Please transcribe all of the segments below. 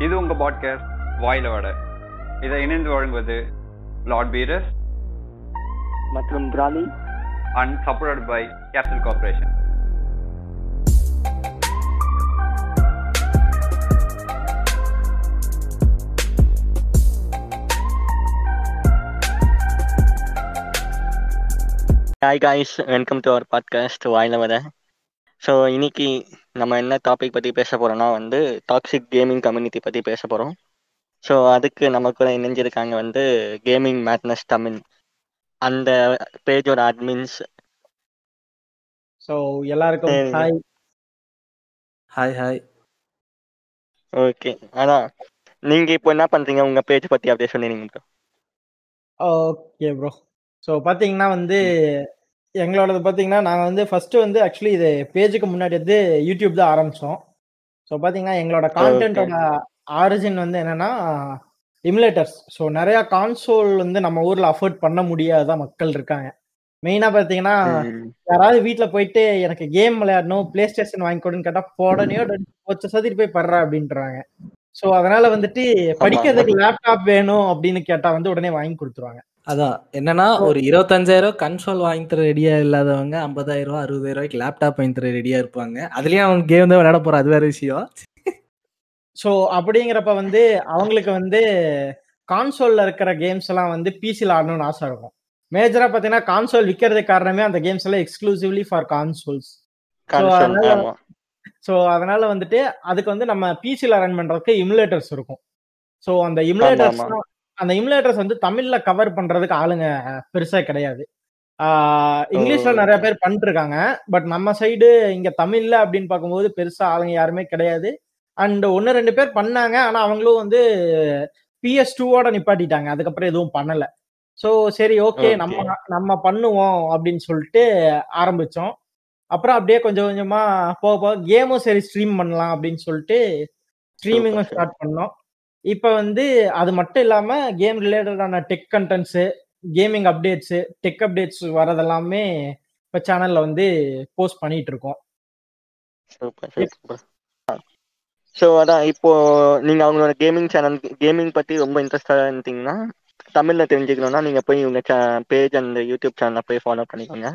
இது உங்க பாட்காஸ்ட் வாயில வட. இதை இணைந்து வழங்குவது லார்ட் பீரஸ் மற்றும் பிராலி and support by capital corporation hi guys welcome to our podcast வாயில வர ஸோ இன்னைக்கு நம்ம என்ன டாபிக் பற்றி பேச போகிறோம்னா வந்து டாக்ஸிக் கேமிங் கம்யூனிட்டி பற்றி பேச போகிறோம் ஸோ அதுக்கு நம்ம கூட இணைஞ்சிருக்காங்க வந்து கேமிங் மேட்னஸ் தமிழ். அந்த பேஜோட அட்மின்ஸ் ஸோ எல்லாருக்கும். ஹாய் ஹாய் ஹாய் ஓகே அதான். நீங்கள் இப்போ என்ன பண்ணுறீங்க உங்கள் பேஜ் பற்றி அப்படியே சொன்னீங்க. ஓகே ப்ரோ ஸோ பார்த்தீங்கன்னா வந்து எங்களோடது பார்த்தீங்கன்னா நாங்கள் வந்து ஃபர்ஸ்ட் வந்து ஆக்சுவலி இது பேஜுக்கு முன்னாடி வந்து யூடியூப் தான் ஆரம்பித்தோம் ஸோ பார்த்தீங்கன்னா எங்களோட கான்டென்ட்டோட ஆரிஜின் வந்து என்னன்னா இமுலேட்டர்ஸ் ஸோ நிறையா கான்சோல் வந்து நம்ம ஊரில் அஃபோர்ட் பண்ண முடியாத மக்கள் இருக்காங்க. மெயினாக பார்த்தீங்கன்னா. யாராவது வீட்டில் போயிட்டு எனக்கு கேம் விளையாடணும் பிளே ஸ்டேஷன் வாங்கி கொடுன்னு கேட்டால் போடனையோ வச்ச சதிட்டு போய் படுறா அப்படின்றாங்க. ஸோ அதனால வந்துட்டு படிக்கிறதுக்கு லேப்டாப் வேணும் அப்படின்னு கேட்டா வந்து உடனே வாங்கி கொடுத்துருவாங்க. அதான். என்னன்னா ஒரு இருபத்தஞ்சாயிரம் கன்சோல் வாங்கி தர ரெடியா இல்லாதவங்க ஐம்பதாயிரம் ரூபா அறுபதாயிரம் ரூபாய்க்கு லேப்டாப் வாங்கி தர ரெடியா இருப்பாங்க. அதுலயும் அவங்க கேம் தான் விளையாட போற அது வேற விஷயம். ஸோ அப்படிங்கிறப்ப வந்து அவங்களுக்கு வந்து கான்சோல்ல இருக்கிற கேம்ஸ் எல்லாம் வந்து பிசியில் ஆடணும்னு ஆசை இருக்கும். மேஜரா பார்த்தீங்கன்னா கான்சோல் விற்கிறதுக்கு காரணமே அந்த கேம்ஸ் எல்லாம் எக்ஸ்க்ளூசிவ்லி ஃபார் கான்சோல்ஸ் ஸோ அதனால வந்துட்டு அதுக்கு வந்து நம்ம பிசியில் ரன் பண்றதுக்கு இமுலேட்டர்ஸ் இருக்கும். ஸோ அந்த இமுலேட்டர்ஸ். அந்த இமுலேட்டர்ஸ் வந்து தமிழ்ல கவர் பண்றதுக்கு ஆளுங்க பெருசா கிடையாது. இங்கிலீஷ்ல. நிறைய பேர் பண்ணிட்டு இருக்காங்க பட் நம்ம சைடு இங்க தமிழ்ல அப்படின்னு பார்க்கும்போது பெருசா ஆளுங்க யாருமே கிடையாது. அண்ட் ஒன்னு ரெண்டு பேர் பண்ணாங்க. ஆனா அவங்களும் வந்து பிஎஸ் டூவோட நிப்பாட்டிட்டாங்க. அதுக்கப்புறம் எதுவும் பண்ணல. ஸோ சரி ஓகே. நம்ம நம்ம பண்ணுவோம் அப்படின்னு சொல்லிட்டு ஆரம்பிச்சோம். அப்புறம் அப்படியே கொஞ்சம் கொஞ்சமா போக போக கேமும் சரி ஸ்ட்ரீம் பண்ணலாம் அப்படின்னு சொல்லிட்டு ஸ்ட்ரீமிங்கும் ஸ்டார்ட் பண்ணோம். இப்போ வந்து அது மட்டும் இல்லாம கேம் ரிலேட்டடான tech contents gaming updates tech updates வரதெல்லாமே இப்போ சேனல்ல வந்து போஸ்ட் பண்ணிட்டு இருக்கோம். ஸோ அதான் இப்போ நீங்க அவங்களோட கேமிங் சேனல் கேமிங் பத்தி ரொம்ப இன்ட்ரெஸ்டா இருந்தீங்கன்னா தமிழ்ல தெரிஞ்சுக்கணும்னா நீங்க போய் இவங்க பேஜ் அந்த யூடியூப் சேனலை போய் ஃபாலோ பண்ணிக்கோங்க.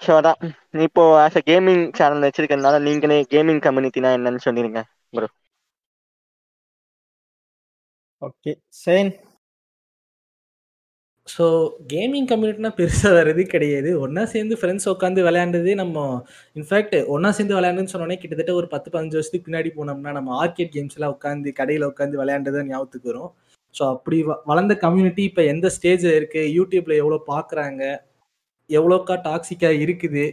ஸோ அதான் இப்போ ஆஸ் அ கேமிங் சேனல் வச்சிருக்கறதுனால நீங்களே கேமிங் கம்யூனிட்டினா என்னன்னு சொல்லிடுங்க ப்ரோ ஓகே சேன் ஸோ கேமிங் கம்யூனிட்டினா பெருசாக வேறு எதுவும் கிடையாது. ஒன்றா சேர்ந்து ஃப்ரெண்ட்ஸ் உட்காந்து விளையாண்டது நம்ம இன்ஃபேக்ட் ஒன்றா சேர்ந்து விளையாண்டுன்னு சொன்னோன்னே கிட்டத்தட்ட ஒரு பத்து பதினஞ்சு வருஷத்துக்கு பின்னாடி போனோம்னா நம்ம ஆர்கேட் கேம்ஸ்லாம் உட்காந்து கடையில் உட்காந்து விளையாண்டது ஞாபகத்துக்கு வரும். ஸோ அப்படி வளர்ந்த கம்யூனிட்டி இப்போ எந்த ஸ்டேஜில் இருக்குது யூடியூப்பில் எவ்வளோ பார்க்குறாங்க எவ்வளோக்கா டாக்ஸிக்காக இருக்குது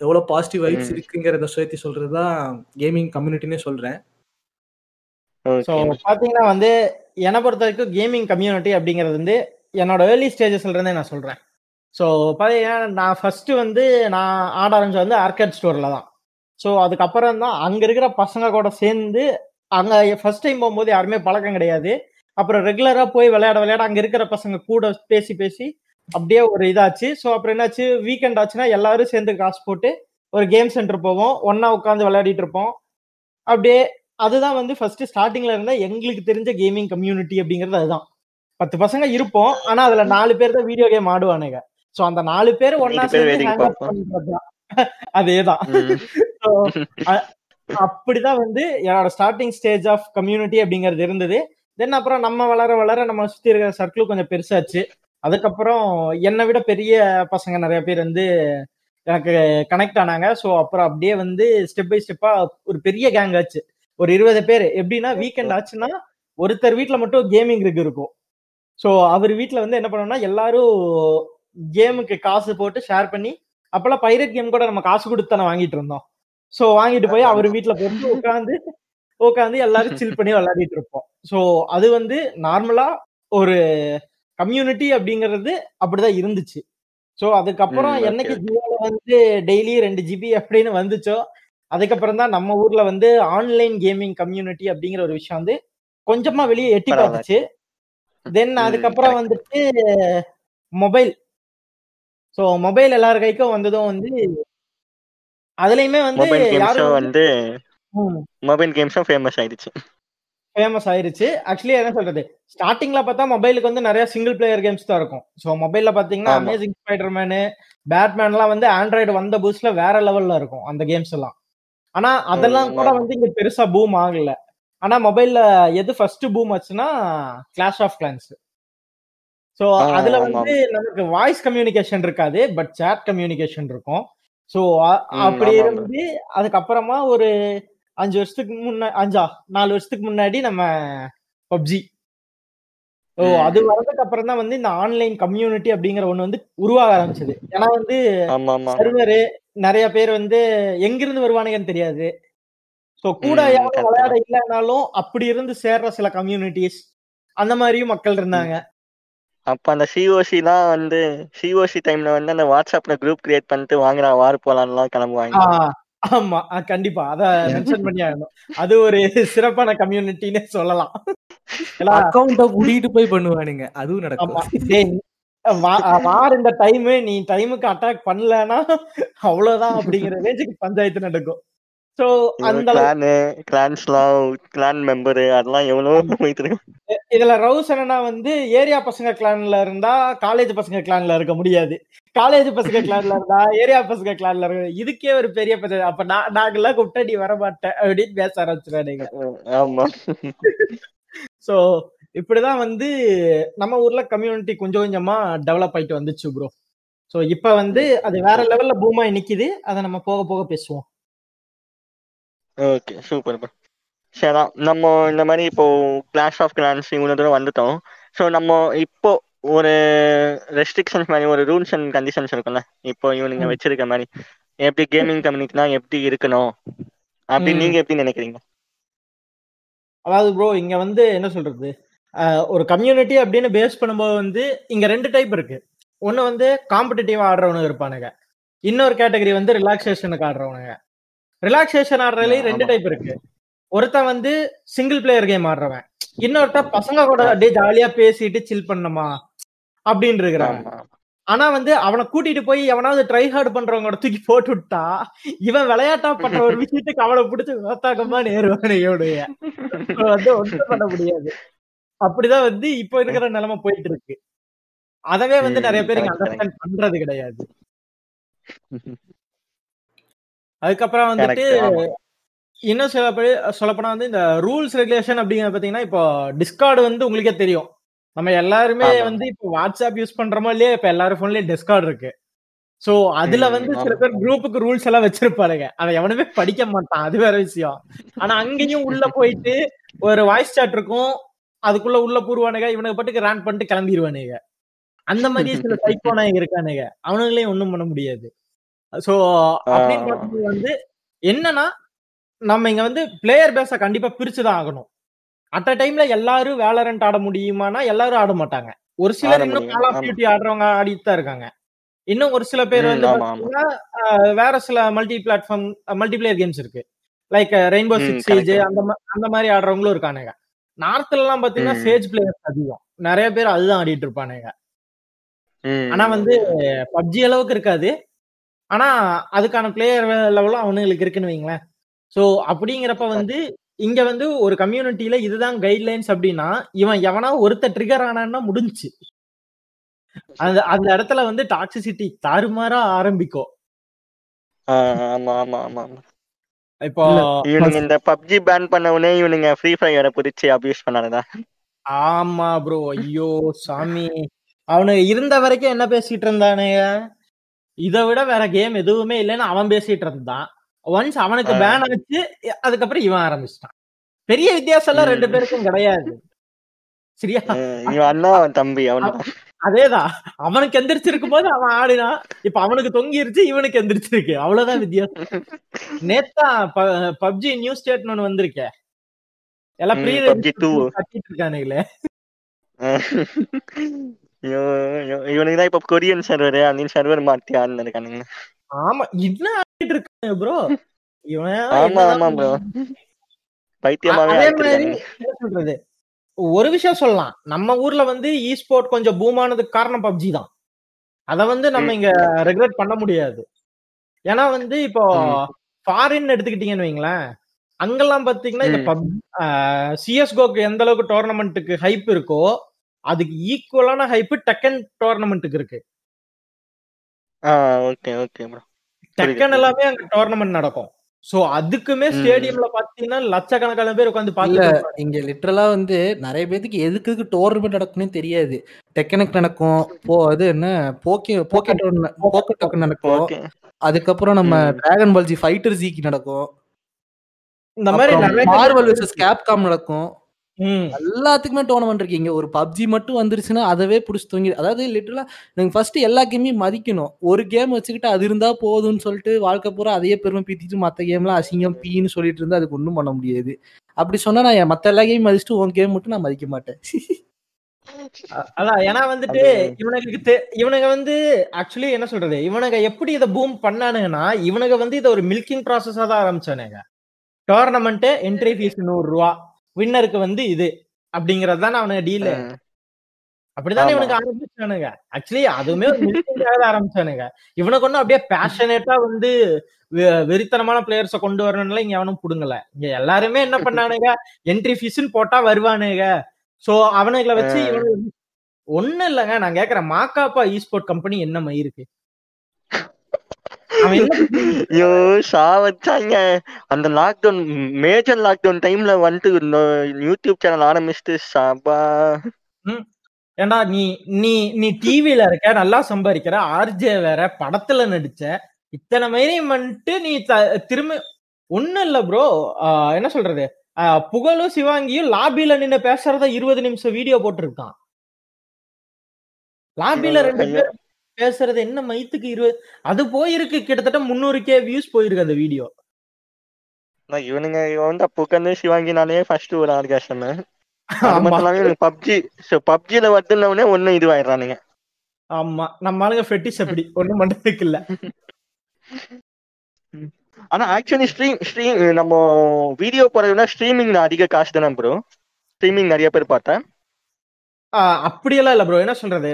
எவ்வளோ பாசிட்டிவ் வைப்ஸ். இருக்குங்கிறத சேர்த்து சொல்கிறது தான் கேமிங் கம்யூனிட்டினே சொல்கிறேன் ஸோ பார்த்தீங்கன்னா வந்து என்னை பொறுத்த வரைக்கும் கேமிங் கம்யூனிட்டி அப்படிங்கிறது வந்து என்னோட ஏர்லி ஸ்டேஜஸ்ல இருந்தே நான் சொல்றேன். ஸோ பார்த்தீங்கன்னா நான் ஃபர்ஸ்ட் வந்து நான் ஆட ஆரம்பிச்சது வந்து ஆர்கேட் ஸ்டோரில் தான். ஸோ அதுக்கப்புறம் தான் அங்கே இருக்கிற பசங்க கூட சேர்ந்து அங்கே ஃபர்ஸ்ட் டைம் போகும்போது யாருமே பழக்கம் கிடையாது. அப்புறம் ரெகுலராக போய் விளையாட விளையாட அங்கே இருக்கிற பசங்க கூட பேசி பேசி அப்படியே ஒரு இதாச்சு. ஸோ அப்புறம் என்னாச்சு? வீக்கெண்ட் ஆச்சுன்னா எல்லாரும் சேர்ந்து காசு போட்டு ஒரு கேம் சென்டர் போவோம். ஒன்றா உட்காந்து விளையாடிட்டு இருப்போம். அப்படியே அதுதான் வந்து ஃபர்ஸ்ட் ஸ்டார்டிங்ல இருந்த எங்களுக்கு தெரிஞ்ச கேமிங் கம்யூனிட்டி அப்படிங்கிறது அதுதான். பத்து பசங்க இருப்போம் ஆனா அதுல நாலு பேர் தான் வீடியோ கேம் ஆடுவானுங்க. சோ அந்த நாலு பேர் ஒன்னா சேர்ந்து அதேதான். அப்படிதான் வந்து என்னோட ஸ்டார்டிங் ஸ்டேஜ் ஆஃப் கம்யூனிட்டி அப்படிங்கிறது இருந்தது. தென் அப்புறம் நம்ம வளர வளர நம்ம சுத்தி இருக்கிற சர்க்கிளும் கொஞ்சம் பெருசாச்சு. அதுக்கப்புறம் என்னை விட பெரிய பசங்க நிறைய பேர் வந்து எனக்கு கனெக்ட் ஆனாங்க. ஸோ அப்புறம் அப்படியே வந்து ஸ்டெப் பை ஸ்டெப்பா ஒரு பெரிய கேங் ஆச்சு. ஒரு இருபது பேர். எப்படின்னா வீக்கெண்ட் ஆச்சுன்னா ஒருத்தர் வீட்ல மட்டும் கேமிங் ரிக் இருக்கும். ஸோ அவர் வீட்ல வந்து என்ன பண்ணோம்னா எல்லாரும் கேமுக்கு காசு போட்டு ஷேர் பண்ணி அப்பெல்லாம் பைரட் கேம் கூட நம்ம காசு கொடுத்து தானே வாங்கிட்டு இருந்தோம். ஸோ வாங்கிட்டு போய் அவர் வீட்ல போட்டு உட்காந்து உட்காந்து எல்லாரும் சில் பண்ணி விளையாடிட்டு இருப்போம். ஸோ அது வந்து நார்மலா ஒரு கம்யூனிட்டி அப்படிங்கிறது அப்படிதான் இருந்துச்சு. ஸோ அதுக்கப்புறம் என்னைக்கு. ஜியோல வந்து டெய்லி ரெண்டு ஜிபி அப்படின்னு வந்துச்சோ அதுக்கப்புறம் தான் நம்ம ஊர்ல வந்து ஆன்லைன் கேமிங் கம்யூனிட்டி அப்படிங்கிற ஒரு விஷயம் வந்து கொஞ்சமா வெளியே எட்டி. பார்த்துச்சு. தென் அதுக்கப்புறம். வந்துட்டு மொபைல் ஸோ மொபைல் எல்லார் கைக்கும் வந்ததும் வந்து அதுலயுமே வந்து யாரும் வந்து மொபைல் கேம்ஸும் ஃபேமஸ் ஆயிடுச்சு. ஃபேமஸ் ஆயிருச்சு. ஆக்சுவலி என்ன சொல்றது? ஸ்டார்டிங்ல பார்த்தா மொபைலுக்கு வந்து நிறைய சிங்கிள் பிளேயர் கேம்ஸ் தான் இருக்கும். ஸோ மொபைல்ல பாத்தீங்கன்னா. அமேசிங் ஸ்பைடர்மேனு பேட்மேன்லாம் வந்து ஆண்ட்ராய்டு வந்த பூஸ்ட்ல வேற லெவல்ல இருக்கும் அந்த கேம்ஸ் எல்லாம் ஆனா அதெல்லாம் கூட. வந்து இங்க பெருசா பூம் ஆகல ஆனா மொபைல்ல எது ஃபர்ஸ்ட் பூம் ஆச்சுன்னா கிளாஷ் ஆஃப் கிளான்ஸ் ஸோ அதுல. வந்து நமக்கு வாய்ஸ் கம்யூனிகேஷன் இருக்காது பட் சேட் கம்யூனிகேஷன் இருக்கும் ஸோ அப்படி. இருந்து அதுக்கப்புறமா ஒரு அஞ்சு வருஷத்துக்கு முன்ன அஞ்சா நாலு வருஷத்துக்கு முன்னாடி நம்ம பப்ஜி ஓ. அது வரதுக்கு அப்புறம் தான் வந்து இந்த ஆன்லைன் கம்யூனிட்டி அப்படிங்கிற ஒண்ணு வந்து உருவாக ஆரம்பிச்சது ஏன்னா வந்து சர்வரு நிறைய பேர் வந்து எங்கிருந்து வருவானுங்கன்னு தெரியாது. சோ கூட யாரும் விளையாட இல்லைனாலும் அப்படி இருந்து சேர்ற சில கம்யூனிட்டிஸ் அந்த மாதிரியும் மக்கள் இருந்தாங்க. அப்ப அந்த சிஓசி தான் வந்து சிஓசி டைம்ல வந்து அந்த வாட்ஸ்அப்ல குரூப் கிரியேட் பண்ணிட்டு வாங்குறா வார் போலான்லாம் கிளம்புவாங்க. ஆமா கண்டிப்பா. அத மென்ஷன் பண்ணி ஆகணும். அது ஒரு சிறப்பான கம்யூனிட்டின்னு சொல்லலாம். ஏன்னா, அக்கௌண்ட கூட்டிட்டு போய் பண்ணுவானுங்க. அதுவும் நடக்கும். வார் இந்த டைம் நீ டைமுக்கு அட்டாக் பண்ணலன்னா அவ்வளவுதான் அப்படிங்கிற ரேஞ்சுக்கு பஞ்சாயத்து நடக்கும். சோ அந்த கிளானு மெம்பரு அதெல்லாம் எவ்வளவு இதுல ரவுஸ் என்னன்னா வந்து ஏரியா பசங்க கிளான்ல இருந்தா காலேஜ் பசங்க கிளான்ல இருக்க முடியாது. காலேஜ் பசங்க கிளான்ல இருந்தா ஏரியா பசங்க கிளான்ல இருக்க இதுக்கே ஒரு பெரிய பிரச்சனை அப்ப நான் நாங்கெல்லாம் கூப்பிட்டா நீ வர மாட்டேன் அப்படின்னு பேச ஆரம்பிச்சிடானுங்க ஆமா. சோ இப்படிதான் வந்து நம்ம ஊர்ல கம்யூனிட்டி கொஞ்சம் கொஞ்சமா டெவலப் ஆயிட்டு வந்துச்சு ப்ரோ சோ இப்ப வந்து அது வேற லெவல்ல பூமா நிக்குது. அதை நம்ம போக போக பேசுவோம். ஓகே சூப்பர் ப்ரோ சரிதான் நம்ம இந்த மாதிரி இப்போ கிளாஷ் ஆஃப் கிளான்ஸ் இவ்வளோ தூரம் வந்துட்டோம். ஸோ நம்ம இப்போ ஒரு ரெஸ்ட்ரிக்ஷன்ஸ் மாதிரி ஒரு ரூல்ஸ் அண்ட் கண்டிஷன்ஸ் இருக்கும்ல. இப்போ இவனுங்க. வச்சிருக்க மாதிரி எப்படி கேமிங் கம்யூனிட்டினா எப்படி இருக்கணும்? அப்படி ம். நீங்க எப்படி நினைக்கிறீங்க? அதாவது ப்ரோ இங்க வந்து என்ன சொல்றது? ஒரு கம்யூனிட்டி அப்படின்னு பேஸ் பண்ணும்போது வந்து இங்க ரெண்டு டைப் இருக்கு. ஒன்னு வந்து காம்படிட்டிவா ஆடுறவனுங்க இருப்பானுங்க. இன்னொரு கேட்டகரி வந்து ரிலாக்ஸேஷனுக்கு ஆடுறவனுங்க. ரிலாக்ஸேஷன் ஆடுறதுலயும் ரெண்டு. டைப் இருக்கு. ஒருத்தன் வந்து சிங்கிள் பிளேயர் கேம் ஆடுறவன். இன்னொருத்தன் பசங்க கூட அப்படியே ஜாலியா பேசிட்டு சில் பண்ணமா? அப்படின்னு இருக்கிறான். ஆனா வந்து அவனை கூட்டிட்டு போய் எவனாவது ட்ரை ஹார்ட் பண்றவங்க தூக்கி போட்டு விட்டா இவன் விளையாட்டா பண்ற ஒரு விஷயத்துக்கு அவனை பிடிச்சி வேத்தாக்கமா நேருவானு இவனுடைய. வந்து ஒன்றும் பண்ண முடியாது. அப்படிதான் வந்து இப்ப இருக்கிற நிலைமை போயிட்டு இருக்கு அதவே வந்து நிறைய பேர் இங்க அண்டர்ஸ்டாண்ட் பண்றது கிடையாது. அதுக்கப்புறம் வந்துட்டு. இன்னும் சில பேர் சொல்லப்போனா வந்து இந்த ரூல்ஸ் ரெகுலேஷன் அப்படிங்கிற பாத்தீங்கன்னா இப்போ டிஸ்கார்டு வந்து உங்களுக்கே தெரியும். நம்ம எல்லாருமே. வந்து இப்போ வாட்ஸ்அப் யூஸ் பண்றோமோ இல்லையா இப்ப எல்லாரும் போன்லயும் டிஸ்கார்டு இருக்கு. சோ அதுல வந்து சில. பேர் குரூப்புக்கு ரூல்ஸ் எல்லாம் வச்சிருப்பாருங்க அதை எவனுமே படிக்க மாட்டான். அது வேற விஷயம். ஆனா அங்கேயும் உள்ள போயிட்டு ஒரு வாய்ஸ் சாட் இருக்கும். அதுக்குள்ள உள்ள பூர்வானுங்க இவனுக்கு பாட்டுக்கு ரேன் பண்ணிட்டு கிளம்பிடுவானுங்க அந்த மாதிரி சில சைக்கோனாக இருக்கானுங்க. அவனுங்களையும் ஒண்ணும் பண்ண முடியாது. சோ அப்படின்னு வந்து என்னன்னா நம்ம இங்க வந்து பிளேயர் பேஸ கண்டிப்பா பிரிச்சுதான் ஆகணும். அட் அ டைம்ல எல்லாரும் வேலரண்ட் ஆட முடியுமானா எல்லாரும் ஆட மாட்டாங்க. ஒரு சிலர் இன்னும் கால் ஆஃப். டியூட்டி ஆடுறவங்க ஆடிட்டு இருக்காங்க. இன்னும் ஒரு சில பேர் வந்து வேற சில multi platform multiplayer games இருக்கு லைக் ரெயின்போ சிக்ஸ் அந்த அந்த மாதிரி ஆடுறவங்களும் இருக்கானுங்க. நார்த்ல எல்லாம் பாத்தீங்கன்னா. சேஜ் பிளேயர்ஸ் அதிகம். நிறைய பேர் அதுதான் ஆடிட்டு இருப்பானுங்க. ஆனா வந்து பப்ஜி அளவுக்கு இருக்காது. ஆனா அதுக்கான பிளேயர் லெவலும் அவனுங்களுக்கு இருக்குன்னு வைங்களேன். சோ அப்படிங்கிறப்ப வந்து இங்க வந்து ஒரு கம்யூனிட்டியில இதுதான் கைட்லைன்ஸ் அப்படின்னா இவன் எவனா ஒருத்த ட்ரிகர் ஆனான்னா முடிஞ்சுச்சு. அந்த அந்த இடத்துல வந்து டாக்ஸிசிட்டி தாறுமாறா ஆரம்பிக்கும். ஆமா ஆமா ஆமா. இப்போ இவனுங்க இந்த பப்ஜி பேன் பண்ண உடனே இவனுங்க ஃப்ரீ ஃபயரை புடிச்சு அபியூஸ் பண்ணாததா ஆமா ப்ரோ ஐயோ சாமி. அவனுங்க இருந்த வரைக்கும் என்ன பேசிட்டு இருந்தானுங்க இதை விட வேற கேம் எதுவுமே இல்லைன்னு அவன் பேசிட்டு இருந்தான். ஒன்ஸ் அவனுக்கு. பேன் ஆச்சு அதுக்கப்புறம் இவன் ஆரம்பிச்சிட்டான். பெரிய வித்தியாசம் எல்லாம் ரெண்டு. பேருக்கும் கிடையாது. சரியா? இவன் அண்ணா அவன். தம்பி அவன் அதேதான். அவனுக்கு எந்திரிச்சிருக்கும் போது அவன் ஆடினான் இப்ப அவனுக்கு தொங்கிருச்சு இவனுக்கு எந்திரிச்சிருக்கு. அவ்வளவுதான் வித்தியாசம். நேத்தா பப்ஜி நியூ ஸ்டேட்னு ஒண்ணு வந்திருக்கே. எல்லாம் ப்ரீ PUBG 2. கட்டிட்டு இருக்கானுங்களே இவனுக்கு தான் இப்ப கொரியன் சர்வர் அப்படின்னு சர்வர் மாத்தி ஆடுன்னு இருக்கானுங்க ஆமா என்ன ஆடிட்டு இருக்காங்க ப்ரோ இவன் ஆமா ஆமா ப்ரோ பைத்தியமாவே சொல்றது? ஒரு விஷயம் சொல்லலாம். நம்ம ஊர்ல வந்து இ ஸ்போர்ட் கொஞ்சம் பூம் ஆனதுக்கு காரணம் பப்ஜி தான். அத வந்து நம்ம. இங்க ரெகுலேட் பண்ண முடியாது. ஏன்னா வந்து இப்போ. ஃபாரின் எடுத்துக்கிட்டீங்கன்னு வைங்களேன். அங்கெல்லாம் பாத்தீங்கன்னா இந்த. பப் சிஎஸ்கோக்கு எந்த அளவுக்கு டோர்னமெண்ட்டுக்கு ஹைப் இருக்கோ அதுக்கு ஈக்குவலான ஹைப் டெக்கன் டோர்னமெண்ட்டுக்கு இருக்கு. ஓகே ஓகே டெக்கன் எல்லாமே அங்க டோர்னமெண்ட் நடக்கும். சோ அதுக்குமே. ஸ்டேடியம்ல பாத்தீங்கன்னா லட்சக்கணக்கான பேர் உட்காந்து பாத்துட்டு இங்க லிட்டரலா வந்து நிறைய பேத்துக்கு எதுக்கு டோர்னமெண்ட் நடக்கும்னே தெரியாது டெக்கனுக்கு நடக்கும் போ அது என்ன போக்கே போக்கே போக்கே டோக்கன் நடக்கும் அதுக்கப்புறம் நம்ம. டிராகன் பால்ஜி ஃபைட்டர் ஜிக்கு நடக்கும் இந்த மாதிரி மார்வல் வெர்சஸ் கேப்காம் நடக்கும். எல்லாத்துக்குமே டோர்னமெண்ட் இருக்கு. இங்க ஒரு பப்ஜி மட்டும் வந்துருச்சுன்னா அதவே புடிச்சு தூங்கி அதாவது லிட்டரலா நீங்க ஃபர்ஸ்ட் எல்லா கேமையும் மதிக்கணும். ஒரு கேம் வச்சுக்கிட்டு அது இருந்தா போதும்னு சொல்லிட்டு வாழ்க்கை பூரா அதையே பெருமை பீத்திட்டு மத்த கேம்லாம் அசிங்கம் பீன்னு சொல்லிட்டு இருந்தா அதுக்கு ஒண்ணும் பண்ண முடியாது. அப்படி சொன்னா நான் மத்த எல்லா கேம் மதிச்சுட்டு உன் கேம் மட்டும் நான் மதிக்க மாட்டேன். அதான். ஏன்னா வந்துட்டு இவனுக்கு இவனுங்க வந்து ஆக்சுவலி என்ன சொல்றது? இவனுங்க எப்படி இதை பூம் பண்ணானுங்கன்னா இவனுங்க வந்து இதை ஒரு மில்கிங் ப்ராசஸா தான் ஆரம்பிச்சானுங்க. டோர்னமெண்ட் என்ட்ரி ஃபீஸ் நூறு ரூபா. வின்னருக்கு வந்து இது அப்படிங்கறது தான் அவனுங்க டீல் அப்படிதானே. இவனுக்கு ஆரம்பிச்சானுங்க. ஆக்சுவலி அதுவுமே ஒரு ஆரம்பிச்சானுங்க. இவனுக்கு ஒன்னும் அப்படியே பேஷனேட்டா வந்து வெறித்தனமான பிளேயர்ஸ கொண்டு வரணும்ல இங்க அவனும் புடுங்கல. இங்க எல்லாருமே என்ன பண்ணானுங்க? என்ட்ரி ஃபீஸ்ன்னு போட்டா வருவானுங்க. சோ அவனுங்களை வச்சு ஆ. இவனுக்கு ஒண்ணு இல்லைங்க. நான் கேக்குறேன் மாக்காப்பா இஸ்போர்ட் கம்பெனி என்ன மயிருக்கு ஐயோ சா வச்சாங்க அந்த லாக்டவுன் மேஜர் லாக்டவுன் டைம்ல வந்துட்டு யூடியூப் சேனல் ஆரம்பிச்சுட்டு சாபா. ஏண்டா நீ நீ நீ டிவில இருக்க நல்லா சம்பாதிக்கிற. ஆர்ஜே வேற படத்துல நடிச்ச. இத்தனை மயிரையும் வந்துட்டு நீ திரும்ப ஒண்ணும் இல்ல ப்ரோ என்ன சொல்றது? புகழும் சிவாங்கியும் லாபில நின்னு பேசுறத இருபது நிமிஷம் வீடியோ போட்டிருக்கான். லாபில ரெண்டு. பேர் பேசுறது என்ன மைத்துக்கு இருபது அது போயிருக்கு. கிட்டத்தட்ட முந்நூறு கே வியூஸ் போயிருக்கு அந்த வீடியோ இவனுங்க இவன் வந்து அப்போ உட்காந்து சிவாங்கினாலே ஃபர்ஸ்ட் ஒரு ஆர்காசம் பப்ஜி பப்ஜில வந்துனவுடனே ஒன்னும் இதுவாயிடுறானுங்க ஆமா. நம்ம ஆளுங்க ஃபெட்டிஸ் அப்படி. ஒண்ணும் பண்றதுக்கு இல்ல ஆனா ஆக்சுவலி ஸ்ட்ரீம் ஸ்ட்ரீம் நம்ம வீடியோ போறதுனா ஸ்ட்ரீமிங்ல அதிக காசு தானே ப்ரோ ஸ்ட்ரீமிங் நிறைய பேர் பார்த்தேன் அப்படியெல்லாம் இல்ல ப்ரோ என்ன சொல்றது?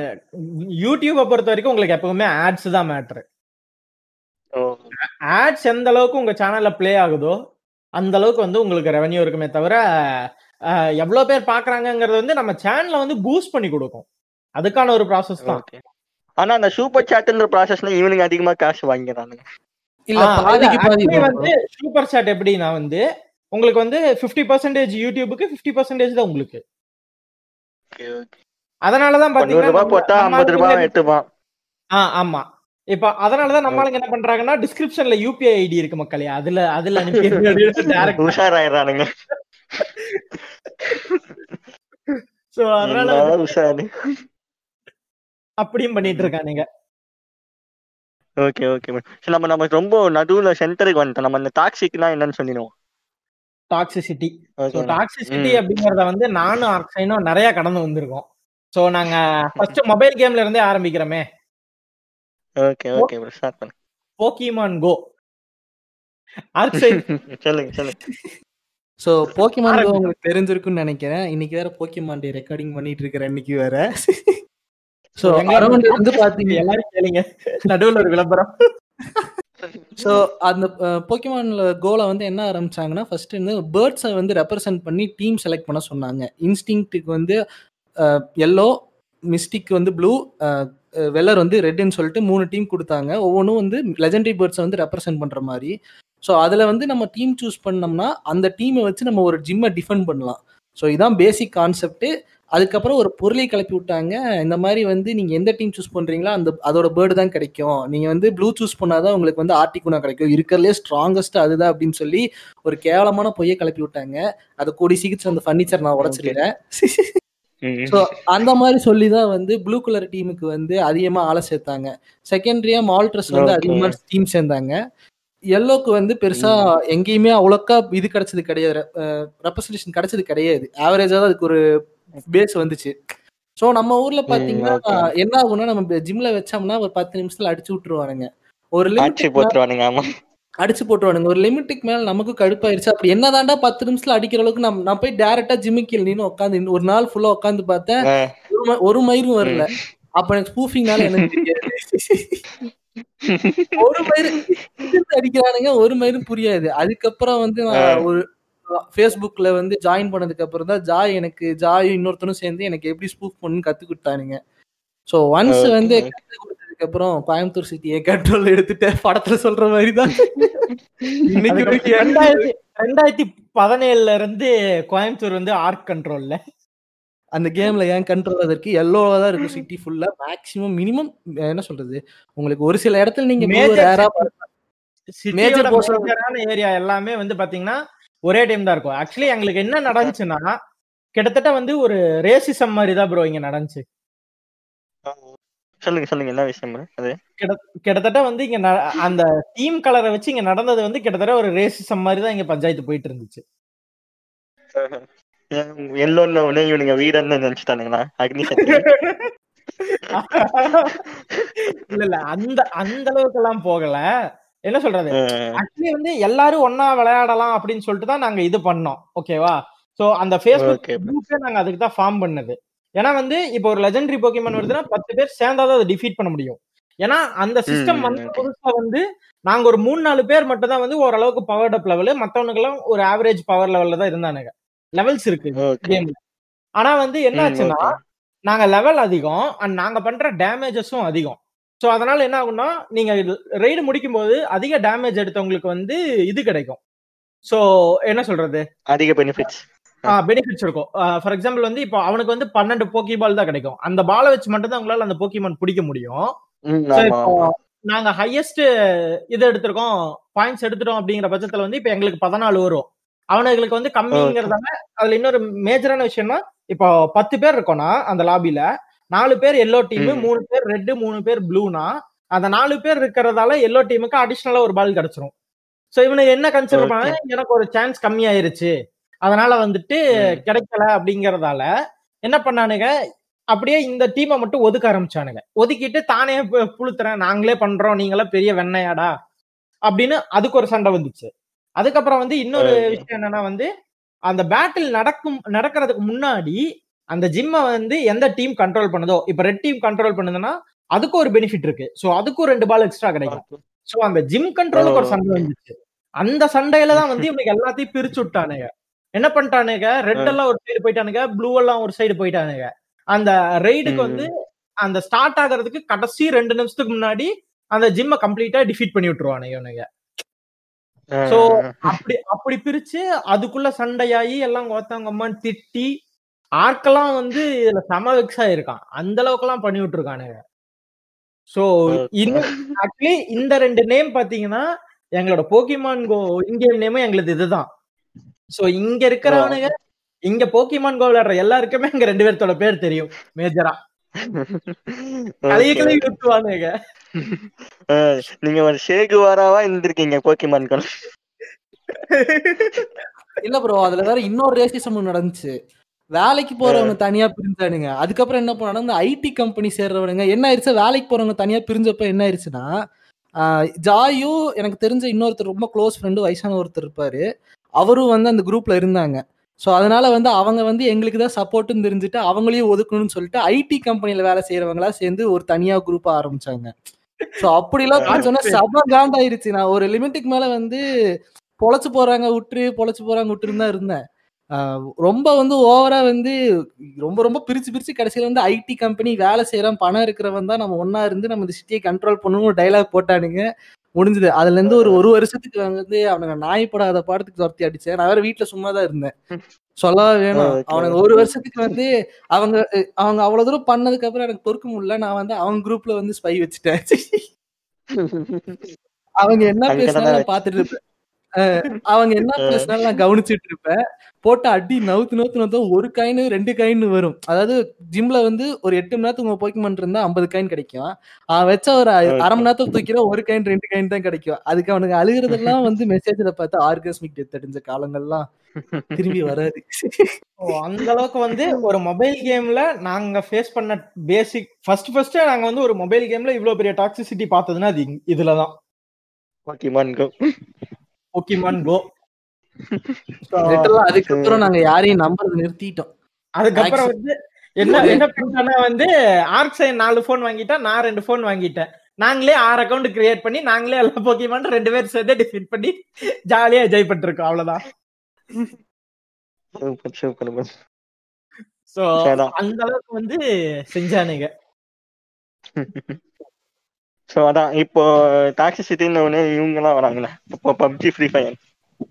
யூடியூபை பொறுத்த வரைக்கும் உங்களுக்கு எப்பவுமே ஆட்ஸ் தான் மேட்ரு ஆட்ஸ் எந்த அளவுக்கு உங்க சேனல்ல ப்ளே ஆகுதோ அந்த அளவுக்கு வந்து உங்களுக்கு ரெவன்யூ இருக்குமே தவிர ஆஹ் எவ்வளவு பேர் பாக்குறாங்கங்கிறது வந்து நம்ம சேனலை வந்து பூஸ்ட் பண்ணி கொடுக்கும். அதுக்கான ஒரு ப்ராசஸ் தான். ஆனா அந்த சூப்பர் சாட்ன்ற ப்ராசஸ்ல இவனுங்க அதிகமா காசு வாங்கிக்கிறானுங்க இல்ல. வந்து சூப்பர் சாட் எப்படின்னா வந்து உங்களுக்கு வந்து 50% பர்சன்டேஜ் யூடியூபுக்கு 50% பர்சன்டேஜ் தான் உங்களுக்கு. அதனாலதான் பாத்தீங்கன்னா போட்டா ஐம்பது ரூபாய் ஆ ஆமா. இப்ப அதனாலதான் நம்ம ஆளுங்க என்ன பண்றாங்கன்னா டிஸ்கிரிப்ஷன்ல யூபிஐ ஐடி இருக்கு மக்களே அதுல அதுல அனுப்பி சோ அதனால உஷாரு. அப்படியும் பண்ணிட்டு இருக்கானுங்க. ஓகே ஓகே சரி நம்ம நம்ம ரொம்ப நடுவுல சென்டருக்கு வந்துட்டோம். நம்ம அந்த டாக்ஸிக்னா என்னன்னு சொல்லிடுவோம். Toxicity so toxicity. அப்படிங்கறத வந்து நானும் ஆக்சைனும் நிறைய கடந்து வந்திருக்கோம். சோ நாங்க ஃபர்ஸ்ட் மொபைல் கேம்ல இருந்தே ஆரம்பிக்கிறோமே. ஓகே ஓகே ப்ரோ ஸ்டார்ட் பண்ணு. போக்கிமான் கோ ஆர்க்சைன் சொல்லுங்க சொல்லுங்க. சோ போக்கிமான் ஆரம்பிக்கலாம். உங்களுக்கு தெரிஞ்சிருக்கும்னு நினைக்கிறேன். இன்னைக்கு வேற போக்கிமான் டே ரெக்கார்டிங் பண்ணிட்டு இருக்கிறேன் இன்னைக்கு வேற. அரௌண்ட் வந்து பாத்தீங்க. எல்லாரும் கேளுங்க. நடுவுல ஒரு விளம்பரம். ஸோ அந்த போக்கிமான்ல கோலை வந்து என்ன ஆரம்பிச்சாங்கன்னா ஃபர்ஸ்ட் வந்து பேர்ட்ஸை வந்து ரெப்ரசென்ட் பண்ணி டீம் செலக்ட் பண்ண சொன்னாங்க. இன்ஸ்டிங்க்ட்டுக்கு வந்து எல்லோ மிஸ்டிக் வந்து ப்ளூ வெள்ளர் வந்து ரெட்னு சொல்லிட்டு மூணு டீம் கொடுத்தாங்க. ஒவ்வொன்றும் வந்து லெஜெண்டரி பேர்ட்ஸை வந்து ரெப்ரசென்ட் பண்ணுற மாதிரி. ஸோ அதில் வந்து நம்ம டீம் சூஸ் பண்ணோம்னா அந்த டீமை வச்சு நம்ம ஒரு ஜிம்மை டிஃபெண்ட் பண்ணலாம். ஸோ இதான் பேசிக் கான்செப்ட்டு அதுக்கப்புறம் ஒரு பொருளை கிளப்பி விட்டாங்க. இந்த மாதிரி வந்து நீங்க எந்த டீம் சூஸ் பண்றீங்களோ அந்த அதோட பேர்டு தான் கிடைக்கும். நீங்க வந்து ப்ளூ சூஸ் பண்ணாதான் உங்களுக்கு வந்து ஆர்டிகுனா கிடைக்கும். இருக்கிறதுலே ஸ்ட்ராங்கஸ்ட் அதுதான் அப்படின்னு சொல்லி ஒரு கேவலமான பொய்யை கிளப்பி விட்டாங்க. அதை கூடி சீக்கிரம் அந்த ஃபர்னிச்சர் நான் உடச்சிருக்கேன் ம். ஸோ அந்த மாதிரி சொல்லி தான் வந்து ப்ளூ கலர் டீமுக்கு வந்து அதிகமா ஆளை சேர்த்தாங்க. செகண்டரியா மால்ட்ரஸ் வந்து. அதிகமா டீம் சேர்ந்தாங்க. எல்லோக்கு வந்து பெருசா எங்கேயுமே அவ்வளோக்கா இது கிடைச்சது கிடையாது. ரெப்ரசன்டேஷன் கிடைச்சது கிடையாது. ஆவரேஜா தான் அதுக்கு ஒரு பேஸ் வந்துச்சு. ஸோ நம்ம ஊர்ல பாத்தீங்கன்னா. என்ன ஆகும்னா நம்ம ஜிம்ல வச்சோம்னா ஒரு பத்து நிமிஷத்துல அடிச்சு விட்டுருவானுங்க. ஒரு அடிச்சு போட்டுருவானுங்க ஒரு லிமிட்டுக்கு மேல நமக்கு கடுப்பாயிருச்சு. அப்படி என்னதாண்டா பத்து நிமிஷத்துல அடிக்கிற அளவுக்கு நம்ம நான் போய் டேரக்டா ஜிம்முக்கு நின்று உட்காந்து ஒரு நாள் ஃபுல்லா உட்காந்து பார்த்தேன். ஒரு மயிரும் வரல. அப்ப எனக்கு ஸ்பூஃபிங்னால எனக்கு ஒரு மயிறு அடிக்கிறானுங்க ஒரு மயிரும் புரியாது. அதுக்கப்புறம் வந்து நான் ஒரு ஃபேஸ்புக்ல வந்து ஜாயின் பண்ணதுக்கு அப்புறம் தான் ஜாய் எனக்கு ஜாயும் இன்னொருத்தனும் சேர்ந்து எனக்கு எப்படி ஸ்பூஃப் பண்ணு கத்து கொடுத்தானுங்க. So once. வந்து கத்து கொடுத்ததுக்கு அப்புறம் கோயம்புத்தூர் சிட்டியை கண்ட்ரோல் எடுத்துட்டு படத்துல சொல்ற மாதிரி தான் இன்னைக்கு ரெண்டாயிரத்தி ரெண்டாயிரத்தி பதினேழுல இருந்து கோயம்புத்தூர் வந்து ஆர்க் கண்ட்ரோல்ல அந்த கேம்ல ஏன் கண்ட்ரோல் அதற்கு எல்லோவா தான் இருக்கும் சிட்டி ஃபுல்லா மேக்ஸிமம் மினிமம் என்ன சொல்றது? உங்களுக்கு ஒரு சில இடத்துல நீங்க மேஜரான ஏரியா எல்லாமே வந்து பாத்தீங்கன்னா ஒரே டைம் தான் இருக்கும். ஆக்சுவலி எங்களுக்கு என்ன நடந்துச்சுன்னா கிட்டத்தட்ட வந்து ஒரு ரேசிசம் மாதிரி தான் ப்ரோ இங்க நடந்துச்சு. சொல்லுங்க சொல்லுங்க. என்ன விஷயம் கிட்டத்தட்ட வந்து இங்க அந்த டீம் கலரை வச்சு இங்க நடந்தது வந்து கிட்டத்தட்ட ஒரு ரேசிசம் மாதிரி தான் இங்க பஞ்சாயத்து போயிட்டு இருந்துச்சு. எல்லோன்னு உடனே இவனுங்க வீரன்னு நினைச்சிட்டானுங்களா? அக்னி இல்ல இல்ல. அந்த அந்த அளவுக்கு எல்லாம் போகல. என்ன சொல்றது? ஆக்சுவலி வந்து எல்லாரும் ஒன்னா விளையாடலாம் அப்படின்னு சொல்லிட்டு தான் நாங்க இது பண்ணோம். ஓகேவா சோ அந்த ஃபேஸ்புக். குரூப்பே நாங்க அதுக்கு தான் ஃபார்ம் பண்ணது. ஏன்னா வந்து இப்போ ஒரு லெஜெண்டரி போக்கிமான் வருதுன்னா பத்து பேர் சேர்ந்தாதான் அதை டிஃபீட் பண்ண முடியும். ஏன்னா அந்த சிஸ்டம் வந்து. புதுசா வந்து நாங்க ஒரு மூணு நாலு பேர் மட்டும் தான் வந்து ஓரளவுக்கு பவர் அப் லெவல் மத்தவனுக்கெல்லாம் ஒரு ஆவரேஜ் பவர் லெவல்ல தான் இருந்தானுங்க. லெவல்ஸ் இருக்கு. கேம்ல ஆனா வந்து என்ன ஆச்சுன்னா. நாங்க லெவல் அதிகம் அண்ட் நாங்க பண்ற டேமேஜஸும் அதிகம். சோ அதனால என்ன ஆகும்னா நீங்க ரெய்டு முடிக்கும் போது அதிக டேமேஜ் எடுத்தவங்களுக்கு வந்து இது கிடைக்கும். சோ என்ன சொல்றது? அதிக பெனிஃபிட்ஸ் பெனிஃபிட்ஸ் இருக்கும். ஃபார் எக்ஸாம்பிள் வந்து இப்போ அவனுக்கு வந்து பன்னெண்டு போக்கி பால் தான் கிடைக்கும். அந்த பாலை வச்சு மட்டும் தான் உங்களால அந்த போக்கிமான் பிடிக்க முடியும். நாங்க ஹையஸ்ட் இது எடுத்திருக்கோம். பாயிண்ட்ஸ் எடுத்துட்டோம் அப்படிங்கிற பட்சத்துல வந்து இப்போ எங்களுக்கு பதினாலு வரும். அவனுங்களுக்கு வந்து கம்மிங்கிறதால அதுல இன்னொரு மேஜரான விஷயம்னா இப்போ பத்து பேர் இருக்கோம்னா அந்த லாபில நாலு பேர் எல்லோ டீம். மூணு பேர் ரெட் மூணு பேர் ப்ளூனா அந்த நாலு பேர் இருக்கிறதால எல்லோ டீமுக்கு அடிஷனலா ஒரு பால் கிடைச்சிரும் சோ இவனுக்கு என்ன கன்சிடர். பண்ணா எனக்கு ஒரு சான்ஸ் கம்மியாயிருச்சு அதனால வந்துட்டு. கிடைக்கல அப்படிங்கறதால என்ன பண்ணானுங்க அப்படியே இந்த டீமை மட்டும் ஒதுக்க ஆரம்பிச்சானுங்க ஒதுக்கிட்டு தானே புழுத்துறேன் நாங்களே பண்றோம் நீங்களாம் பெரிய வெண்ணையாடா அப்படின்னு அதுக்கு ஒரு சண்டை வந்துச்சு அதுக்கப்புறம் வந்து இன்னொரு. விஷயம் என்னன்னா வந்து அந்த பேட்டில் நடக்கும் நடக்கிறதுக்கு முன்னாடி அந்த ஜிம்மை வந்து எந்த டீம் கண்ட்ரோல் பண்ணுதோ இப்ப ரெட் டீம் கண்ட்ரோல் பண்ணுதுன்னா அதுக்கும் ஒரு பெனிஃபிட் இருக்கு. சோ அதுக்கும் ரெண்டு பால் எக்ஸ்ட்ரா கிடைக்கும். சோ அந்த ஜிம் கண்ட்ரோலுக்கு ஒரு சண்டை வந்துச்சு. அந்த சண்டையில தான் வந்து இவனுக்கு எல்லாத்தையும் பிரிச்சு விட்டானுங்க. என்ன பண்ணிட்டானுங்க? ரெட் எல்லாம் ஒரு சைடு போயிட்டானுங்க ப்ளூ எல்லாம் ஒரு சைடு போயிட்டானுங்க. அந்த ரெய்டுக்கு ம். வந்து அந்த ஸ்டார்ட் ஆகுறதுக்கு கடைசி ரெண்டு நிமிஷத்துக்கு முன்னாடி அந்த ஜிம்மை கம்ப்ளீட்டா டிஃபீட் பண்ணி விட்டுருவானுங்க இவனுங்க. சோ அப்படி அப்படி பிரிச்சு அதுக்குள்ள சண்டையாகி எல்லாம் ஒருத்தவங்கம்மான்னு திட்டி ஆர்க்கெல்லாம் வந்து இதுல செம வெக்ஸ் ஆயிருக்கான். அந்த அளவுக்கு எல்லாம் பண்ணி விட்டுருக்கானுங்க. சோ. இன்னும் ஆக்சுவலி இந்த ரெண்டு நேம் பாத்தீங்கன்னா எங்களோட போக்கிமான் கோ இந்தியன் நேமும் எங்களுது இதுதான். சோ இங்க இருக்கிறவனுங்க இங்க போக்கிமான் கோ விளையாடுற எல்லாருக்குமே எங்க ரெண்டு பேர்த்தோட பேர் தெரியும் மேஜரா. Okay. விட்டுவானுங்க நீங்க ஒரு ஷேகுவாராவா இருந்திருக்கீங்க போக்கிமான் கொலை இல்ல ப்ரோ அதுல வேற இன்னொரு ரேசிசம் நடந்துச்சு. வேலைக்கு போறவங்க தனியா பிரிஞ்சானுங்க. அதுக்கப்புறம் என்ன பண்ணாங்க இந்த ஐடி கம்பெனி சேர்றவனுங்க என்ன ஆயிருச்சு? வேலைக்கு போறவங்க தனியா பிரிஞ்சப்ப என்ன ஆயிருச்சுன்னா ஆஹ் ஜாயு எனக்கு தெரிஞ்ச இன்னொருத்தர் ரொம்ப க்ளோஸ் ஃப்ரெண்டு வயசான ஒருத்தர் இருப்பாரு. அவரும் வந்து அந்த குரூப்ல இருந்தாங்க. ஸோ அதனால வந்து அவங்க வந்து எங்களுக்கு தான் சப்போர்ட்னு தெரிஞ்சுட்டு அவங்களையும் ஒதுக்கணும்னு சொல்லிட்டு ஐடி கம்பெனில வேலை செய்யறவங்களா சேர்ந்து ஒரு தனியா குரூப்பா ஆரம்பிச்சாங்க. ஸோ அப்படிலாம் பார்த்தோன்னா சப காண்டாயிருச்சு நான் ஒரு லிமிட்டுக்கு மேல வந்து பொழைச்சு போறாங்க விட்டுரு பொழைச்சு போறாங்க விட்டுருன்னு தான் இருந்தேன். ரொம்ப வந்து ஓவரா வந்து ரொம்ப ரொம்ப பிரிச்சு பிரிச்சு கடைசியில வந்து ஐடி கம்பெனி வேலை செய்யறோம் பணம் இருக்கிறவன் தான் நம்ம ஒன்னா இருந்து நம்ம இந்த சிட்டியை கண்ட்ரோல் பண்ணணும் டைலாக் போட்டானுங்க. முடிஞ்சது. அதுல இருந்து ஒரு ஒரு வருஷத்துக்கு வந்து அவனுங்க நாய்ப்படாத பாடத்துக்கு துரத்தி அடிச்சேன். நான் வேற வீட்டுல சும்மா தான் இருந்தேன். சொல்லவா வேணும். அவனுங்க ஒரு வருஷத்துக்கு வந்து அவங்க அவங்க அவ்வளவு தூரம் பண்ணதுக்கு அப்புறம் எனக்கு பொறுக்க முடியல. நான் வந்து அவங்க குரூப்ல வந்து ஸ்பை வச்சுட்டேன். அவங்க என்ன பேசினாலும். பாத்துட்டு இருப்பேன். அவங்க என்ன பேசினாலும் நான் கவனிச்சிட்டு இருப்பேன் போட்டு அடி நவுத்து நவுத்து நவுத்து ஒரு காயின் ரெண்டு காயின் வரும். அதாவது ஜிம்ல வந்து ஒரு எட்டு மணி நேரத்துக்கு உங்க இருந்தா ஐம்பது காயின் கிடைக்கும். அவன் வச்ச ஒரு அரை மணி நேரத்துல தூக்கிற ஒரு காயின் ரெண்டு காயின் தான் கிடைக்கும். அதுக்கு அவனுக்கு அழுகுறதெல்லாம் வந்து மெசேஜ்ல பார்த்து ஆர்காஸ்மிக் டெத் அடிஞ்ச காலங்கள்லாம் திரும்பி வராது. அந்த அளவுக்கு வந்து ஒரு மொபைல் கேம்ல நாங்க ஃபேஸ் பண்ண பேசிக் ஃபர்ஸ்ட் ஃபர்ஸ்ட் நாங்க வந்து ஒரு மொபைல் கேம்ல இவ்வளவு பெரிய டாக்ஸிசிட்டி பார்த்ததுன்னா அது இதுலதான். போக்கிமான் கோ. அதுக்கப்புறம் நாங்க யாரையும் நம்புறது நிறுத்திட்டோம். அதுக்கப்புறம் வந்து என்ன என்ன பண்ணிட்டானா வந்து ஆர்க் சைன் நாலு போன் வாங்கிட்டா நான் ரெண்டு போன் வாங்கிட்டேன். நாங்களே ஆறு அக்கவுண்ட் கிரியேட் பண்ணி நாங்களே எல்லா போக்கிமான் ரெண்டு பேரும் சேர்ந்து டிஃபீட் பண்ணி ஜாலியா என்ஜாய் பண்ணிருக்கோம் அவ்வளவுதான். சோ. அந்த அளவுக்கு வந்து செஞ்சானுங்க. ஸோ அதான். இப்போ டாக்ஸிசிட்டின்னு ஒன்று இவங்கெல்லாம் வராங்களே இப்போ PUBG free fire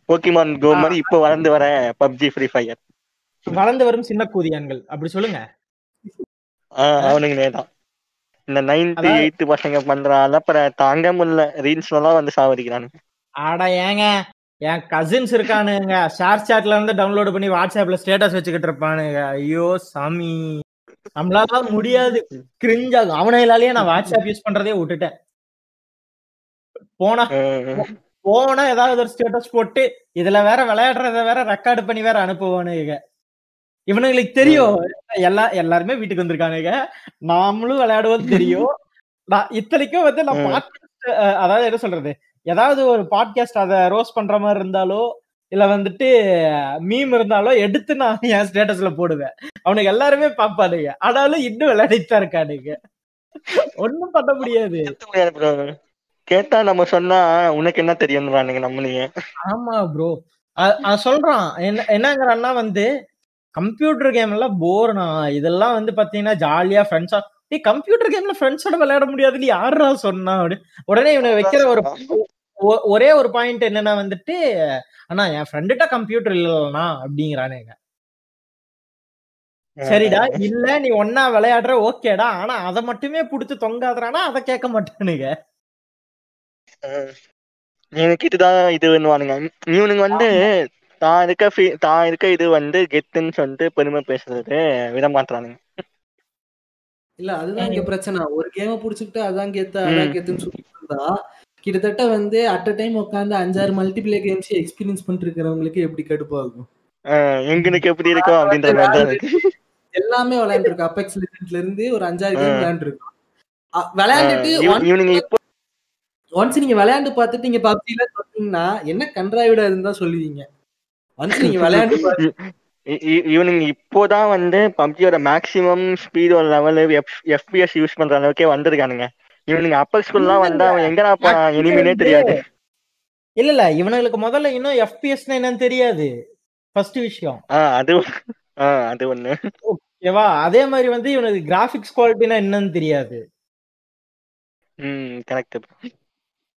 Pokemon go. மாதிரி இப்போ வளர்ந்து வர பப்ஜி ஃப்ரீ ஃபயர் வளர்ந்து வரும் சின்ன கூதியான்கள். அப்படி சொல்லுங்க. அவனுங்களே தான். இந்த அதாவது- எயித்து பசங்க பண்ற அலப்பற தாங்க முடியல. ரீல்ஸ்ல எல்லாம் வந்து சாவடிக்கிறானுங்க. ஆட ஏங்க. என் கசின்ஸ் இருக்கானுங்க. ஷேர் சாட்ல இருந்து டவுன்லோட் பண்ணி வாட்ஸ்அப்ல ஸ்டேட்டஸ் வச்சுக்கிட்டு இருப்பானுங்க. ஐயோ சாமி. நம்மளால முடியாது. கிரிஞ்ச் ஆகும். அவனாலேயே நான் வாட்ஸ்அப் யூஸ் பண்றதே விட்டுட்டேன். போனா போனா ஏதாவது ஒரு ஸ்டேட்டஸ் போட்டு இதுல வேற விளையாடுறத வேற ரெக்கார்டு பண்ணி வேற அனுப்புவானுங்க இவனுங்களுக்கு தெரியும். எல்லா எல்லாருமே வீட்டுக்கு வந்திருக்கானுங்க நாமளும் விளையாடுவோம் தெரியும். நான் இத்தனைக்கும் வந்து நான். பாட்காஸ்ட் அதாவது என்ன சொல்றது? ஏதாவது ஒரு பாட்காஸ்ட் அத ரோஸ் பண்ற மாதிரி இருந்தாலோ இல்ல வந்துட்டு மீம் இருந்தாலோ எடுத்து நான் என் ஸ்டேட்டஸ்ல போடுவேன். அவனுக்கு எல்லாருமே பாப்பானுங்க ஆனாலும் இன்னும் விளையாடிட்டு தான் இருக்கானுங்க. ஒண்ணும் பண்ண முடியாது. கேட்டா நம்ம சொன்னா உனக்கு என்ன தெரியும்ன்றானுங்க நம்மளையே. ஆமா ப்ரோ சொல்றான் என்ன என்னங்கிறான்னா வந்து கம்ப்யூட்டர் கேம் எல்லாம் போர்னா இதெல்லாம் வந்து பாத்தீங்கன்னா ஜாலியா ஃப்ரெண்ட்ஸா நீ கம்ப்யூட்டர் கேம்ல ஃப்ரெண்ட்ஸோட விளையாட முடியாதுன்னு யாரா சொன்னா? அப்படி உடனே இவனுக்கு வைக்கிற ஒரு ஒரே ஒரு பாயிண்ட் என்னன்னா வந்துட்டு அண்ணா என் ஃப்ரெண்டுகிட்ட கம்ப்யூட்டர் இல்லைண்ணா அப்படிங்கிறானுங்க சரிடா இல்ல நீ ஒன்னா விளையாடுற ஓகேடா ஆனா அதை மட்டுமே புடிச்சு தொங்காதுறானா அதை கேட்க மாட்டானுங்க. எனக்கு இதுதான் இதுன்னுவானுங்க இவனுங்க வந்து தான் இருக்க தான் இருக்க இது வந்து கெத்துன்னு சொல்லிட்டு பெருமை பேசுறது விட மாட்டானுங்க இல்ல அதுதான் இங்க பிரச்சனை. ஒரு கேம புடிச்சுக்கிட்டு அதான் கெத்து. அதான் கெத்துன்னு சொல்லிட்டு இருந்தா கிட்டத்தட்ட வந்து அட் அ டைம் உட்காந்து அஞ்சாறு மல்டிபிளேயர் கேம்ஸ் எக்ஸ்பீரியன்ஸ் பண்ணிட்டு இருக்கிறவங்களுக்கு எப்படி கடுப்பாகும் எங்களுக்கு எப்படி இருக்கும் அப்படின்ற மாதிரி தான் இருக்கு. எல்லாமே விளையாண்டுருக்கோம். அபெக்ஸ் லெஜெண்ட்ல இருந்து ஒரு அஞ்சாறு. கேம் விளையாண்டுருக்கோம். விளையாண்டுட்டு ஒன்ஸ் நீங்க விளையாண்டு பார்த்துட்டு நீங்க பப்ஜில சொன்னீங்கன்னா என்ன கன்றாவிடா இருந்தா சொல்லுவீங்க? ஒன்ஸ் நீங்க விளையாண்டு இவனுங்க இப்போதான் வந்து பப்ஜியோட மேக்ஸிமம் ஸ்பீடோட லெவல் எஃபிஎஸ் யூஸ் பண்ற அளவுக்கே வந்திருக்கானுங்க. இவனுங்க அப்பர் ஸ்கூல்லாம் வந்தா அவன் எங்கடா போறான்? எனிமினே தெரியாது. இல்ல இல்ல. இவனுங்களுக்கு முதல்ல இன்னும் எஃபிஎஸ்னா என்னன்னு தெரியாது. ஃபர்ஸ்ட் விஷயம். அது அது ஒண்ணு. ஓகேவா அதே மாதிரி வந்து இவனுக்கு கிராபிக்ஸ் குவாலிட்டினா என்னன்னு தெரியாது. ம் கரெக்ட்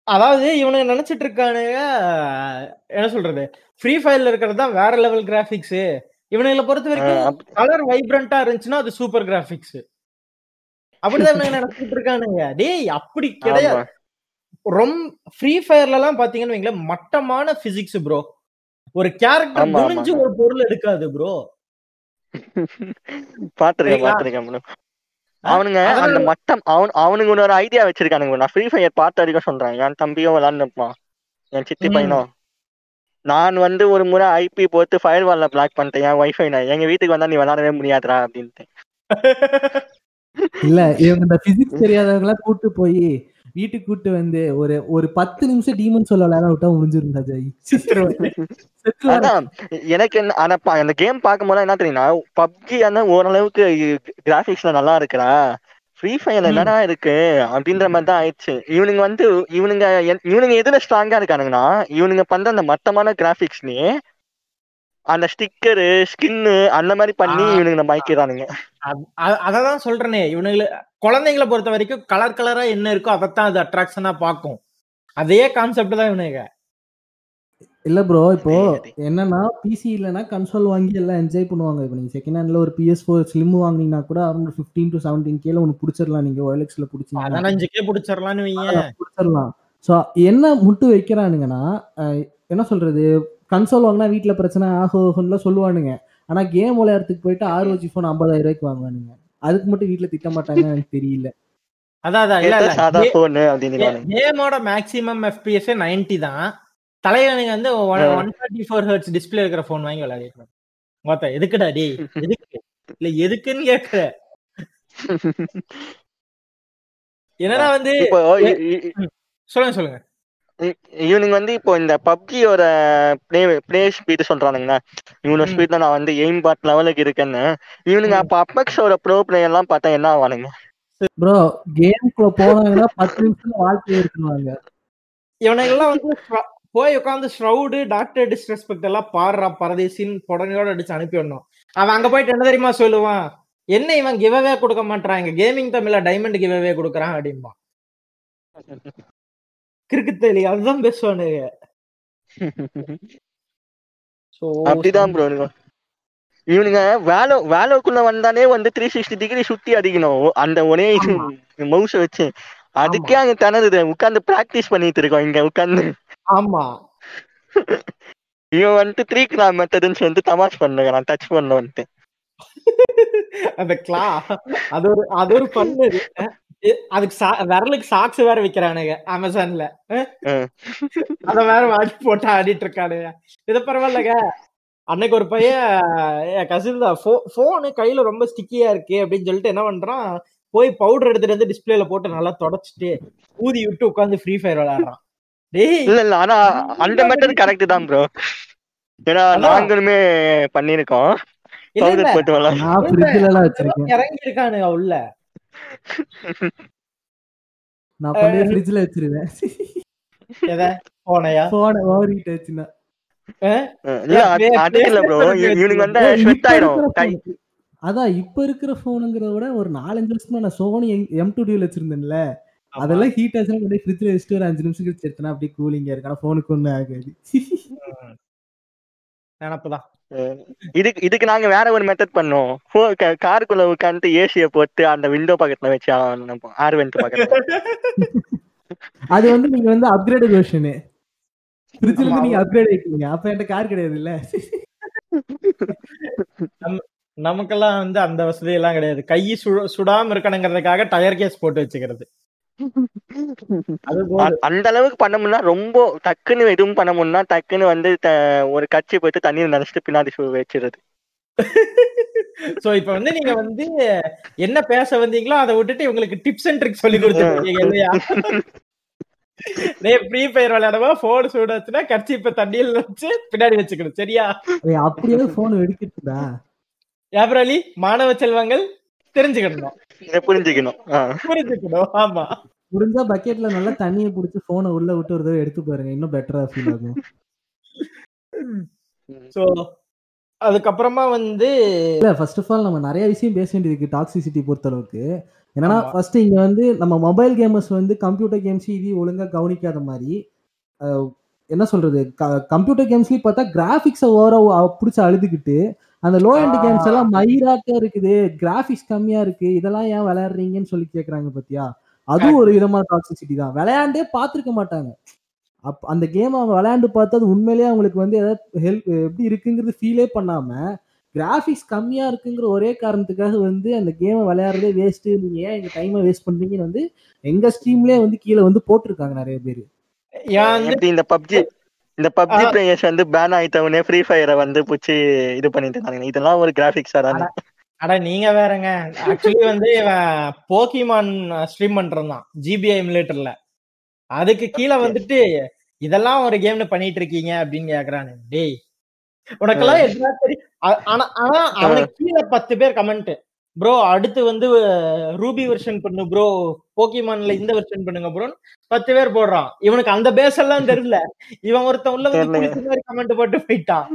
அதாவது இவனுங்க நினைச்சிட்டு இருக்கானுங்க என்ன சொல்றது? ஃப்ரீ ஃபயர்ல இருக்கிறது தான் வேற லெவல் கிராபிக்ஸ் இவனுங்களை பொறுத்த வரைக்கும் கலர் வைப்ரண்டா இருந்துச்சுன்னா அது சூப்பர் கிராபிக்ஸ் அப்படிதான் நினைச்சிட்டு இருக்கானுங்க. டேய் அப்படி கிடையாது. ரொம்ப ஃப்ரீ ஃபயர்ல எல்லாம் பாத்தீங்கன்னு வைங்களேன் மட்டமான பிசிக்ஸ் ப்ரோ ஒரு கேரக்டர். குனிஞ்சு ஒரு பொருள் எடுக்காது ப்ரோ பாத்துருக்கேன்? பாத்துருக்கேன். அவனுங்க அந்த மட்டம் அவன் அவனுங்க ஒரு ஐடியா வச்சிருக்கானுங்க. நான் ஃப்ரீ ஃபயர் பார்த்த வரைக்கும் சொல்றேன். என் தம்பியும் விளாண்டுப்பான் என் சித்தி. பையனும். நான் வந்து ஒரு முறை ஐபி போட்டு ஃபயர் வால்ல பிளாக் பண்ணிட்டேன். என் ஒய்ஃபை நான் எங்க வீட்டுக்கு வந்தா நீ விளாடவே முடியாதுடா அப்படின்ட்டு. இல்ல இவங்க இந்த பிசிக்ஸ் தெரியாதவங்க கூட்டு போய் வீட்டுக்கு கூட்டு வந்து ஒரு ஒரு பத்து நிமிஷம் டீமன் சொல்ல விளையாட விட்டா முடிஞ்சிருந்தா ஜெய் எனக்கு என்ன ஆனா அந்த கேம் பார்க்கும்போது என்ன தெரியும்னா பப்ஜி ஆனா ஓரளவுக்கு கிராபிக்ஸ்ல நல்லா இருக்குடா. ஃப்ரீ ஃபயர்ல. என்னடா இருக்கு அப்படின்ற மாதிரி தான் ஆயிடுச்சு. இவனுங்க வந்து இவனுங்க இவனுங்க எதுல ஸ்ட்ராங்கா இருக்கானுங்கன்னா இவனுங்க பண்ற அந்த மட்டமான கிராபிக்ஸ்லயே அந்த ஸ்டிக்கரு ஸ்கின்னு அந்த மாதிரி பண்ணி. இவனுங்க நம்ம மயக்கிறானுங்க அததான் சொல்றேனே. இவனுங்களை குழந்தைங்களை பொறுத்த வரைக்கும் கலர் கலரா என்ன இருக்கோ அதைத்தான் அது அட்ராக்ஷனா பார்க்கும். அதே கான்செப்ட் தான் இவனுங்க. இல்ல ப்ரோ இப்போ என்னன்னா பிசி இல்லைன்னா கன்சோல் வாங்கி எல்லாம் என்ஜாய் பண்ணுவாங்க. இப்போ நீங்க செகண்ட் ஹேண்ட்ல ஒரு பிஎஸ் ஃபோர் ஸ்லிம் வாங்குனீங்கன்னா கூட அரௌண்ட் ஃபிஃப்டீன் டு செவன்டீன் கேல ஒன்று பிடிச்சிடலாம் நீங்க பிடிச்சீங்கன்னா. பதினஞ்சுக்கே பிடிச்சிடலான்னு வைங்க பிடிச்சிடலாம் ஸோ என்ன முட்டு வைக்கிறானுங்கன்னா என்ன சொல்றது? கன்சோல் வாங்கினா வீட்ல பிரச்சனை ஆகும்லாம் சொல்லுவானுங்க. ஆனா கேம் விளையாடுறதுக்கு போயிட்டு ஆர்ஓஜி ஃபோன் ஐம்பதாயிரம் ரூபாய்க்கு வாங்குவானுங்க. அதுக்கு மட்டும் வீட்ல திட்ட மாட்டாங்கன்னு எனக்கு தெரியல. அதான் கேமோட மேக்ஸிமம் எஃபிஎஸ் நைன்டி தான். தலைவனுங்க வந்து one thirty four hertz display இருக்கிற போன் வாங்கி விளையாடிருக்கோம் மொத்த எதுக்குடா டேய்? எதுக்கு? இல்ல எதுக்குன்னு கேக்குற என்னன்னா வந்து சொல்லுங்க சொல்லுங்க. இவனுங்க வந்து இப்போ இந்த பப்ஜியோட ப்ளே ப்ளே ஸ்பீடு சொல்றானுங்களா. இவனோட ம். ஸ்பீட்ல நான் வந்து எய்ம் பாட் லெவலுக்கு இருக்கேன்னு. இவனுங்க. அப்ப அப்பெக்ஸோட ப்ரோ பிளே எல்லாம் பார்த்தா என்ன ஆவானுங்க? ப்ரோ கேம்குள்ள போனாங்கன்னா பத்து நிமிஷம் வாழ்க்கை எடுத்துருவாங்க இவனுங்கெல்லாம் வந்து போய் உட்காந்து ஷ்ரவுடு டாக்டர் டிஸ்ரெஸ்பெக்ட் எல்லாம் பாடுறா பரதேசின்னு புடனையோட அடிச்சு அனுப்பி விடணும். அவன் அங்க போயிட்டு என்ன தெரியுமா சொல்லுவான்? என்ன இவன் கிவவே கொடுக்க மாட்டான் இங்க கேமிங் தமிழ்ல டைமண்ட் கிவவே கொடுக்குறான் அப்படிம்பா. கிறுக்கு தெளி அதுதான் பேசுவானுங்க அப்படிதான் ப்ரோ இவனுங்க வேலை வேலைக்குள்ள வந்தானே வந்து த்ரீ சிக்ஸ்டி டிகிரி சுத்தி அடிக்கணும். அந்த ஒரே மவுஸ் வச்சு. அதுக்கே அங்க திணறுது. உட்காந்து பிராக்டிஸ் பண்ணிட்டு இருக்கோம் இங்க உட்காந்து ஆமா. இவன் வந்துட்டு த்ரீ கிலா மெத்தடுன்னு சொல்லிட்டு தமாஷ் பண்ணுறான் டச் பண்ண வந்துட்டு. அந்த கிளா அது ஒரு அது ஒரு பண்ணு அதுக்கு சா- விரலுக்கு சாக்ஸ் வேற விக்கிறானுங்க அமேசான்ல. அத வேற வாங்கி போட்டு ஆடிட்டு இருக்கானுங்க. இது பரவாயில்லங்க. அன்னைக்கு ஒரு பையன் கசின் தான் போனு கையில ரொம்ப ஸ்டிக்கியா இருக்கு அப்படின்னு சொல்லிட்டு என்ன பண்றான் போய் பவுடர் எடுத்துட்டு வந்து டிஸ்பிளேல போட்டு நல்லா தொடச்சிட்டு ஊதி விட்டு உட்காந்து ஃப்ரீ ஃபயர் விளையாடுறான். டேய். இல்ல இல்ல ஆனா அந்த மெத்தட் கரெக்ட் தான் ப்ரோ ஏன்னா. நாங்களுமே பண்ணிருக்கோம் பவுடர் போட்டு விளாட நான் ஃப்ரிட்ஜ்ல எல்லாம் வச்சிருக்கேன். இறங்கி இருக்கானுங்க உள்ள. நான் கொண்டு ஃப்ரிட்ஜ்ல வச்சிருவேன். எதை? போனையா போன ஓவர் ஹீட் phone- அதான் இப்ப இருக்கிற போனுங்கிறத விட ஒரு நாலஞ்சு வருஷமா நான் சோனி எம் டூ டியூல வச்சிருந்தேன்ல. அதெல்லாம் ஹீட் ஆச்சுன்னா ஃப்ரிட்ஜ்ல வச்சுட்டு ஒரு அஞ்சு நிமிஷம் கழிச்சு எடுத்தனா அப்படியே கூலிங்கா இருக்கு ஆனா போனுக்கு ஒண்ணு ஆகாது. நினப்புதான். இதுக்கு இதுக்கு நாங்க வேற ஒரு மெத்தட் பண்ணோம். காருக்குள்ள உட்காந்து ஏசிய போட்டு அந்த விண்டோ பக்கத்துல வச்சு ஆர் வெண்ட் பக்கத்துல. அது வந்து நீங்க வந்து அப்கிரேட் வெர்ஷனு ஃப்ரிட்ஜ்ல. இருந்து நீங்க அப்கிரேட் ஆயிட்டீங்க. அப்ப என்கிட்ட கார் கிடையாது இல்ல நமக்கெல்லாம் வந்து அந்த வசதி எல்லாம் கிடையாது. கை சுட சுடாம இருக்கணுங்கிறதுக்காக டயர் கேஸ் போட்டு வச்சுக்கிறது. அந்த அளவுக்கு பண்ண முடியல ரொம்ப டக்குன்னு எதுவும் பண்ண முடியல டக்குன்னு வந்து ஒரு கட்சி போயிட்டு தண்ணீர் நினைச்சிட்டு பின்னாடி சு- வச்சிருது சோ இப்ப வந்து நீங்க வந்து என்ன பேச வந்தீங்களோ அதை விட்டுட்டு இவங்களுக்கு டிப்ஸ் அண்ட் ட்ரிக்ஸ் சொல்லி கொடுத்துருக்கீங்க இல்லையா? டேய் ஃப்ரீ ஃபயர் விளையாடவா போன் சூடாச்சுன்னா கட்சி இப்ப தண்ணியில் வச்சு பின்னாடி வச்சுக்கணும் சரியா? அப்படியே போன் வெடிக்கிட்டுதா யாபர் அலி மாணவ செல்வங்கள் தெரிஞ்சுக்கணும். இதை புரிஞ்சுக்கணும். புரிஞ்சுக்கணும். ஆமா. முடிஞ்சா பக்கெட்ல நல்லா தண்ணியை புடிச்சு போனை உள்ள விட்டு ஒரு தடவை எடுத்து பாருங்க. இன்னும் பெட்டரா ஃபீல் ஆகும். சோ அதுக்கப்புறமா வந்து இல்ல ஃபர்ஸ்ட் ஆஃப் ஆல் நம்ம நிறைய விஷயம் பேச வேண்டியது டாக்ஸிசிட்டி பொறுத்த அளவுக்கு என்னன்னா. ஃபர்ஸ்ட் இங்க வந்து நம்ம மொபைல் கேமர்ஸ் வந்து கம்ப்யூட்டர் கேம்ஸ் இது ஒழுங்கா கவனிக்காத மாதிரி என்ன சொல்றது? கம்ப்யூட்டர் கேம்ஸ்லயும் பார்த்தா கிராபிக்ஸை ஓவரா பிடிச்சி அழுதுகிட்டு அந்த லோ எண்ட். கேம்ஸ் எல்லாம் மயிராக்க இருக்குது கிராபிக்ஸ் கம்மியா இருக்கு இதெல்லாம் ஏன் விளையாடுறீங்கன்னு சொல்லி கேக்குறாங்க பாத்தியா? அதுவும் ஒரு விதமான டாக்ஸிசிட்டி தான். விளையாண்டே பார்த்திருக்க மாட்டாங்க. அப் அந்த கேம் அவங்க விளையாண்டு பார்த்து அது உண்மையிலேயே அவங்களுக்கு வந்து ஏதாவது ஹெல்ப் எப்படி இருக்குங்கிறது ஃபீலே பண்ணாம கிராஃபிக்ஸ் கம்மியா இருக்குங்கிற ஒரே காரணத்துக்காக வந்து அந்த கேமை விளையாடுறதே வேஸ்ட் நீங்க ஏன் எங்க டைமை வேஸ்ட் பண்றீங்கன்னு வந்து எங்க ஸ்ட்ரீம்லயே வந்து கீழே வந்து போட்டிருக்காங்க நிறைய பேர். இந்த பப்ஜி இந்த பப்ஜி. பிளேயர்ஸ் வந்து பேன் ஆயிட்டவனே ஃப்ரீ ஃபயரை வந்து பிடிச்சி இது பண்ணிட்டு இருக்காங்க இதெல்லாம் ஒரு கிராபிக்ஸா தானே. அட நீங்க வேறங்க. ஆக்சுவலி வந்து இவன் போக்கிமான் ஸ்ட்ரீம் பண்றான் ஜிபிஐ எமுலேட்டர்ல அதுக்கு கீழே வந்துட்டு இதெல்லாம் ஒரு கேம்னு பண்ணிட்டு இருக்கீங்க அப்படின்னு கேக்குறானு. டேய் உனக்கெல்லாம் தெரியும்? ஆ- ஆனா ஆனா அவனுக்கு கீழே பத்து பேர் கமெண்ட் ப்ரோ அடுத்து வந்து ரூபி வெர்ஷன் பண்ணு ப்ரோ போக்கிமான்ல இந்த வெர்ஷன் பண்ணுங்க ப்ரோ பத்து பேர் போடுறான். இவனுக்கு அந்த பேஸ் எல்லாம் தெரியல. இவன் ஒருத்தன் உள்ள வந்து மாதிரி கமெண்ட் போட்டு போயிட்டான்.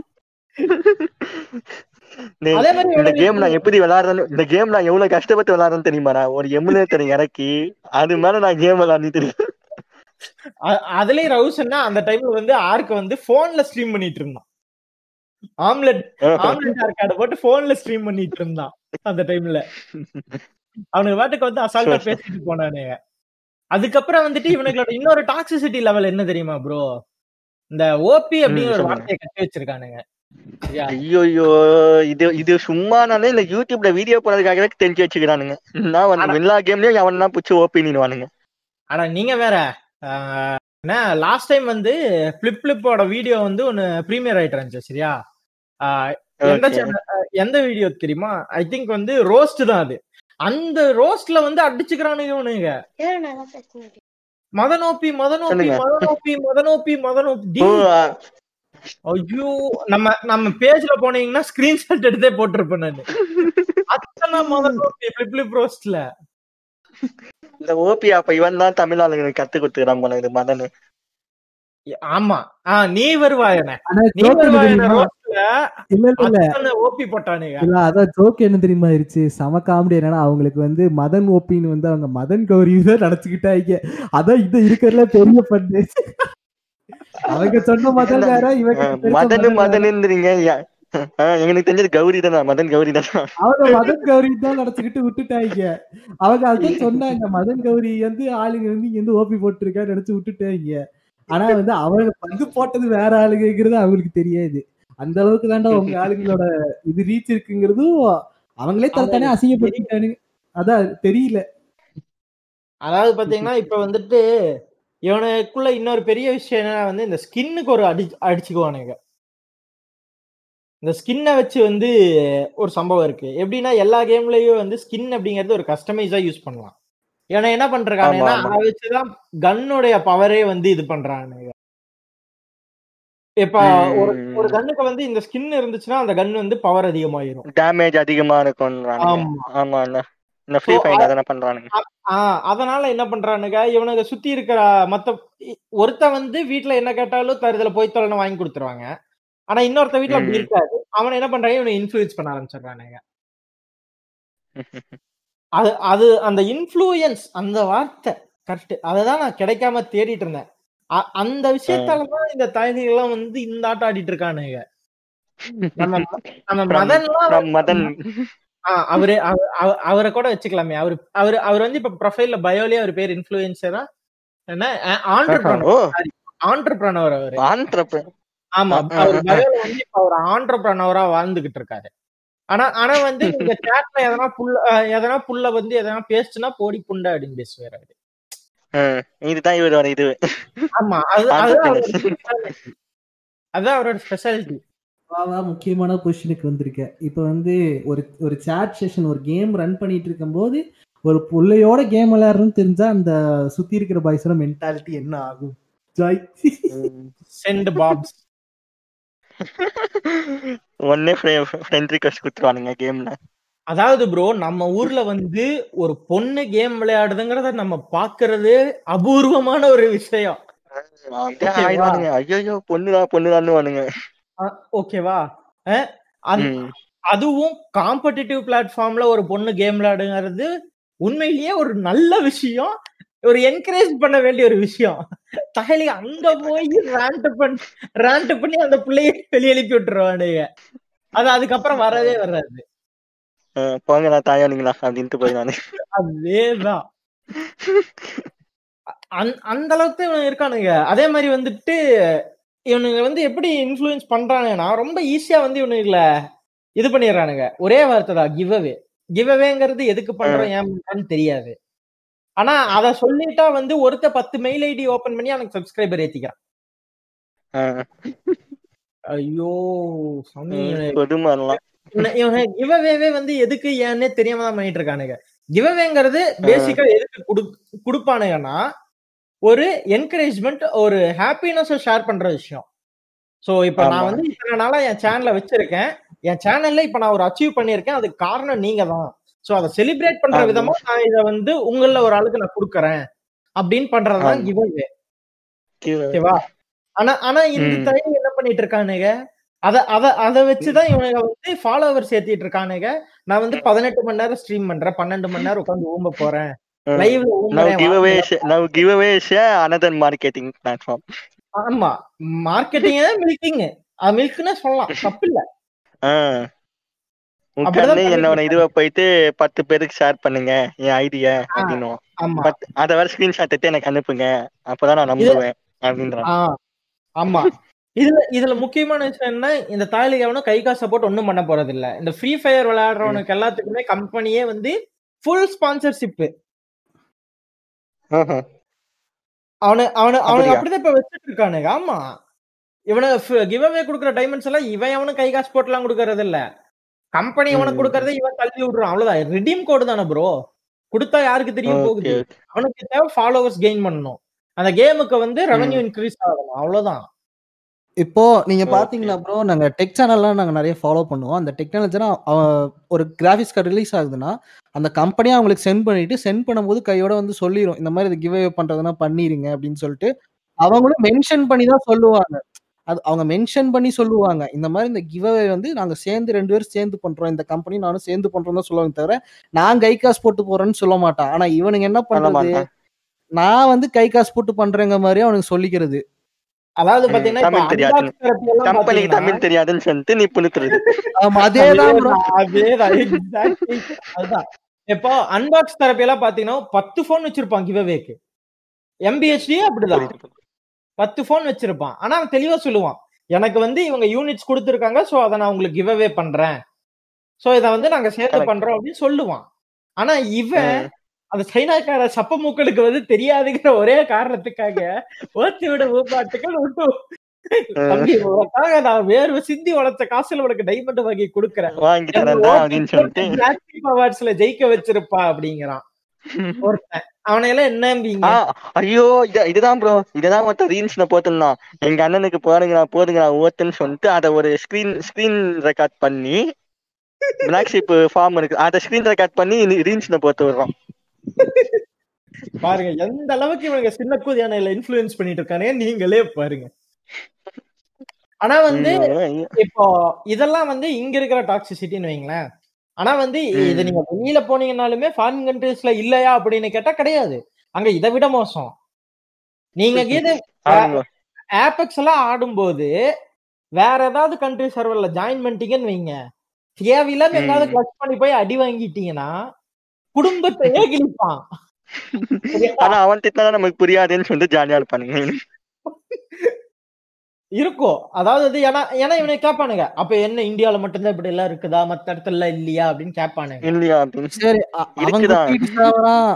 டேய், அதே மாதிரி இந்த கேம் நான் எப்படி விளையாடுறேன்னு இந்த கேம் நான் எவ்வளவு கஷ்டப்பட்டு விளையாடுறேன்னு தெரியுமாடா? ஒரு எமுலேட்டர் இறக்கி அது மேல நான் கேம் இருக்கேன் அ- அதுலயும் ரவுசன்னா அந்த டைம்ல வந்து ஆர்க்கு வந்து போன்ல ஸ்ட்ரீம் பண்ணிட்டு இருந்தான். ஆம்லெட் ஆம்லெட் ஆர்க்காட போட்டு போன்ல ஸ்ட்ரீம் பண்ணிட்டு இருந்தான் அந்த டைம்ல அவனுக்கு பாட்டுக்கு வந்து அசால்ட்டா. பேசிட்டு போனானுங்க அதுக்கப்புறம் வந்துட்டு இவனுங்களோட இன்னொரு டாக்ஸிசிட்டி லெவல் என்ன தெரியுமா ப்ரோ இந்த ஓபி அப்படிங்கிற ஒரு. வார்த்தையை கட்டி வச்சிருக்கானுங்க. சரியா? ஐயோ இது இது சும்மானாலே இந்த யூடியூப்ல வீடியோ போடுறதுக்காகவே தெரிஞ்சு வச்சுக்கிறானுங்க. நான் வந்து எல்லா கேம்லயும் எவனா புடிச்சு ஓபினிவானுங்க ஆனா நீங்க வேற லாஸ்ட் டைம் வந்து பிளிப் பிளிப்போட வீடியோ வந்து ஒன்னு ப்ரீமியர் ஆயிட்டு இருந்துச்சு சரியா? எந்த எந்த வீடியோ தெரியுமா? ஐ திங்க் வந்து ரோஸ்ட் தான் அது. அந்த ரோஸ்ட்ல வந்து அடிச்சுக்கிறானுங்க இவனுங்க மதனோப்பி மதனோப்பி. மதனோப்பி மதனோப்பி மதனோப்பி ஐயோ நம்ம நம்ம பேஜ்ல போனீங்கன்னா ஸ்கிரீன்ஷாட் எடுத்தே போட்டிருப்பேன் நானு. அத்தனை மதனோப்பி பிளிப் பிளிப் ரோஸ்ட்ல இந்த ஓபி அப்ப இவன் தான் தமிழ் ஆளுங்களுக்கு கத்து கொடுத்துக்கிறான் போல இது மதனு. ஆமா. ஆ நீ வருவாயன என்ன? தெரியுமா? ஆயிருச்சு? செம காமெடி. என்னன்னா அவங்களுக்கு வந்து மதன் ஓப்பின்னு வந்து அவங்க மதன் கௌரி தான் நினைச்சுக்கிட்டாங்க. அதான் இது இருக்கிறதுல பெரிய பண்ணு அவங்க சொன்ன மதன் வேற இவங்க மதனு மதன் வேற. மதனுன்றீங்க. யா- அஹ் எனக்கு தெரிஞ்சது கௌரி தானே? மதன் கௌரி தானே? அவங்க மதன் கௌரி தான் நினைச்சுக்கிட்டு விட்டுட்டாங்க. அவங்க அதான் சொன்னாங்க மதன் கௌரி வந்து ஆளுங்க வந்து இங்க வந்து ஓபி போட்டிருக்கா நினைச்சு விட்டுட்டாங்க. ஆனா வந்து அவங்க பங்கு போட்டது வேற ஆளுங்கிறது அவங்களுக்கு தெரியாது. அந்த அளவுக்கு தாண்டா உங்க ஆளுங்களோட இது ரீச் இருக்குங்கிறதும் அவங்களே தனித்தானே அசிங்கப்படுத்திட்டானுங்க அதான் தெரியல. அதாவது பாத்தீங்கன்னா இப்ப வந்துட்டு இவனுக்குள்ள இன்னொரு பெரிய விஷயம் என்னன்னா வந்து இந்த ஸ்கின்னுக்கு ஒரு அடி அடிச்சுக்குவானுங்க. இந்த ஸ்கின்னை வச்சு வந்து ஒரு சம்பவம் இருக்கு. எப்படின்னா எல்லா கேம்லயும் வந்து ஸ்கின் அப்படிங்கிறது ஒரு கஸ்டமைஸா யூஸ் பண்ணலாம். ஏன்னா என்ன பண்றாங்கன்னா. அதை வச்சுதான் கன்னுடைய பவரே வந்து இது பண்றானுங்க இப்ப ஒரு ஒரு கன்னுக்கு வந்து இந்த ஸ்கின் இருந்துச்சுன்னா அந்த கன் வந்து பவர் அதிகமாயிரும். டேமேஜ் அதிகமா இருக்கும்ன்றானுங்க. ஆமா. இந்த ஃப்ரீ So, ஃபயர் தானே பண்றானுங்க. அதனால என்ன பண்றானுங்க இவனுங்க சுத்தி இருக்கிற மத்த ஒருத்தன் வந்து வீட்ல என்ன கேட்டாலும் தருதல போய் தொலைன்னு வாங்கி கொடுத்துருவாங்க. ஆனா இன்னொருத்த வீட்ல அப்படி. இருக்காது. அவன் என்ன பண்றாங்க இவனை இன்ஃபுளுன்ஸ் பண்ண ஆரம்பிச்சிடுறானுங்க. அது அது அந்த இன்ஃப்ளூயன்ஸ் அந்த வார்த்தை கரெக்ட் அததான் நான் கிடைக்காம தேடிட்டு இருந்தேன். அந்த விஷயத்தாலதான் இந்த தாய்கள்லாம் வந்து இந்த ஆட்டம் ஆடிட்டு இருக்கானுங்க. அவரு அவ- அவ- அவரை கூட வச்சுக்கலாமே. அவரு அவரு அவர் வந்து இப்ப ப்ரொஃபைல்ல பயோலயே அவர் பேர் இன்ஃபுளுசரா என்ன? ஆண்டர்பிரனர் அவரு. ஆமா. அவர். பயோல வந்து இப்ப அவர் ஆண்டர்பிரனரா வாழ்ந்துகிட்டு இருக்காரு. ஆனா ஆனா வந்து நீங்க சேட்ல எதனா புல்ல எதனா புல்ல வந்து எதனா பேசுனா போடி புண்டை அப்படின்னு பேசுவாரு அவரு. இதுதான் இவரோட இது. ஆமா அது அதுதான் அவரோட ஸ்பெஷாலிட்டி வா, வா, முக்கியமான கொஸ்டினுக்கு வந்திருக்கேன். இப்போ வந்து ஒரு ஒரு சேட் செஷன் ஒரு கேம் ரன் பண்ணிட்டு இருக்கும்போது ஒரு புள்ளையோட கேம் விளையாடுறதுன்னு தெரிஞ்சா அந்த சுத்தி இருக்கிற பாய்ஸோட மென்டாலிட்டி என்ன ஆகும்? ஜாய். சென்ட் பாப்ஸ் ஒன்னே ஃப்ரெண்ட் ரிக்வஸ்ட் கொடுத்துருவானுங்க கேம்ல அதாவது ப்ரோ நம்ம ஊர்ல வந்து ஒரு பொண்ணு கேம் விளையாடுதுங்கிறத நம்ம பாக்குறது அபூர்வமான ஒரு விஷயம். ஐயோ பொண்ணுதான் பொண்ணுதான்னு வானுங்க ஓகேவா. அதுவும் காம்படிட்டிவ் பிளாட்ஃபார்ம்ல ஒரு பொண்ணு கேம் விளையாடுங்கிறது உண்மையிலேயே ஒரு நல்ல விஷயம். ஒரு என்கரேஜ் பண்ண வேண்டிய ஒரு விஷயம். தகலி அங்க போய் ரேண்ட் பண்ணி ரேண்ட் பண்ணி அந்த பிள்ளைய வெளிய எழுப்பி விட்டுருவானுங்க. அது அதுக்கப்புறம் வரவே வராது. போங்கடா தாயானுங்களா அப்படின்ட்டு போய் நானு. அதேதான். அந்த- அளவுக்கு இருக்கானுங்க. அதே மாதிரி வந்துட்டு இவனுங்க வந்து எப்படி இன்ஃப்ளூயன்ஸ் பண்றானுங்கன்னா ரொம்ப ஈஸியா வந்து இவனுங்கள இது பண்ணிடுறானுங்க. ஒரே வார்த்தை தான் கிவ் அவே கிவ் அவேங்கிறது எதுக்கு பண்றோம் ஏன் பண்றோம்னு தெரியாது. ஆனா அத சொல்லிட்டா வந்து ஒருத்த பத்து மெயில் ஐடி ஓபன் பண்ணி அவனுக்கு சப்ஸ்கிரைபர் ஏத்திக்கிறான் ஐயோ சாமி. ம், கொடுமைலாம். இவனை- இவனை கிவ் அவேவே வந்து எதுக்கு ஏன்னே தெரியாம தான் பண்ணிட்டு இருக்கானுங்க கிவ் அவேங்கிறது பேசிக்கா எதுக்கு குடு கொடுப்பானுங்கன்னா ஒரு என்கரேஜ்மெண்ட் ஒரு ஹாப்பினஸ் ஷேர் பண்ற விஷயம். சோ இப்ப நான். வந்து இத்தனை நாளா என் சேனலை வச்சிருக்கேன். என் சேனல்ல இப்ப நான் ஒரு அச்சீவ் பண்ணிருக்கேன் அதுக்கு காரணம் நீங்க தான் சோ அதை செலிப்ரேட் பண்ற. விதமா நான் இத வந்து உங்கள ஒரு ஆளுக்கு நான் கொடுக்கறேன் அப்படின்னு பண்றதுதான் ஆமா. கிவ் அவே ஓகேவா? ஆனா ஆனா இந்த. டைம் என்ன பண்ணிட்டு இருக்கானுங்க? அத அத அத வச்சுதான் இவனுங்க வந்து ஃபாலோவர் சேர்த்திட்டு இருக்கானுங்க. நான் வந்து பதினெட்டு மணி நேரம் ஸ்ட்ரீம் பண்றேன். பன்னெண்டு மணி நேரம் உட்காந்து ஊம்ப போறேன். லைவ்ல ஊம்புறேன். Platform. ஆமா. மார்க்கெட்டிங் மில்கிங் மில்க்னு சொல்லலாம். தப்பு இல்ல ஆஹ் அப்படிதான் உட்கார்ந்து பண்ணிட்டு என்னோட இதுவை போயிட்டு பத்து பேருக்கு ஷேர் பண்ணுங்க என் ஐடியா அப்படின்னு. பட் அத வேற ஸ்கிரீன்ஷாட் எடுத்து எனக்கு அனுப்புங்க. அப்பதான் நான் நம்புவேன் அப்படின்றான். ஆமா. இதுல இதுல முக்கியமான விஷயம் என்ன இந்த தாய்லிக்கு எவனும் கை காசு போட்டு ஒண்ணும் பண்ண போறது இல்ல இந்த ஃப்ரீ ஃபயர் விளையாடுறவனுக்கு எல்லாத்துக்குமே கம்பெனியே வந்து ஃபுல் ஸ்பான்சர்ஷிப். அவனு அவனு அவனுக்கு? அப்படிதான் இப்ப வச்சுட்டு இருக்கானுங்க. ஆமா. இவனை கிவ் அவே குடுக்குற டைமண்ட்ஸ் எல்லாம் இவன் அவனும் கை காசு போட்டுலாம் கொடுக்கறது இல்ல கம்பெனி இவனுக்கு ம். கொடுக்கறதை இவன் தள்ளி விடுறான். அவ்வளவுதான். ரெடீம் கோடு தானே ப்ரோ கொடுத்தா யாருக்கு தெரியும் போகுது. அவனுக்கு தேவை ஃபாலோவர்ஸ் கெயின் பண்ணணும். அந்த கேமுக்கு வந்து ரெவன்யூ இன்க்ரீஸ் ஆகணும். அவ்வளவுதான். இப்போ நீங்க. பாத்தீங்கன்னா ப்ரோ நாங்க டெக் சேனல்லாம் நாங்க நிறைய ஃபாலோ பண்ணுவோம். அந்த டெக்னாலஜினா ஒரு கிராஃபிக்ஸ் கார்டு ரிலீஸ் ஆகுதுன்னா அந்த கம்பெனியா அவங்களுக்கு சென்ட் பண்ணிட்டு சென்ட் பண்ணும்போது கையோட வந்து சொல்லிரும். இந்த மாதிரி இது கிவ் பண்றதுன்னா பண்ணிருங்க அப்படின்னு சொல்லிட்டு அவங்களும் மென்ஷன் பண்ணி தான் சொல்லுவாங்க. அது அவங்க மென்ஷன் பண்ணி சொல்லுவாங்க. இந்த மாதிரி இந்த கிவ்அவே வந்து நாங்க சேர்ந்து ரெண்டு பேரும் சேர்ந்து பண்றோம். இந்த கம்பெனி நானும் சேர்ந்து பண்றோம் தான் சொல்லுவாங்க தவிர நான் கை காசு போட்டு போறேன்னு சொல்ல மாட்டான். ஆனா இவனுங்க என்ன பண்ண பண்றது? மாட்டான். நான் வந்து கை காசு போட்டு பண்றேங்க மாதிரி அவனுக்கு சொல்லிக்கிறது. அதாவது பாத்தீங்கன்னா கம்பெனிக்கு தமிழ் தெரியாதுன்னு சொல்லிட்டு நீ. அதுதான் இப்போ அன்பாக்ஸ் தெரப்பி எல்லாம் பாத்தீங்கன்னா பத்து போன் வச்சிருப்பான் கிவ்அவேக்கு எம்பிஹெச்டி அப்படிதான். பத்து போன் வச்சிருப்பான். ஆனா அவன் தெளிவா சொல்லுவான். எனக்கு வந்து இவங்க யூனிட்ஸ் கொடுத்துருக்காங்க சோ அதை நான் உங்களுக்கு கிவ் அவே பண்றேன். சோ இதை வந்து நாங்க சேர்த்து. பண்றோம் அப்படின்னு சொல்லுவான். ஆனா இவன் அந்த சைனாக்கார சப்ப மூக்களுக்கு வந்து தெரியாதுங்கிற ஒரே காரணத்துக்காக ஓத்தி விட ஊப்பாட்டுக்கள் விட்டு தம்பி உனக்காக நான் வேர்வை சிந்தி வளர்த்த காசுல உனக்கு டைமண்ட் வாங்கி கொடுக்குறேன். ஜெயிக்க வச்சிருப்பா அப்படிங்கிறான். ஒருத்தன் அவனையெல்லாம் என்னம்பீங்க ஐயோ இது இதுதான் ப்ரோ இதுதான் மொத்தம் ரீல்ஸ்ல போட்டிருந்தான் எங்க அண்ணனுக்கு போடுங்கடா போடுங்கடா ஓட்டுன்னு சொல்லிட்டு அதை ஒரு ஸ்கிரீன் ஸ்கிரீன் ரெக்கார்ட் பண்ணி பிளாக் ஷிப் ஃபார்ம் இருக்கு. அதை ஸ்கிரீன் ரெக்கார்ட் பண்ணி ரீல்ஸ்ல போட்டு விடுறோம். பாருங்க எந்த அளவுக்கு இவங்க சின்ன கூதியானையில இன்ஃபுளுன்ஸ் பண்ணிட்டு இருக்கானே நீங்களே பாருங்க. ஆனா வந்து. இப்போ இதெல்லாம் வந்து இங்க இருக்கிற டாக்ஸிசிட்டின்னு வைங்களேன். ஆனா வந்து இது நீங்க வெளியில போனீங்கன்னாலுமே ஃபாரின் கண்ட்ரீஸ்ல இல்லையா அப்படின்னு கேட்டா கிடையாது. அங்க இதை விட மோசம். நீங்க கீது ஆமா. ஆப்பெக்ஸ் எல்லாம் ஆடும்போது வேற ஏதாவது கண்ட்ரி சர்வர்ல ஜாயின் பண்ணிட்டீங்கன்னு வைங்க. தேவையில்லாம எங்காவது கிளச் பண்ணி போய் அடி வாங்கிட்டீங்கன்னா குடும்பத்தையே கிழிப்பான். ஆனா அவன் திட்டினா நமக்கு புரியாதுன்னு சொல்லிட்டு ஜாலியா இருப்பானுங்க. இருக்கும். அதாவது அது ஏன்னா ஏன்னா இவனை கேட்பானுங்க அப்ப என்ன இந்தியால மட்டும்தான் இப்படி எல்லாம் இருக்குதா? மத்த இடத்துல எல்லாம் இல்லையா? அப்படின்னு கேட்பானுங்க இல்லையா சரி அவங்க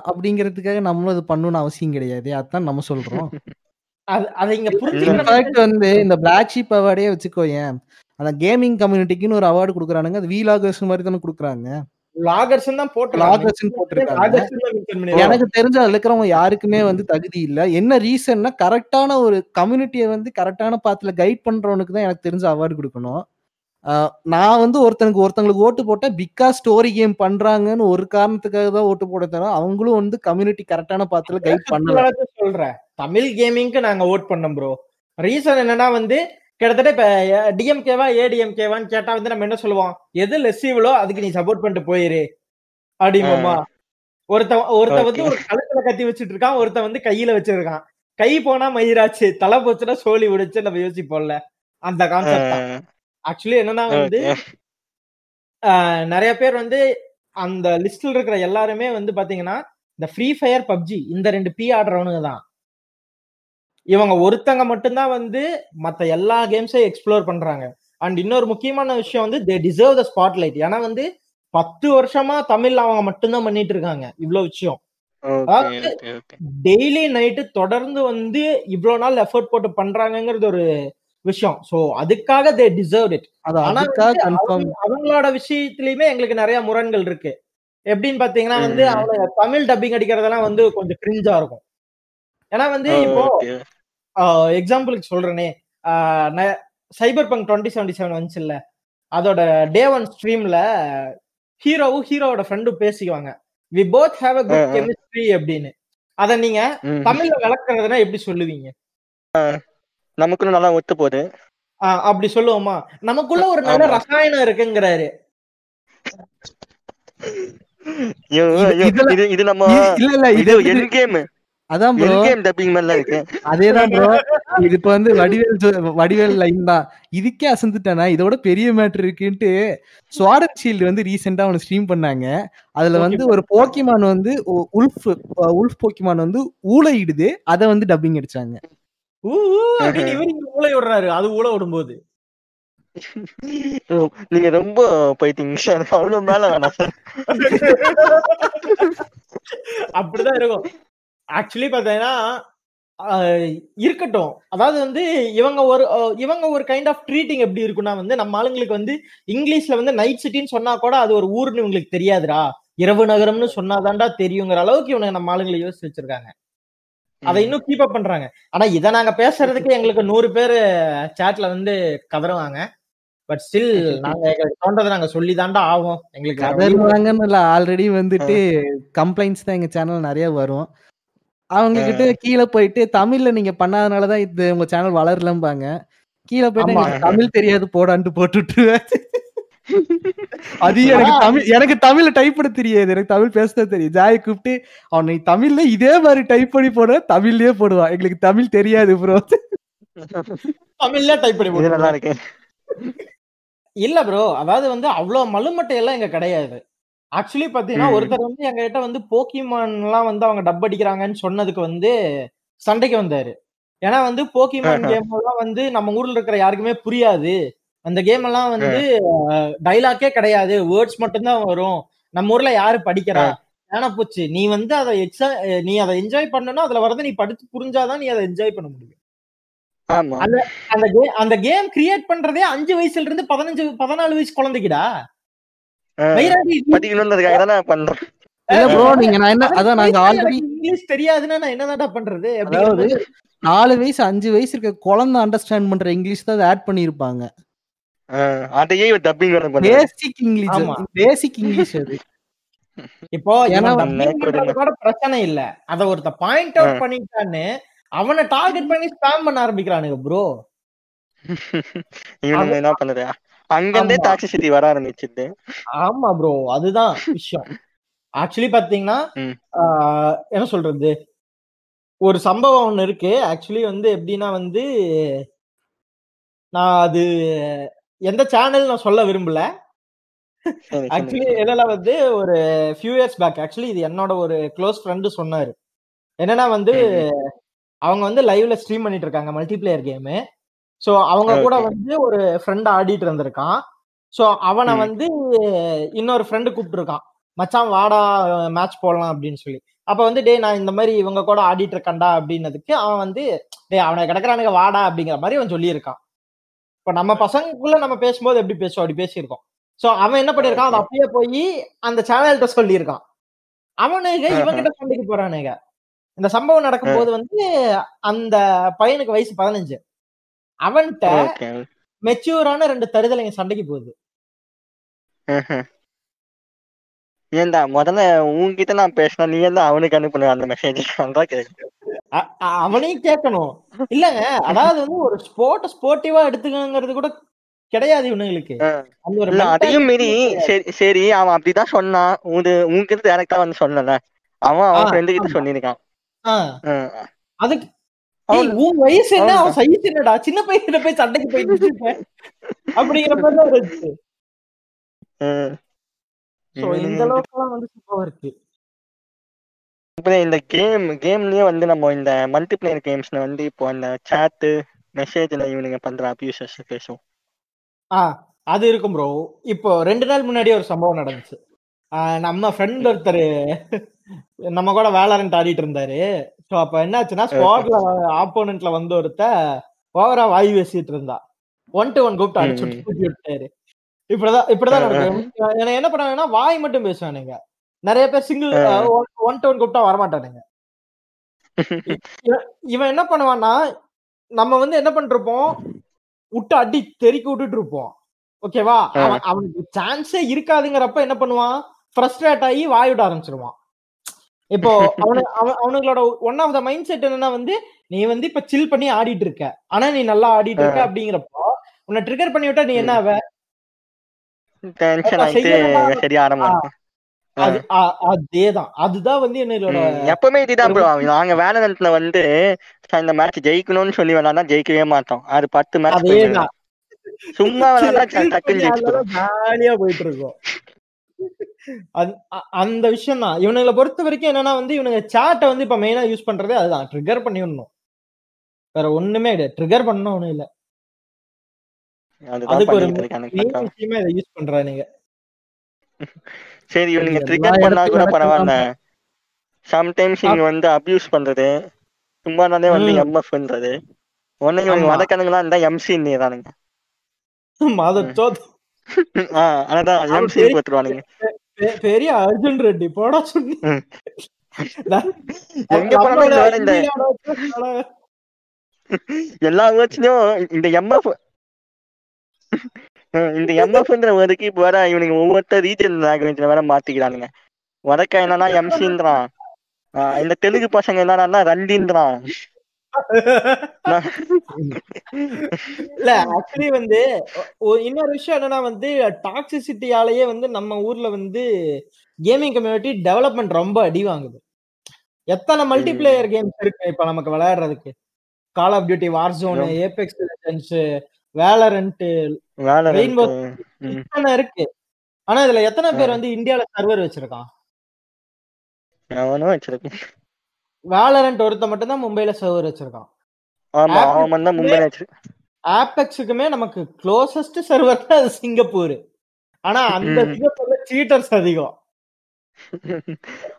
அப்படிங்கிறதுக்காக நம்மளும் இது பண்ணணும்னு அவசியம் கிடையாது. அதான் நம்ம சொல்றோம். அது அதை இங்க புரிஞ்சுக்கிற வந்து இந்த பிளாக் ஷீப் அவார்டே வச்சுக்கோயேன். அந்த கேமிங் கம்யூனிட்டிக்குன்னு ஒரு அவார்டு கொடுக்குறானுங்க. அது வீலாகர்ஸ் மாதிரி தானே கொடுக்குறாங்க. லாகர்ஸ் தான் போட்டு போட்டிருக்காங்க. எனக்கு தெரிஞ்ச இருக்கிறவங்க யாருக்குமே வந்து தகுதி இல்ல. என்ன ரீசன்னா கரெக்டான ஒரு கம்யூனிட்டியை வந்து கரெக்டான பாத்துல கைட் பண்றவனுக்கு தான் எனக்கு தெரிஞ்ச அவார்டு கொடுக்கணும். நான் வந்து ஒருத்தனுக்கு ஒருத்தங்களுக்கு ஓட்டு போட்டேன். பிகாஸ் ஸ்டோரி கேம் பண்றாங்கன்னு ஒரு காரணத்துக்காக தான் ஓட்டு போட தரோம் அவங்களும் வந்து கம்யூனிட்டி கரெக்டான பாத்துல கைட் பண்ணல. சொல்றேன். தமிழ் கேமிங்க்கு நாங்க ஓட் பண்ணோம் ப்ரோ ரீசன் என்னன்னா வந்து கிட்டத்தட்ட இப்ப டிஎம்கேவா ஏடிஎம்கேவான்னு கேட்டா வந்து நம்ம என்ன சொல்லுவோம்? எது லெஸ்ஸிவளோ அதுக்கு நீ சப்போர்ட் பண்ணிட்டு போயிரு. அப்படிமாமா ஒருத்த ஒருத்த வந்து. ஒரு கழுத்துல கத்தி வச்சுட்டு இருக்கான் ஒருத்த வந்து கையில வச்சிருக்கான். கை போனா மயிராச்சு தலை போச்சுன்னா சோழி விடுச்சு நம்ம யோசிப்போம்ல. அந்த கான்செப்ட் ஆக்சுவலி என்னன்னா வந்து நிறைய பேர் வந்து அந்த லிஸ்ட்ல இருக்கிற எல்லாருமே வந்து பாத்தீங்கன்னா இந்த ஃப்ரீ ஃபயர் பப்ஜி இந்த ரெண்டு பி ஆடுறவனுங்க தான். இவங்க ஒருத்தங்க மட்டும்தான் வந்து மத்த எல்லா கேம்ஸையும் எக்ஸ்ப்ளோர் பண்றாங்க. அண்ட் இன்னொரு முக்கியமான விஷயம் வந்து தே டிசர்வ் த ஸ்பாட்லைட் ஏன்னா வந்து பத்து வருஷமா தமிழ்ல அவங்க மட்டும்தான் பண்ணிட்டு இருக்காங்க. இவ்வளவு விஷயம். டெய்லி நைட்டு தொடர்ந்து வந்து இவ்வளவு நாள் எஃபர்ட் போட்டு பண்றாங்கங்கிறது ஒரு விஷயம். சோ அதுக்காக தே டிசர்வ் இட் அவங்களோட விஷயத்திலயுமே எங்களுக்கு நிறைய முரண்கள் இருக்கு. எப்படின்னு பாத்தீங்கன்னா வந்து. அவங்க தமிழ் டப்பிங் அடிக்கிறதெல்லாம் வந்து கொஞ்சம் கிரிஞ்சா இருக்கும். ஏன்னா வந்து இப்போ எக்ஸாம்பிளுக்கு சொல்றேனே. சைபர் பங்க் டுவெண்ட்டி செவன்டி செவன் வந்துச்சுல்ல. அதோட டே ஒன் ஸ்ட்ரீம்ல ஹீரோவும் ஹீரோவோட ஃப்ரெண்டும் பேசிக்குவாங்க. We both have a good. Chemistry அப்படின்னு. அத நீங்க. தமிழ்ல விளக்குறதுனா எப்படி சொல்லுவீங்க? நமக்குன்னு நல்லா ஒத்து போகுது. அப்படி சொல்லுவோமா? நமக்குள்ள ஒரு நல்ல. ரசாயனம் இருக்குங்கிறாரு. இது- நம்ம இல்ல இல்ல இது இது என் கேம் அதான் ப்ரோ டப்பிங் மாதிரிலாம் இருக்கு. அதேதான் ப்ரோ இது இப்ப வந்து வடிவேல் வடிவேல் லைன் தான். இதுக்கே அசந்துட்டேனா? இதோட பெரிய மேட்டர் இருக்குன்ட்டு ஸ்வாடன் ஷீல்டு வந்து ரீசெண்டா அவனை ஸ்ட்ரீம் பண்ணாங்க. அதுல வந்து ஒரு போக்கிமான் வந்து உல்ஃப் உல்ஃப் போக்கிமான் வந்து ஊழையிடுது அதை வந்து டப்பிங் அடிச்சாங்க. ஊ, ஊ, அப்படின்னு இவரு இங்க ஊளை விடுறாரு. அது ஊளை விடும்போது. நீங்க ரொம்ப போயிட்டீங்க. அவ்வளவு மேல வேணாம். அப்படிதான் இருக்கும். ஆக்சுவலி பாத்தீங்கன்னா ஆஹ், இருக்கட்டும். அதாவது வந்து இவங்க ஒரு இவங்க ஒரு கைண்ட் ஆஃப் ட்ரீட்டிங் எப்படி இருக்கும்னா வந்து நம்ம ஆளுங்களுக்கு வந்து இங்கிலீஷ்ல வந்து நைட் சிட்டின்னு சொன்னா கூட அது ஒரு ஊர்னு இவங்களுக்கு தெரியாதுடா. இரவு நகரம்னு சொன்னாதான்டா தெரியுங்கிற அளவுக்கு இவங்க நம்ம ஆளுங்களை யோசிச்சு வச்சிருக்காங்க. அதை இன்னும் கீப் அப் பண்றாங்க. ஆனா இதை நாங்க பேசுறதுக்கு எங்களுக்கு நூறு பேர் சாட்ல வந்து கதறுவாங்க. பட் ஸ்டில் நாங்க தோன்றதை நாங்க சொல்லி தாண்டா ஆகும் எங்களுக்கு. கதறுவாங்கன்னு இல்ல. ஆல்ரெடி வந்துட்டு கம்ப்ளைண்ட்ஸ் தான் எங்க சேனல் நிறைய வரும். அவங்க கிட்ட கீழே போயிட்டு தமிழ்ல நீங்க பண்ணாதனாலதான் இது உங்க சேனல் வளரலம்பாங்க. கீழே போயிட்டு தமிழ் தெரியாது போடான்ட்டு போட்டு விட்டுருவேன் அது எனக்கு தமிழ் எனக்கு தமிழ்ல டைப் பண்ண தெரியாது. எனக்கு தமிழ் பேச தெரியும். ஜாயை கூப்பிட்டு அவன் நீ தமிழ்ல இதே மாதிரி டைப் பண்ணி போட தமிழ்லயே போடுவான் எங்களுக்கு தமிழ் தெரியாது ப்ரோ தமிழ்ல டைப் பண்ணி இது நல்லா போட்டுருவாங்க. இருக்கு. இல்ல ப்ரோ அதாவது வந்து அவ்வளவு மலுமட்டை எல்லாம் இங்க கிடையாது. ஆக்சுவலி பாத்தீங்கன்னா. ஒருத்தர் வந்து எங்க கிட்ட வந்து போக்கிமான் எல்லாம் வந்து அவங்க டப் அடிக்கிறாங்கன்னு சொன்னதுக்கு வந்து சண்டைக்கு வந்தாரு. ஏன்னா வந்து போக்கிமான். கேம் எல்லாம் வந்து நம்ம ஊர்ல இருக்கிற யாருக்குமே புரியாது. அந்த கேம் எல்லாம் வந்து டைலாக்கே கிடையாது. வேர்ட்ஸ் மட்டும்தான் வரும். நம்ம ஊர்ல யாரு படிக்கிறா? ஏன்னா போச்சு. நீ வந்து அதை எக்ஸா நீ அதை என்ஜாய் பண்ணனா அதுல வரத நீ படிச்சு புரிஞ்சாதான் நீ அதை என்ஜாய் பண்ண முடியும். அந்த அந்த கேம் கிரியேட் பண்றதே அஞ்சு வயசுல இருந்து பதினஞ்சு பதினாலு வயசு குழந்தைக்குடா. படிக்கணுன்றதுக்காக தான் நான் பண்றேன் இல்ல ப்ரோ நீங்க நான் என்ன அதான் நாங்க ஆல்ரெடி எனக்கு இங்கிலீஷ் தெரியாதுன்னா நான் என்னதான்டா பண்றது? அதாவது நாலு வயசு அஞ்சு வயசு இருக்க குழந்தை அண்டர்ஸ்டாண்ட் பண்ற இங்கிலீஷ் தான் ஆட் பண்ணிருப்பாங்க அதையே டப்பிங் வேற பண்றேன் பேசிக் இங்கிலீஷ். பேசிக் இங்கிலீஷ் அது. இப்போ கூட பிரச்சனை இல்ல. அத ஒருத்த பாயிண்ட் அவுட் பண்ணிட்டான்னு அவனை டார்கெட் பண்ணி ஸ்பாம் பண்ண ஆரம்பிக்கிறானுங்க ப்ரோ என்ன பண்ணுது? அங்கிருந்தே. டாக்ஸிசிட்டி வர ஆரம்பிச்சிட்டு ஆமா ப்ரோ அதுதான் விஷயம். ஆக்சுவலி பாத்தீங்கன்னா என்ன சொல்றது? ஒரு சம்பவம் ஒண்ணு இருக்கு. ஆக்சுவலி வந்து எப்படின்னா வந்து நான் அது எந்த சேனல் நான் சொல்ல விரும்பல. ஆக்சுவலி. என்னன்னா வந்து ஒரு ஃபியூ இயர்ஸ் பேக் ஆக்சுவலி இது என்னோட ஒரு க்ளோஸ் ஃப்ரெண்டு சொன்னாரு. என்னன்னா வந்து அவங்க வந்து லைவ்ல ஸ்ட்ரீம் பண்ணிட்டு இருக்காங்க மல்டிபிளேயர் கேமு ஸோ அவங்க கூட. வந்து ஒரு ஃப்ரெண்ட் ஆடிட்டு இருந்திருக்கான். ஸோ அவனை. வந்து இன்னொரு ஃப்ரெண்டு கூப்பிட்டு இருக்கான் மச்சான் வாடா மேட்ச் போடலாம் அப்படின்னு சொல்லி. அப்ப வந்து டேய் நான் இந்த மாதிரி இவங்க கூட ஆடிட்டு இருக்கேன்டா அப்படின்னதுக்கு அவன் வந்து டேய் அவனை கிடக்குறானுங்க வாடா அப்படிங்கிற மாதிரி அவன் சொல்லியிருக்கான். இப்ப நம்ம பசங்களுக்குள்ள நம்ம பேசும்போது எப்படி பேசுவோம்? அப்படி பேசியிருக்கோம். சோ அவன் என்ன பண்ணிருக்கான் அதை அப்படியே போய் அந்த சேனல்கிட்ட சொல்லியிருக்கான். அவனுங்க இவங்கிட்ட சண்டைக்கு போறானுங்க. இந்த சம்பவம் நடக்கும்போது வந்து அந்த பையனுக்கு வயசு பதினஞ்சு. அவன்கிட்ட. மெச்சூரான ரெண்டு தருதலைங்க சண்டைக்கு போகுது. ஏன்டா முதல்ல உன்கிட்ட நான் பேசினா நீ என்ன அவனுக்கு அனுப்புன அந்த மெசேஜ் அவனையும் கேட்கணும். இல்லங்க அதாவது வந்து ஒரு ஸ்போர்ட் ஸ்போர்ட்டிவா எடுத்துக்கங்கிறது கூட கிடையாது இவனுங்களுக்கு. அதையும் மீறி சரி சரி அவன் அப்படிதான் சொன்னான். உது உன்கிட்ட டேரக்டா வந்து சொன்னல அவன் அவன் ஃப்ரெண்டு கிட்ட. சொல்லியிருக்கான். அதுக்கு உன் வயசு என்ன? அவன் சைஸ் என்னடா? சின்ன பையன் போய் சண்டைக்கு போயிட்டு இருக்க. அப்படிங்கிற மாதிரி இருந்துச்சு. இந்த அளவுக்கு எல்லாம் வந்து சூப்பரா இருக்கு. இந்த கேம் கேம்லயே வந்து நம்ம இந்த மல்டிபிளேயர் கேம்ஸ்ல வந்து இப்போ அந்த சாட்டு மெசேஜ்ல இவனுங்க பண்ற அபியூசஸ் பேசுவோம். ஆ அது இருக்கும் ப்ரோ இப்போ ரெண்டு நாள் முன்னாடி ஒரு சம்பவம் நடந்துச்சு. நம்ம ஃப்ரெண்ட் ஒருத்தர் நம்ம கூட வேலரண்ட் ஆடிட்டு இருந்தாரு. ஸோ அப்ப என்னாச்சுன்னா ஸ்குவாட்ல ஆப்போனன்ட்ல வந்து ஒருத்த ஓவரா வாய் பேசிட்டு இருந்தா. ஒன் டு ஒன் கூப்பிட்டு அடிச்சு விட்டாரு. இப்படிதான் இப்படிதான். நடக்கும் என்ன பண்ணாங்கன்னா வாய் மட்டும் பேசுவானுங்க. நிறைய பேர் சிங்கிள். ஒன் டு ஒன் கூப்பிட்டா வரமாட்டானுங்க. இவன் என்ன பண்ணுவான்னா நம்ம வந்து என்ன பண்ணிருப்போம்? விட்டு அடி தெறிக்க விட்டுட்டு இருப்போம். ஓகேவா அவனுக்கு சான்ஸே இருக்காதுங்கிறப்ப என்ன பண்ணுவான்? ஃப்ரஸ்ட்ரேட் ஆகி வாய் விட ஆரம்பிச்சிருவான். இப்போ அவனு அவன் அவனுங்களோட one of the mindset என்னன்னா வந்து நீ வந்து இப்ப சில் பண்ணி ஆடிட்டு இருக்க ஆனா நீ நல்லா ஆடிட்டு இருக்க அப்படிங்கிறப்போ உன்னை ட்ரிகர் பண்ணி விட்டா நீ என்ன ஆவ? அதேதான். அதுதான் வந்து என்னோட எப்பவுமே இதுதான் ப்ரோ நாங்க வேலன்ட்ல வந்து இந்த மேட்ச் ஜெயிக்கணும்னு சொல்லி விளையாண்டா ஜெயிக்கவே மாட்டோம். அது பத்து மேட்ச் சும்மா விளையாண்டா டக்குன்னு ஜாலியா போயிட்டு இருக்கோம் அந்த- அ- அந்த விஷயம் தான் இவனுங்களை பொறுத்த வரைக்கும் என்னன்னா வந்து இவனுங்க சாட்டை வந்து இப்ப மெயினா யூஸ் பண்றதே அதுதான். ட்ரிகர் பண்ணி விடணும் வேற ஒண்ணுமே கிடையாது. ட்ரிகர் பண்ணணும் ஒண்ணும் இல்ல. அதுக்கு ஒரு. விஷயமே இதை யூஸ் பண்றானுங்க சரி இவனுங்க ட்ரிகர் பண்ணா கூட பரவாயில்ல. சம்டைம்ஸ் இவங்க வந்து அபியூஸ் பண்றது. சும்மா தானே வந்து. எம்எஃப்ன்றது ஒன்னு இவங்க ஆமா. வதக்கணுங்களா இருந்தா எம்சி நீதானுங்க மதச்சோ ஆ அதான். எம்சி பெ- பெரிய அர்ஜுன் ரெட்டி. போடா சொல்லி. எல்லா வேர்ட்ஸ்லயும் இந்த எம்எஃப் இந்த எம்எஃப்ன்ற வேர்டுக்கு இப்ப வேற இவனுங்க ஒவ்வொருத்தர் ரீஜன் லாங்குவேஜ்ல வேற மாத்திக்கிறானுங்க. வடக்க என்னன்னா எம்சின்றான் இந்த தெலுங்கு பசங்க என்னன்னா ரண்டின்றான் இல்ல ஆக்சுவலி வந்து இன்னொரு விஷயம் என்னன்னா வந்து டாக்ஸிசிட்டியாலேயே வந்து நம்ம ஊர்ல வந்து கேமிங் கம்யூனிட்டி டெவலப்மெண்ட் ரொம்ப அடி வாங்குது. எத்தனை மல்டிபிளேயர் கேம்ஸ் இருக்கு இப்ப நமக்கு விளையாடுறதுக்கு? Call of duty Warzone. Apex Legends Valorant வேலை ரெயின்போ. இத்தனை இருக்கு. ஆனா இதுல எத்தனை பேர் வந்து இந்தியால சர்வர் வச்சிருக்கான்? அவனும் வச்சிருக்கேன் வேலரண்ட் ஒருத்த மட்டும் தான் மும்பைல சர்வர் வச்சிருக்கான். ஆமா Apple அவன் தான் மும்பை வச்சிருக்கான் ஆப்பெக்ஸுக்குமே நமக்கு க்ளோசஸ்ட் சர்வர் தான் அது சிங்கப்பூர். ஆனா அந்த. சிங்கப்பூர்ல சீட்டர்ஸ் அதிகம்.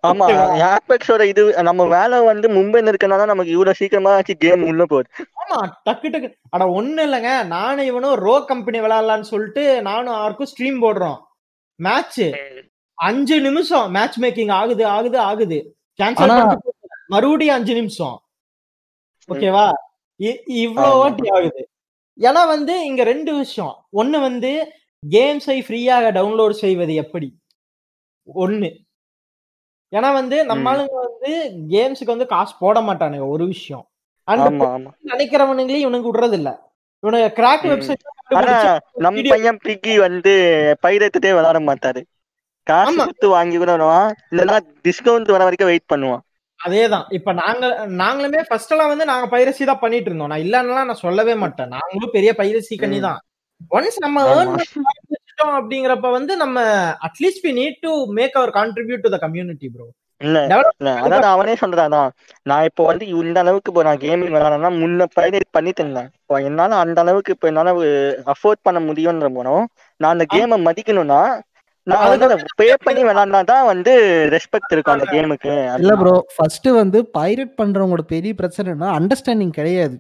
ஆமா? ஆப்பெக்ஸோட இது நம்ம வேலை வந்து மும்பைல இருக்கனால நமக்கு இவ்வளவு சீக்கிரமா கேம் உள்ள போகுது. ஆமா டக்கு டக்கு. அட ஒண்ணு இல்லைங்க. நானும் இவனும் ரோ கம்பெனி விளையாடலாம்னு சொல்லிட்டு நானும் ஆருக்கும் ஸ்ட்ரீம் போடுறோம். மேட்ச் அஞ்சு நிமிஷம் மேட்ச் மேக்கிங் ஆகுது ஆகுது ஆகுது. கேன்சல் ஆனா-. மறுபடியும் அஞ்சு நிமிஷம். ஓகேவா? இ- இவ்வளவு ஆமா. வாட்டி ஆகுது. ஏன்னா வந்து இங்க ரெண்டு விஷயம். ஒண்ணு வந்து கேம்ஸை ஃப்ரீயாக டவுன்லோட் செய்வது எப்படி? ஒண்ணு. ஏன்னா வந்து நம்ம ம். ஆளுங்க வந்து கேம்ஸுக்கு வந்து காசு போட மாட்டானுங்க ஒரு விஷயம். நினைக்கிறவனுங்களையும் இவனுக்கு விடுறது இல்ல இவனுக்கு கிராக். வெப்சைட் நம்ம பையன் பிக்கி வந்து பைரத்துட்டே விளையாட மாட்டாரு. காசு. கொடுத்து வாங்கி கூட வருவான் இல்லைன்னா டிஸ்கவுண்ட் வர வரைக்கும் வெயிட் பண்ணுவான். அதேதான். இப்ப நாங்க நாங்களுமே ஃபர்ஸ்ட் எல்லாம் வந்து நாங்க பைரசி தான் பண்ணிட்டு இருந்தோம். நான் இல்லன்னா நான் சொல்லவே மாட்டேன். நாங்களும் பெரிய பைரசி கண்ணி தான். ஒன்ஸ் நம்ம ஏர்ன் அப்படிங்கிறப்ப வந்து நம்ம at least we need to make our contribute to the community bro இல்ல அதாவது அவனே சொல்றாதான் நான் இப்போ வந்து இந்த அளவுக்கு இப்போ நான் கேமிங் விளையாடனா முன்ன பைரேட் பண்ணிட்டு இருந்தேன். இப்போ என்னால அந்த அளவுக்கு இப்போ என்னால அஃபோர்ட் பண்ண முடியும்ன்ற போனோம். நான் அந்த கேமை மதிக்கணும்னா நான் வந்து அதை பே பண்ணி விளையாடினா தான் வந்து ரெஸ்பெக்ட் இருக்கும் அந்த கேமுக்கு இல்ல ப்ரோ ஃபர்ஸ்ட் வந்து பைரட் பண்றவங்களோட பெரிய பிரச்சனைனா அண்டர்ஸ்டாண்டிங் கிடையாது.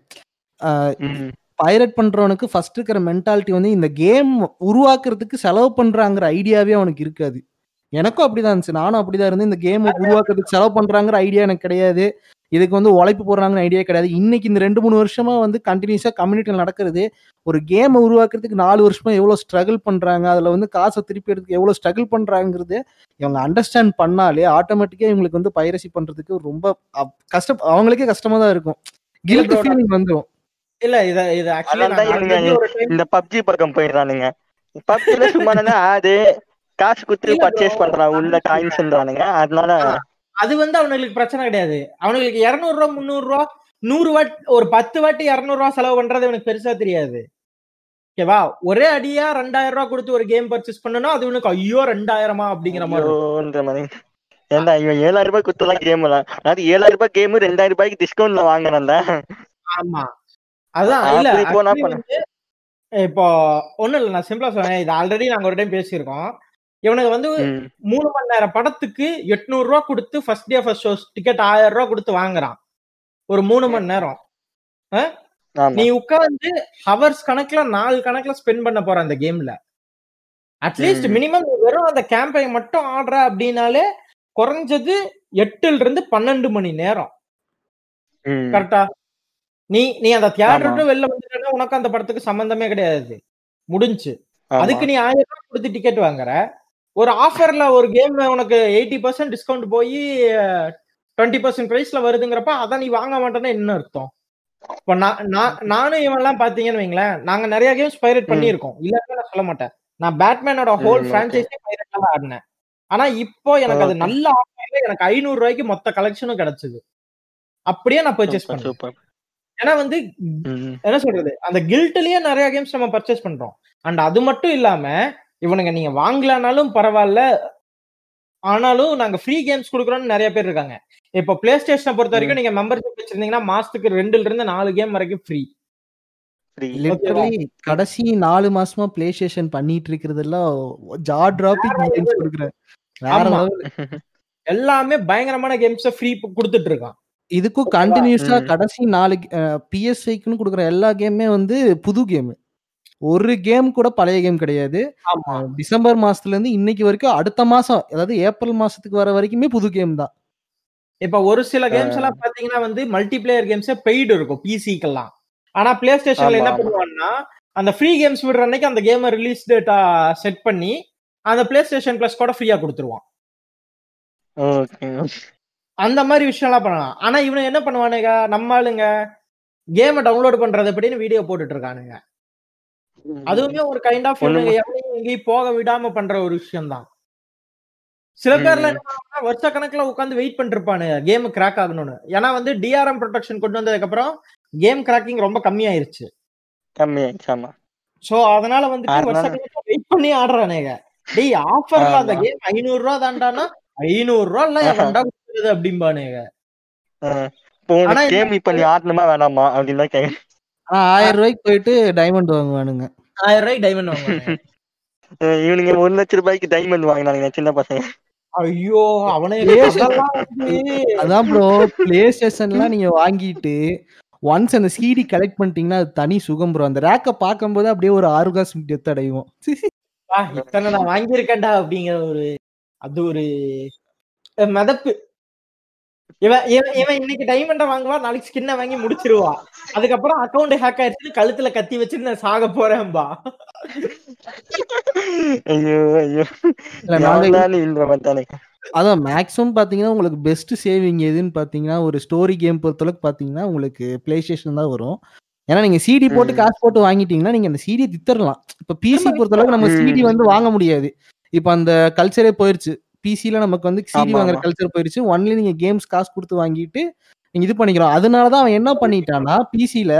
பைரட் பண்றவனுக்கு ஃபர்ஸ்ட் இருக்கிற மென்டாலிட்டி வந்து இந்த கேம் உருவாக்குறதுக்கு செலவு பண்றாங்கிற ஐடியாவே அவனுக்கு இருக்காது. எனக்கும் அப்படிதான் இருந்துச்சு. நானும் அப்படிதான் இருந்தேன் இந்த கேம் உருவாக்குறதுக்கு செலவு பண்றாங்கிற ஐடியா எனக்கு கிடையாது. இதுக்கு வந்து உழைப்பு போடுறாங்கன்னு ஐடியா கிடையாது. இன்னைக்கு இந்த ரெண்டு மூணு வருஷமா வந்து கண்டினியூஸா கம்யூனிட்டியில் நடக்கிறது ஒரு கேம் உருவாக்குறதுக்கு நாலு வருஷமா எவ்வளவு ஸ்ட்ரகிள் பண்றாங்க அதுல வந்து காசை திருப்பி எடுத்துக்கு எவ்வளவு ஸ்ட்ரகிள் பண்றாங்கிறது இவங்க அண்டர்ஸ்டாண்ட் பண்ணாலே ஆட்டோமேட்டிக்கா இவங்களுக்கு வந்து பைரசி பண்றதுக்கு ரொம்ப அப்- கஷ்டம் அவங்களுக்கே கஷ்டமா தான் இருக்கும். கில்ட் ஃபீலிங் வந்துடும் இல்ல இத இது ஆக்சுவலி இந்த பப்ஜி பக்கம் போயிடுறானுங்க. பப்ஜில சும்மா ஆடு காசு bro. பர்ச்சேஸ் பண்றான் உள்ள காயின்ஸ்ன்றானுங்க அதனால அது வந்து அவனுங்களுக்கு பிரச்சனை கிடையாது. அவனுங்களுக்கு இருநூறு ரூபா முந்நூறு ரூபா நூறு வாட்டி ஒரு பத்து வாட்டி இருநூறு ரூபா செலவு பண்றது எனக்கு பெருசா தெரியாது. ஓகேவா ஒரே அடியா ரெண்டாயிரம் ரூபா கொடுத்து ஒரு கேம் பர்ச்சேஸ் பண்ணனா அது உனக்கு ஐயோ ரெண்டாயிரமா அப்படிங்கிற மாதிரி ஏன்டா இவன் ஏழாயிரம் ரூபாய் கொடுத்தலாம் கேம் அதாவது ஏழாயிரம் ரூபாய் கேம் ரெண்டாயிரம் ரூபாய்க்கு டிஸ்கவுண்ட்ல வாங்குறேன்ல ஆமா. அதான் இல்ல பண்ணு. வந்து, இப்போ ஒண்ணும் இல்ல நான் சிம்பிளா சொல்றேன் இது ஆல்ரெடி நாங்க ஒரு டைம் பேசியிருக்கோம். இவனுக்கு வந்து. மூணு மணி நேரம் படத்துக்கு எட்நூறு ரூபா கொடுத்து first day first show ticket ஆயிரம் ரூபா கொடுத்து வாங்குறான். ஒரு மூணு மணி நேரம். நீ உட்கார்ந்து ஹவர்ஸ் கணக்குல நாலு கணக்குல ஸ்பெண்ட் பண்ண போற அந்த கேம்ல அட்லீஸ்ட். மினிமம் வெறும் அந்த கேம்பை மட்டும் ஆடுற அப்படின்னாலே குறைஞ்சது எட்டுல இருந்து பன்னெண்டு மணி நேரம். கரெக்டா நீ நீ அந்த தியேட்டர் வெளில வந்துட்டா உனக்கு அந்த படத்துக்கு சம்பந்தமே கிடையாது. முடிஞ்சு. அதுக்கு நீ ஆயிரம் ரூபாய் கொடுத்து டிக்கெட் வாங்குற. ஒரு ஆஃபர்ல ஒரு கேம் உனக்கு எயிட்டி பர்சன்ட் டிஸ்கவுண்ட் போய் டுவெண்ட்டி பர்சன்ட் பிரைஸ்ல வருதுங்கிறப்ப அதான் நீ வாங்க மாட்டேன்னா என்ன அர்த்தம்? இப்போ நான் நான் நானும் இவன் எல்லாம் பாத்தீங்கன்னு வைங்களேன் நாங்க நிறைய கேம்ஸ் பைரட். பண்ணியிருக்கோம். இல்லன்னு நான் சொல்ல மாட்டேன். நான் பேட்மேனோட ஹோல். பிரான்ச்சைஸே பைரட்ல தான் ஆடினேன். ஆனா இப்போ எனக்கு அது. நல்ல ஆஃபர்ல எனக்கு ஐநூறு ரூபாய்க்கு மொத்த கலெக்ஷனும் கிடைச்சது. அப்படியே நான் பர்ச்சேஸ் பண்ணேன். ஏன்னா வந்து. என்ன சொல்றது? அந்த கில்ட்லயே நிறைய கேம்ஸ் நம்ம பர்ச்சேஸ் பண்றோம். அண்ட் அது மட்டும் இல்லாம இவனுங்க நீங்க வாங்கலனாலும் பரவாயில்ல ஆனாலும் நாங்க ஃப்ரீ கேம்ஸ் கொடுக்குறோம்னு நிறைய பேர் இருக்காங்க. இப்போ பிளே ஸ்டேஷனை பொறுத்த வரைக்கும் நீங்க மெம்பர்ஷிப் வச்சிருந்தீங்கன்னா மாசத்துக்கு ரெண்டுல இருந்து நாலு கேம் வரைக்கும் ஃப்ரீ கடைசி நாலு மாசமா பிளே ஸ்டேஷன் பண்ணிட்டு இருக்கிறதெல்லாம் ஜா டிராபிக் கேம்ஸ் கொடுக்குறேன். எல்லாமே பயங்கரமான கேம்ஸ ஃப்ரீ கொடுத்துட்டு இருக்கான். இதுக்கும் கண்டினியூஸா. கடைசி நாலு பிஎஸ்ஐக்குன்னு கொடுக்குற எல்லா கேமுமே வந்து புது கேம் ஒரு கேம் கூட பழைய கேம் கிடையாது. டிசம்பர் மாசத்துல இருந்து இன்னைக்கு வரைக்கும் அடுத்த மாசம் அதாவது ஏப்ரல் மாசத்துக்கு வர வரைக்குமே புது கேம் தான். இப்ப ஒரு சில கேம்ஸ் எல்லாம் பாத்தீங்கன்னா வந்து மல்டி பிளேயர் கேம்ஸே பெய்டு இருக்கும் பிசிக்கெல்லாம் ஆனா பிளே ஸ்டேஷன்ல என்ன ஆமா. பண்ணுவான்னா அந்த ஃப்ரீ கேம்ஸ் விடுற அன்னைக்கு அந்த கேமை ரிலீஸ் டேட்டா செட் பண்ணி அந்த பிளே ஸ்டேஷன் பிளஸ் கூட ஃப்ரீயா கொடுத்துருவான். அந்த மாதிரி விஷயம்லாம் பண்ணலாம். ஆனா இவனுங்க என்ன பண்ணுவானுங்க நம்ம ஆளுங்க கேமை டவுன்லோட் பண்றது எப்படின்னு வீடியோ போட்டுட்டு இருக்கானுங்க. அதுவுமே ஒரு கைண்ட் ஆஃப் எங்கேயும் போக விடாம பண்ற ஒரு விஷயம் தான் சில பேர்ல வருஷ கணக்குல உட்காந்து வெயிட் பண்ணிட்டு இருப்பானு கேம் கிராக் ஆகணும்னு. ஏன்னா வந்து டிஆர்எம் ப்ரொடெக்ஷன் கொண்டு வந்ததுக்கு அப்புறம் கேம் கிராக்கிங் ரொம்ப கம்மியாயிருச்சு. கம்மி ஆயிடுச்சு ஆமா. சோ அதனால வந்துட்டு வருஷ கணக்குல வெயிட் பண்ணி ஆடுறானுங்க. டேய் ஆஃபர்ல அந்த. கேம் ஐநூறு ரூபா தாண்டானா ஐநூறு ரூபா இல்ல ஆஹா. எவன்டா கொடுக்குறது அப்படிம்பானுங்க. கேம் இப்ப நீ ஆடணுமா வேணாமா? அப்படின்னு ஆயிரம் ரூபாய்க்கு போயிட்டு டைமண்ட் வாங்குவானுங்க. ஆயிரம் ரூபாய்க்கு டைமண்ட் வாங்குவானுங்க அஹ் இவனுங்க ஒரு லட்ச ரூபாய்க்கு டைமண்ட் வாங்கினானுங்க சின்ன பசங்க. ஐயோ அவனே அதான் ப்ரோ பிளே ஸ்டேஷன்லாம் நீங்க வாங்கிட்டு ஒன்ஸ் அந்த சிடி கலெக்ட் பண்ணிட்டீங்கன்னா அது தனி சுகம் ப்ரோ அந்த ரேக்கை பார்க்கும்போது அப்படியே ஒரு ஆர்காஸ்ம் டெத் அடையும் ஆ, இத்தனை நான் வாங்கியிருக்கேன்டா அப்படிங்கிற ஒரு அது ஒரு மிதப்பு. இவன் இவன் இவன் இன்னைக்கு டைமண்ட வாங்குவா நாளைக்கு ஸ்கின்ன வாங்கி முடிச்சிருவா. அதுக்கப்புறம் அக்கவுண்ட் ஹேக் ஆயிடுச்சு கழுத்துல கத்தி வச்சுட்டு நான் சாக போறேன்பா. ஐயோ ஐயோ. அதான் மேக்ஸிமம் பாத்தீங்கன்னா உங்களுக்கு பெஸ்ட் சேவிங் எதுன்னு பாத்தீங்கன்னா ஒரு ஸ்டோரி கேம் பொறுத்தளவுக்கு பாத்தீங்கன்னா உங்களுக்கு பிளே ஸ்டேஷன் தான் வரும். ஏன்னா நீங்க சிடி போட்டு. காசு போட்டு வாங்கிட்டீங்கன்னா நீங்க அந்த சிடியை தித்தரலாம். இப்ப பிசி பொறுத்தளவுக்கு நம்ம. சிடி வந்து வாங்க முடியாது. இப்ப அந்த கல்ச்சரே போயிருச்சு. பிசில நமக்கு வந்து சிடி வாங்குற. கல்ச்சர் போயிருச்சு. ஒன்லி நீங்க கேம்ஸ் காசு கொடுத்து வாங்கிட்டு நீங்க இது பண்ணிக்கிறோம் அதனாலதான் அவன் என்ன பண்ணிட்டான்னா பிசில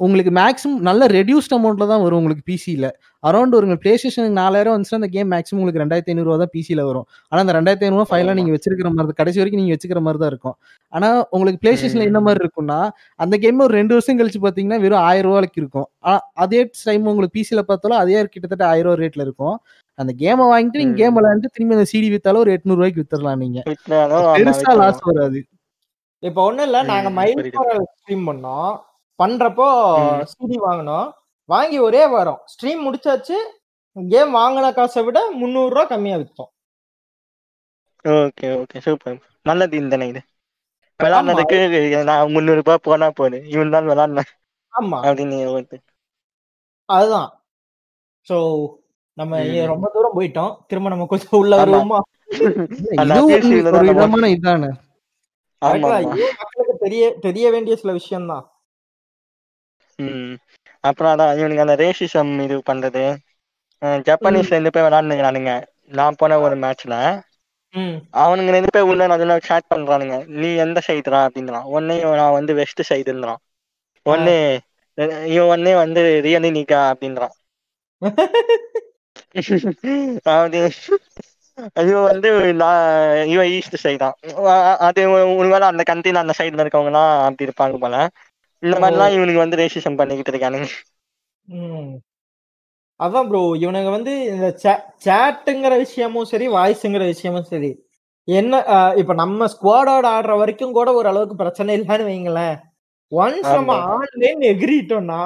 உங்களுக்கு மேக்ஸிமம் நல்ல ரெடியூஸ்ட் அமௌண்ட்ல தான் வரும் உங்களுக்கு பிசில அரௌண்ட் ஒரு பிளே ஸ்டேஷனுக்கு நாலாயிரம் வந்துச்சுன்னா அந்த கேம் மேக்ஸிமம் உங்களுக்கு ரெண்டாயிரத்தி ஐநூறுவா தான் பிசில வரும். ஆனா அந்த ரெண்டாயிரத்தி ஐநூறு ஃபைலாம் நீங்க வச்சிருக்கிற மாதிரி. கடைசி வரைக்கும் நீங்க வச்சுக்கிற மாதிரி தான் இருக்கும். ஆனா உங்களுக்கு பிளே ஸ்டேஷன்ல என்ன மாதிரி இருக்கும்னா அந்த கேம் ஒரு ரெண்டு வருஷம் கழிச்சு பாத்தீங்கன்னா வெறும் ஆயிரம் ரூபாய்க்கு இருக்கும். அதே டைம் உங்களுக்கு பிசில பார்த்தாலும் அதே கிட்டத்தட்ட ஆயிரம் ரூபாய் ரேட்ல இருக்கும். அந்த கேமை வாங்கிட்டு நீங்க. கேம் விளையாண்டு திரும்பி அந்த சிடி வித்தாலும் ஒரு எட்நூறு ரூபாய்க்கு வித்துடலாம் நீங்க. பெருசா. லாஸ் வராது. இப்ப ஒண்ணும் இல்ல நாங்க ம், மைல் புரியுது. ஸ்ட்ரீம் பண்ணோம். பண்றப்போ. சிடி வாங்கினோம். வாங்கி ஒரே வாரம். ஸ்ட்ரீம் முடிச்சாச்சு கேம் வாங்கின காசை விட முந்நூறு ரூபா கம்மியா வித்தோம். Okay okay super. நல்லது இந்த இது விளாட்னதுக்கு நான் முந்நூறு ரூபாய் போனா போது. இவன் தான் விளாட்னேன். ஆமா. அப்படின்னு அதுதான். சோ நம்ம ரொம்ப தூரம் போயிட்டோம். திரும்ப நம்ம கொஞ்சம் உள்ள. வருவோமா? விதமான இதானே. மக்களுக்கு தெரிய தெரிய வேண்டிய சில விஷயம் தான் ம். அப்புறம் அதான் இவனுங்க அந்த ரேசிசம் இது பண்றது. ஜப்பானீஸ்ல ரெண்டு பேர் விளாண்டுங்கிறானுங்க நான் போன ஒரு மேட்ச்ல ம். அவனுங்க ரெண்டு பேர் உள்ள நல்லா சேட் பண்றானுங்க. நீ எந்த சைடுடா அப்படின்றான். ஒன்னே நான் வந்து வெஸ்ட் சைடுன்றான் ஒன்னு இவன் ஒன்னே வந்து ரியலி நிக்கா அப்படின்றான். அது இவன் வந்து நான் இவன் ஈஸ்ட் சைடு தான் அது ஒருவேளை அந்த கண்ட்ரில அந்த சைடுல இருக்கவங்க எல்லாம் அப்படி இருப்பாங்க போல இந்த மாதிரிலாம் இவனுக்கு வந்து ரேசிசம் பண்ணிக்கிட்டு இருக்கானுங்க. அதான் ப்ரோ இவனுங்க வந்து இந்த சேட்டுங்கிற விஷயமும் சரி வாய்ஸுங்கிற விஷயமும் சரி என்ன இப்ப நம்ம ஸ்குவாடோட ஆடுற வரைக்கும் கூட ஒரு அளவுக்கு பிரச்சனை இல்லைன்னு வைங்களேன் ஒன்ஸ் நம்ம. ஆன்லைன் எகிரிட்டோம்னா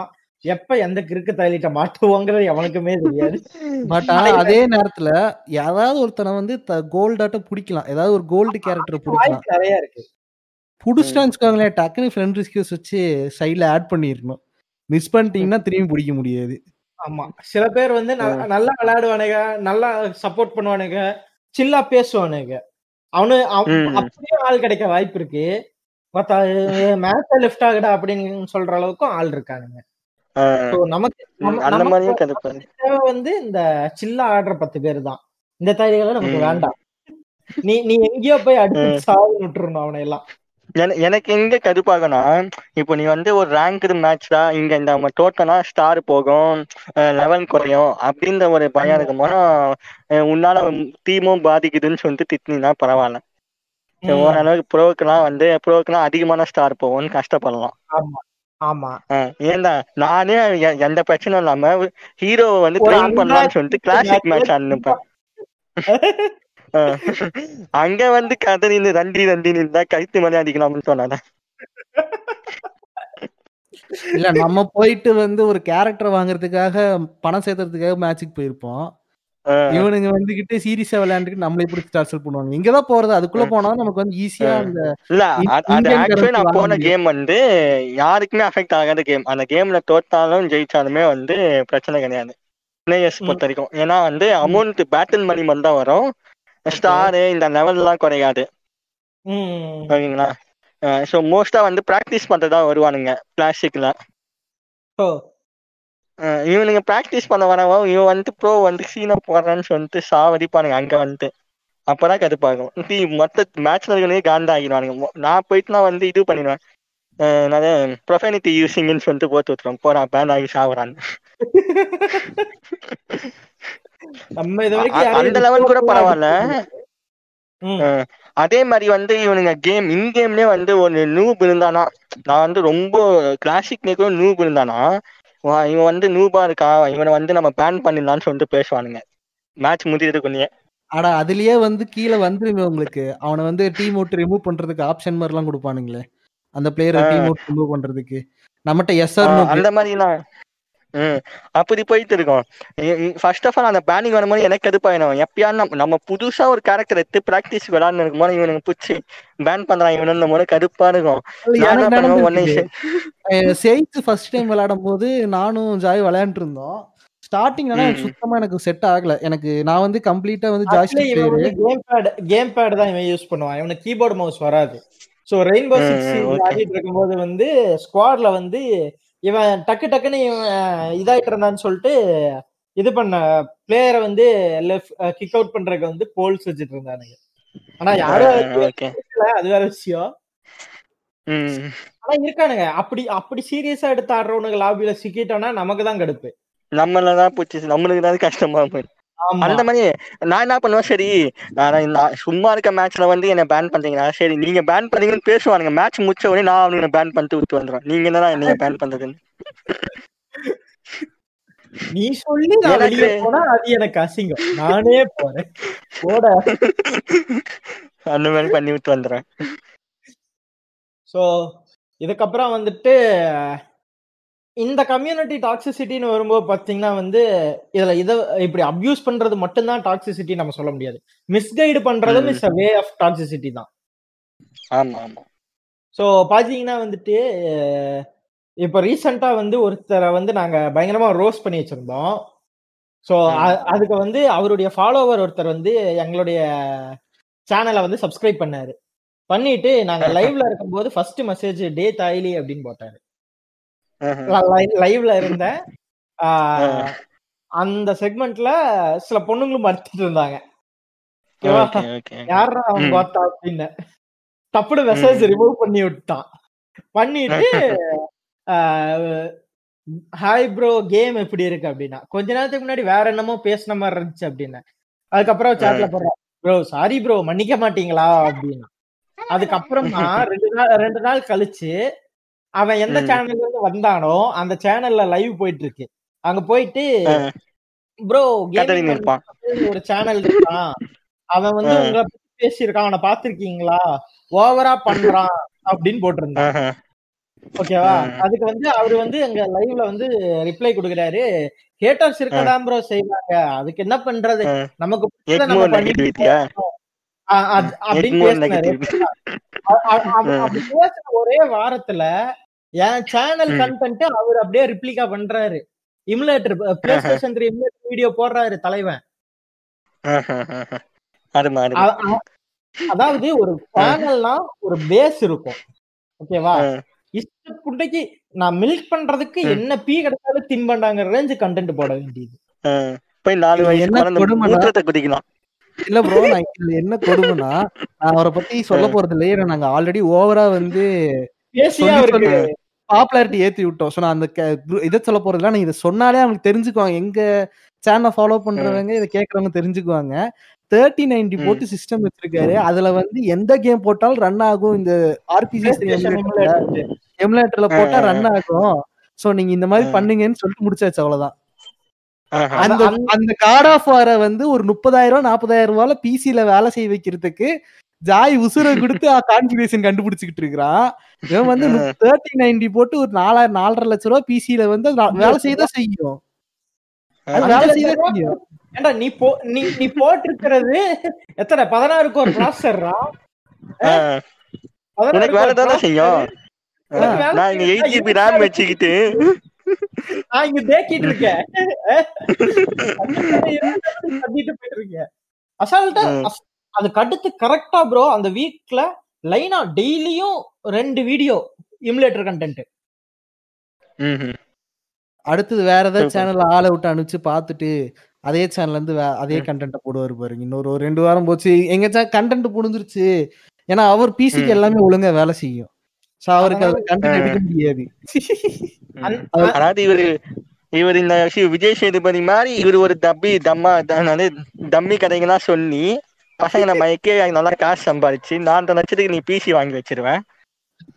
எப்ப எந்த கிறுக்கு தள்ளிட்ட மாட்டுவோங்கிறது எவனுக்குமே தெரியாது. பட் ஆனா அதே நேரத்துல யாராவது ஒருத்தனை வந்து கோல்டாட்ட பிடிக்கலாம். ஏதாவது ஒரு கோல்டு கேரக்டர் பிடிக்கலாம். நிறைய இருக்கு. புடிச்சிட்டான்னு டக்குன்னு ஃப்ரெண்ட் ரிஸ்கியூஸ் வச்சு சைட்ல ஆட் பண்ணிடணும். மிஸ் பண்ணிட்டீங்கன்னா திரும்பி பிடிக்க முடியாது. ஆமா. சில பேர் வந்து ந- நல்லா விளையாடுவானுங்க நல்லா சப்போர்ட் பண்ணுவானுங்க சில்லா பேசுவானுங்க. அவனு. அப்படியே ஆள் கிடைக்க வாய்ப்பு இருக்கு. மத்த மேட்ச லெஃப்ட் ஆகுடா அப்படின்னு சொல்ற அளவுக்கும் ஆள் இருக்கானுங்க. அந்த மாதிரியும் கடுப்பு தேவை வந்து இந்த சில்லா ஆடுற பத்து பேர் தான். இந்த தயாரிகளை நமக்கு. வேண்டாம். நீ நீ எங்கேயோ போய் அடுத்து சாவு விட்டுறணும் அவனை எல்லாம் என- எனக்கு எங்க கடுப்பாகனா இப்போ நீ வந்து ஒரு ரேங்க்டு மேட்ச் தான் இங்க இந்த நம்ம டோட்டலா ஸ்டார் போகும் லெவல் குறையும் அப்படின்ற ஒரு பயம் இருக்கும் போனா உன்னால டீமும் பாதிக்குதுன்னு சொல்லிட்டு திட்டினா பரவாயில்ல. ஓரளவுக்கு ப்ரோக்கெல்லாம் வந்து ப்ரோக்கெல்லாம் அதிகமான ஸ்டார் போகும்னு கஷ்டப்படலாம். ஆமா. ஏன்டா நானே எந்த பிரச்சனையும் இல்லாம ஹீரோ வந்து ட்ரெயின் பண்ணலாம்னு சொல்லிட்டு கிளாசிக் மேட்ச் அனுப்பேன் அங்க வந்து கதறின்னு ரண்டி ரண்டின்னு இருந்தா கழுத்து மணி அடிக்கலாம்னு சொன்னாங்க. இல்ல நம்ம போயிட்டு வந்து ஒரு கேரக்டர் வாங்குறதுக்காக பணம் சேர்த்துறதுக்காக மேட்சுக்கு போயிருப்போம். இவனுங்க வந்துகிட்டு சீரியஸா விளையாண்டுட்டு நம்மளை பிடிச்சி டார்ச்சர் பண்ணுவாங்க? இங்கதான் போறது. அதுக்குள்ள போனா நமக்கு வந்து ஈஸியா அந்த இல்ல நான் போன. கேம் வந்து யாருக்குமே அஃபெக்ட் ஆகாத கேம் அந்த கேம்ல தோத்தாலும் ஜெயிச்சாலுமே வந்து பிரச்சனை கிடையாது. பிளேயர்ஸ். பொறுத்த வரைக்கும் ஏன்னா வந்து அமௌண்ட் பேட்டில் மணி தான் வரும். ஸ்டாரு இந்த லெவல் எல்லாம் குறையாது. ஓகேங்களா ஸோ மோஸ்டா வந்து ப்ராக்டிஸ் பண்றதா வருவானுங்க. பிளாஸ்டிக்ல ஓ. இவனுங்க ப்ராக்டிஸ் பண்ண வரவோ இவன் வந்துட்டு ப்ரோ வந்து சீனா போடுறான்னு சொல்லிட்டு சாவடிப்பானுங்க அங்க வந்துட்டு. அப்பதான் கடுப்பாகும். டீ மொத்த மேட்ச்ல இருக்கிறதே காண்டாகிடுவானுங்க மொ- நான் போயிட்டுனா வந்து இது பண்ணிடுவேன். என்னது ப்ரொஃபனிட்டி யூசிங்னு சொல்லிட்டு போட்டு விட்டுருவோம் போடா பேன் ஆகி சாவுறான்னு. அந்த லெவல் கூட பரவாயில்ல. அதே மாதிரி வந்து இவனுங்க கேம் இன் கேம்லயே வந்து ஒரு நூப் இருந்தானா நான் வந்து ரொம்ப கிளாசிக் நூப் இருந்தானா வா, இவன் வந்து நூபா இருக்கா? இவனை வந்து நம்ம பேன் பண்ணிடலாம்னு சொல்லிட்டு பேசுவானுங்க. மேட்ச் முடியறதுக்குள்ளேயே ஆனா அதுலயே வந்து கீழே வந்துருங்க உங்களுக்கு. அவனை வந்து டீம் விட்டு ரிமூவ் பண்றதுக்கு ஆப்ஷன் மாதிரி எல்லாம் கொடுப்பானுங்களே. அந்த பிளேயரை. டீம் விட்டு ரிமூவ் பண்றதுக்கு. நம்மகிட்ட எஸ்ஆர் அந்த மாதிரிலாம் ம். அப்படி போயிட்டு இருக்கோம். ஃபர்ஸ்ட் ஆஃப் ஆல் அந்த பேனிங் வரும்போது எனக்கு எதுப்பாயிடும் எப்பயா நம்ம நம்ம புதுசா ஒரு கேரக்டர் எடுத்து ப்ராக்டிஸ் விளாட்னு இருக்கும்போது இவனுக்கு பிடிச்சி பேன் பண்றான் இவனு போது கடுப்பா இருக்கும். சேல்ஸ் ஃபர்ஸ்ட் டைம் விளையாடும் போது நானும் ஜாய் விளையாண்டு இருந்தோம். ஸ்டார்டிங் ஆனா எனக்கு. சுத்தமா எனக்கு செட் ஆகல. எனக்கு நான் வந்து கம்ப்ளீட்டா வந்து joystick gamepad gamepad தான் இவன் யூஸ் பண்ணுவான். இவனுக்கு கீபோர்டு மவுஸ் வராது. So rainbow six. ஆடிட்டு இருக்கும்போது வந்து ஸ்குவாட்ல வந்து இவன் டக்கு டக்குன்னு இவன் இதாயிட்டு இருந்தான்னு சொல்லிட்டு இது பண்ண பிளேயரை வந்து லெஃப்ட் கிக் அவுட் பண்றதுக்கு வந்து போல்ஸ் வச்சுட்டு இருந்தானுங்க. ஆனா யாரும் அது வேற விஷயம். ஆனா இருக்கானுங்க. அப்படி அப்படி சீரியஸா எடுத்து ஆடுறவனுக்கு லாபியில சிக்கிட்டோம்னா நமக்கு தான் கடுப்பு. நம்மளதான் போச்சு நம்மளுக்கு தான் கஷ்டமா போயிடும். அந்த மாதிரி நான் என்ன பண்ணுவேன் சரி சும்மா இருக்க மேட்ச்ல வந்து என்ன பேன் பண்றீங்களா? சரி நீங்க பேன் பண்ணீங்கன்னு பேசுவானுங்க. மேட்ச் முடிச்ச உடனே நான் அவனுக்கு பேன் பண்ணிட்டு விட்டு வந்துடுவேன் நீங்க என்னடா என்னைய பேன் பண்றதுன்னு? நீ சொல்லி நான் வெளியே போனா அது எனக்கு அசிங்கம். நானே போறேன். போட. அந்த மாதிரி பண்ணி விட்டு வந்துடுறேன் ஸோ இதுக்கப்புறம் வந்துட்டு இந்த கம்யூனிட்டி டாக்ஸிசிட்டின்னு வரும்போது பார்த்தீங்கன்னா வந்து இதுல இதை இப்படி அப்யூஸ் பண்றது மட்டும்தான் டாக்ஸிசிட்டி நம்ம சொல்ல முடியாது. மிஸ்கைடு பண்றதும். Is a way of toxicity தான். ஆமா ஆமா. ஸோ பார்த்தீங்கன்னா வந்துட்டு இப்போ ரீசெண்டாக வந்து ஒருத்தரை வந்து நாங்கள் பயங்கரமாக ரோஸ் பண்ணி வச்சிருந்தோம். ஸோ. அதுக்கு வந்து அவருடைய ஃபாலோவர் ஒருத்தர் வந்து எங்களுடைய சேனலை வந்து சப்ஸ்கிரைப் பண்ணாரு. பண்ணிட்டு நாங்க லைவ்ல இருக்கும்போது ஃபர்ஸ்ட் மெசேஜ் டே தாய்லி அப்படின்னு போட்டாரு. லைவ்ல இருந்தேன். அந்த செக்மெண்ட்ல சில பொண்ணுங்களும் மறுத்துட்டு இருந்தாங்க. யாரா அவன். பார்த்தா அப்படின்னு. டப்புனு மெசேஜ் ரிமூவ் பண்ணி விட்டான் பண்ணிட்டு ஹாய் ப்ரோ கேம் எப்படி இருக்கு? அப்படின்னா கொஞ்ச நேரத்துக்கு முன்னாடி வேற என்னமோ பேசின மாதிரி இருந்துச்சு அப்படின்னு. அதுக்கப்புறம் சாட்ல போடுறான் ப்ரோ சாரி ப்ரோ மன்னிக்க மாட்டீங்களா? அப்படின்னு. அதுக்கப்புறமா ரெண்டு நாள் ரெண்டு நாள் கழிச்சு அவன் எந்த. சேனல்ல இருந்து வந்தானோ அந்த சேனல்ல லைவ் போயிட்டு இருக்கு அங்க போயிட்டு ப்ரோ ஒரு சேனல் இருக்கான் அவன் வந்து. உங்களை பத்தி பேசியிருக்கான் அவனை பாத்திருக்கீங்களா ஓவரா பண்றான் அப்படின்னு போட்டிருந்தான். ஓகேவா. அதுக்கு வந்து அவரு வந்து எங்க லைவ்ல வந்து ரிப்ளை கொடுக்குறாரு. ஹேட்டர்ஸ் இருக்கதான் ப்ரோ செய்வாங்க. அதுக்கு என்ன பண்றது. நமக்கு அப்படின்னு பேசினாரு. ஒரே வாரத்துல என் சேனல். கண்டென்ட் அவர் அப்படியே ரிப்ளிகா பண்றாரு. Emulator PlayStation three emulator video போடுறாரு தலைவன். அதாவது ஒரு சேனல்னா ஒரு பேஸ் இருக்கும். ஓகேவா ஆ. இஷ்ட புண்டைக்கு நான் மில்க் பண்றதுக்கு. என்ன பீ கிடைச்சாலும் தின்பண்டாங்க ரேஞ்சு கண்டென்ட் போட வேண்டியது. போய் நாலு என்ன குடிக்கலாம் இல்ல ப்ரோ நான் என்ன கொடுமைனா நான் அவரை பத்தி சொல்ல போறது இல்லையே நாங்க ஆல்ரெடி ஓவரா வந்து பேசியே அவருக்கு. பாப்புலாரிட்டி ஏத்தி விட்டோம். ஸோ நான் அந்த இதை சொல்ல போறது இல்ல. நீங்க இதை சொன்னாலே அவங்களுக்கு தெரிஞ்சுக்குவாங்க. எங்க சேனலை ஃபாலோ பண்றவங்க இதை கேட்கறவங்க தெரிஞ்சுக்குவாங்க. Thirty ninety. போட்டு சிஸ்டம் வச்சிருக்காரு. அதுல வந்து எந்த கேம் போட்டாலும் ரன் ஆகும். இந்த ஆர்பிசி. எமுலேட்டர்ல போட்டா ரன் ஆகும். சோ நீங்க இந்த மாதிரி. பண்ணுங்கன்னு சொல்லிட்டு முடிச்சாச்சு அவ்வளவுதான். அந்த அந்த- கார்ட் ஆஃப் வார வந்து ஒரு முப்பதாயிரம் நாற்பதாயிரம் ரூபாயில பிசில வேலை செய்ய வைக்கிறதுக்கு ஜாய் உசுரை கொடுத்து கான்ஃபிகரேஷன் கண்டுபிடிச்சுக்கிட்டு இருக்கிறான். இவன் வந்து. தேர்ட்டி நைன்டி போட்டு ஒரு நாலாயிரம் நாலரை லட்சம் ரூபாய் பிசில வந்து வேலை செய்ய தான் செய்யும். வேலை அஞ்சு செய்ய லட்சம் தான் செய்யும். ஏண்டா நீ போ நீ நீ போட்டிருக்கிறது எத்தனை பதினாறுக்கு ஒரு ப்ராசஸர்ரா ஆ. உனக்கு வேலை தானே செய்யும்? நான் இங்க. எயிட் ஜிபி ரேம் வச்சுக்கிட்டு. நான் இங்க தேக்கிட்டு இருக்கேன். போயிட்டு இருக்கேன். அசால்ட்டா அதுக்கு அடுத்து கரெக்டா ப்ரோ அந்த வீக்ல லைனா டெய்லியும் ரெண்டு வீடியோ இமுலேட்டர் கண்டென்ட். அடுத்தது வேற ஏதாவது. சேனல்ல ஆளை விட்டு அனுப்பிச்சு பார்த்துட்டு அதே சேனல்ல இருந்து அதே கண்டென்ட்டை போடுவாரு பாருங்க இன்னொரு ஒரு ரெண்டு வாரம் போச்சு எங்க கண்டென்ட் புடிஞ்சிருச்சு ஏன்னா அவர் பிசிக்கு. எல்லாமே ஒழுங்கா வேலை செய்யும் சோ அவருக்கு அது கண்டென்ட். எடுக்க முடியாது. அதாவது இவரு இவர் இந்த விஜய் சேதுபதி மாதிரி இவர் ஒரு டப்பி தம்மா த- அதாவது டம்மி கதைகள்லாம் சொல்லி பசங்களை மயக்கி நல்லா காசு சம்பாதிச்சு நான் லட்சத்துக்கு நீ பிசி வாங்கி வச்சிருவேன்.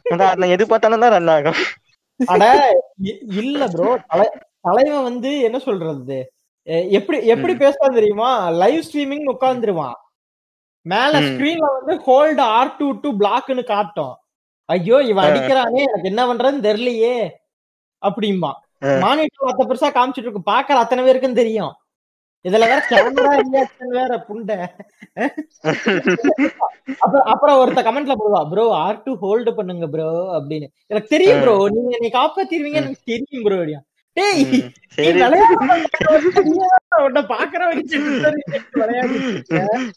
அதுல எது பார்த்தாலும் தான் ரன் ஆகும். அட இ- இல்ல ப்ரோ தலைவன் வந்து என்ன சொல்றது? எப்படி எப்படி. பேசுவான் தெரியுமா? லைவ் ஸ்ட்ரீமிங் உட்கார்ந்துருவான். மேல. ஸ்கிரீன்ல வந்து ஹோல்டு ஆர் டூ டூ பிளாக்னு காட்டும். ஐயோ இவன். அடிக்கிறானே எனக்கு என்ன பண்றதுன்னு தெரியலையே. அப்படிம்பா. மானிட்டர் அத்த பெருசா காமிச்சிட்டு இருக்கு. பாக்குற அத்தனை பேருக்கும் தெரியும். இதுல வேற கேமரா ரியாக்ஷன் வேற புண்டை. அப்புறம் அப்புறம் ஒருத்த கமெண்ட்ல போடுவா ப்ரோ ஆர் டூ ஹோல்டு பண்ணுங்க ப்ரோ அப்படின்னு. எனக்கு தெரியும் ப்ரோ நீங்க என்னை காப்பாத்திருவீங்க எனக்கு தெரியும் ப்ரோ அப்படியா.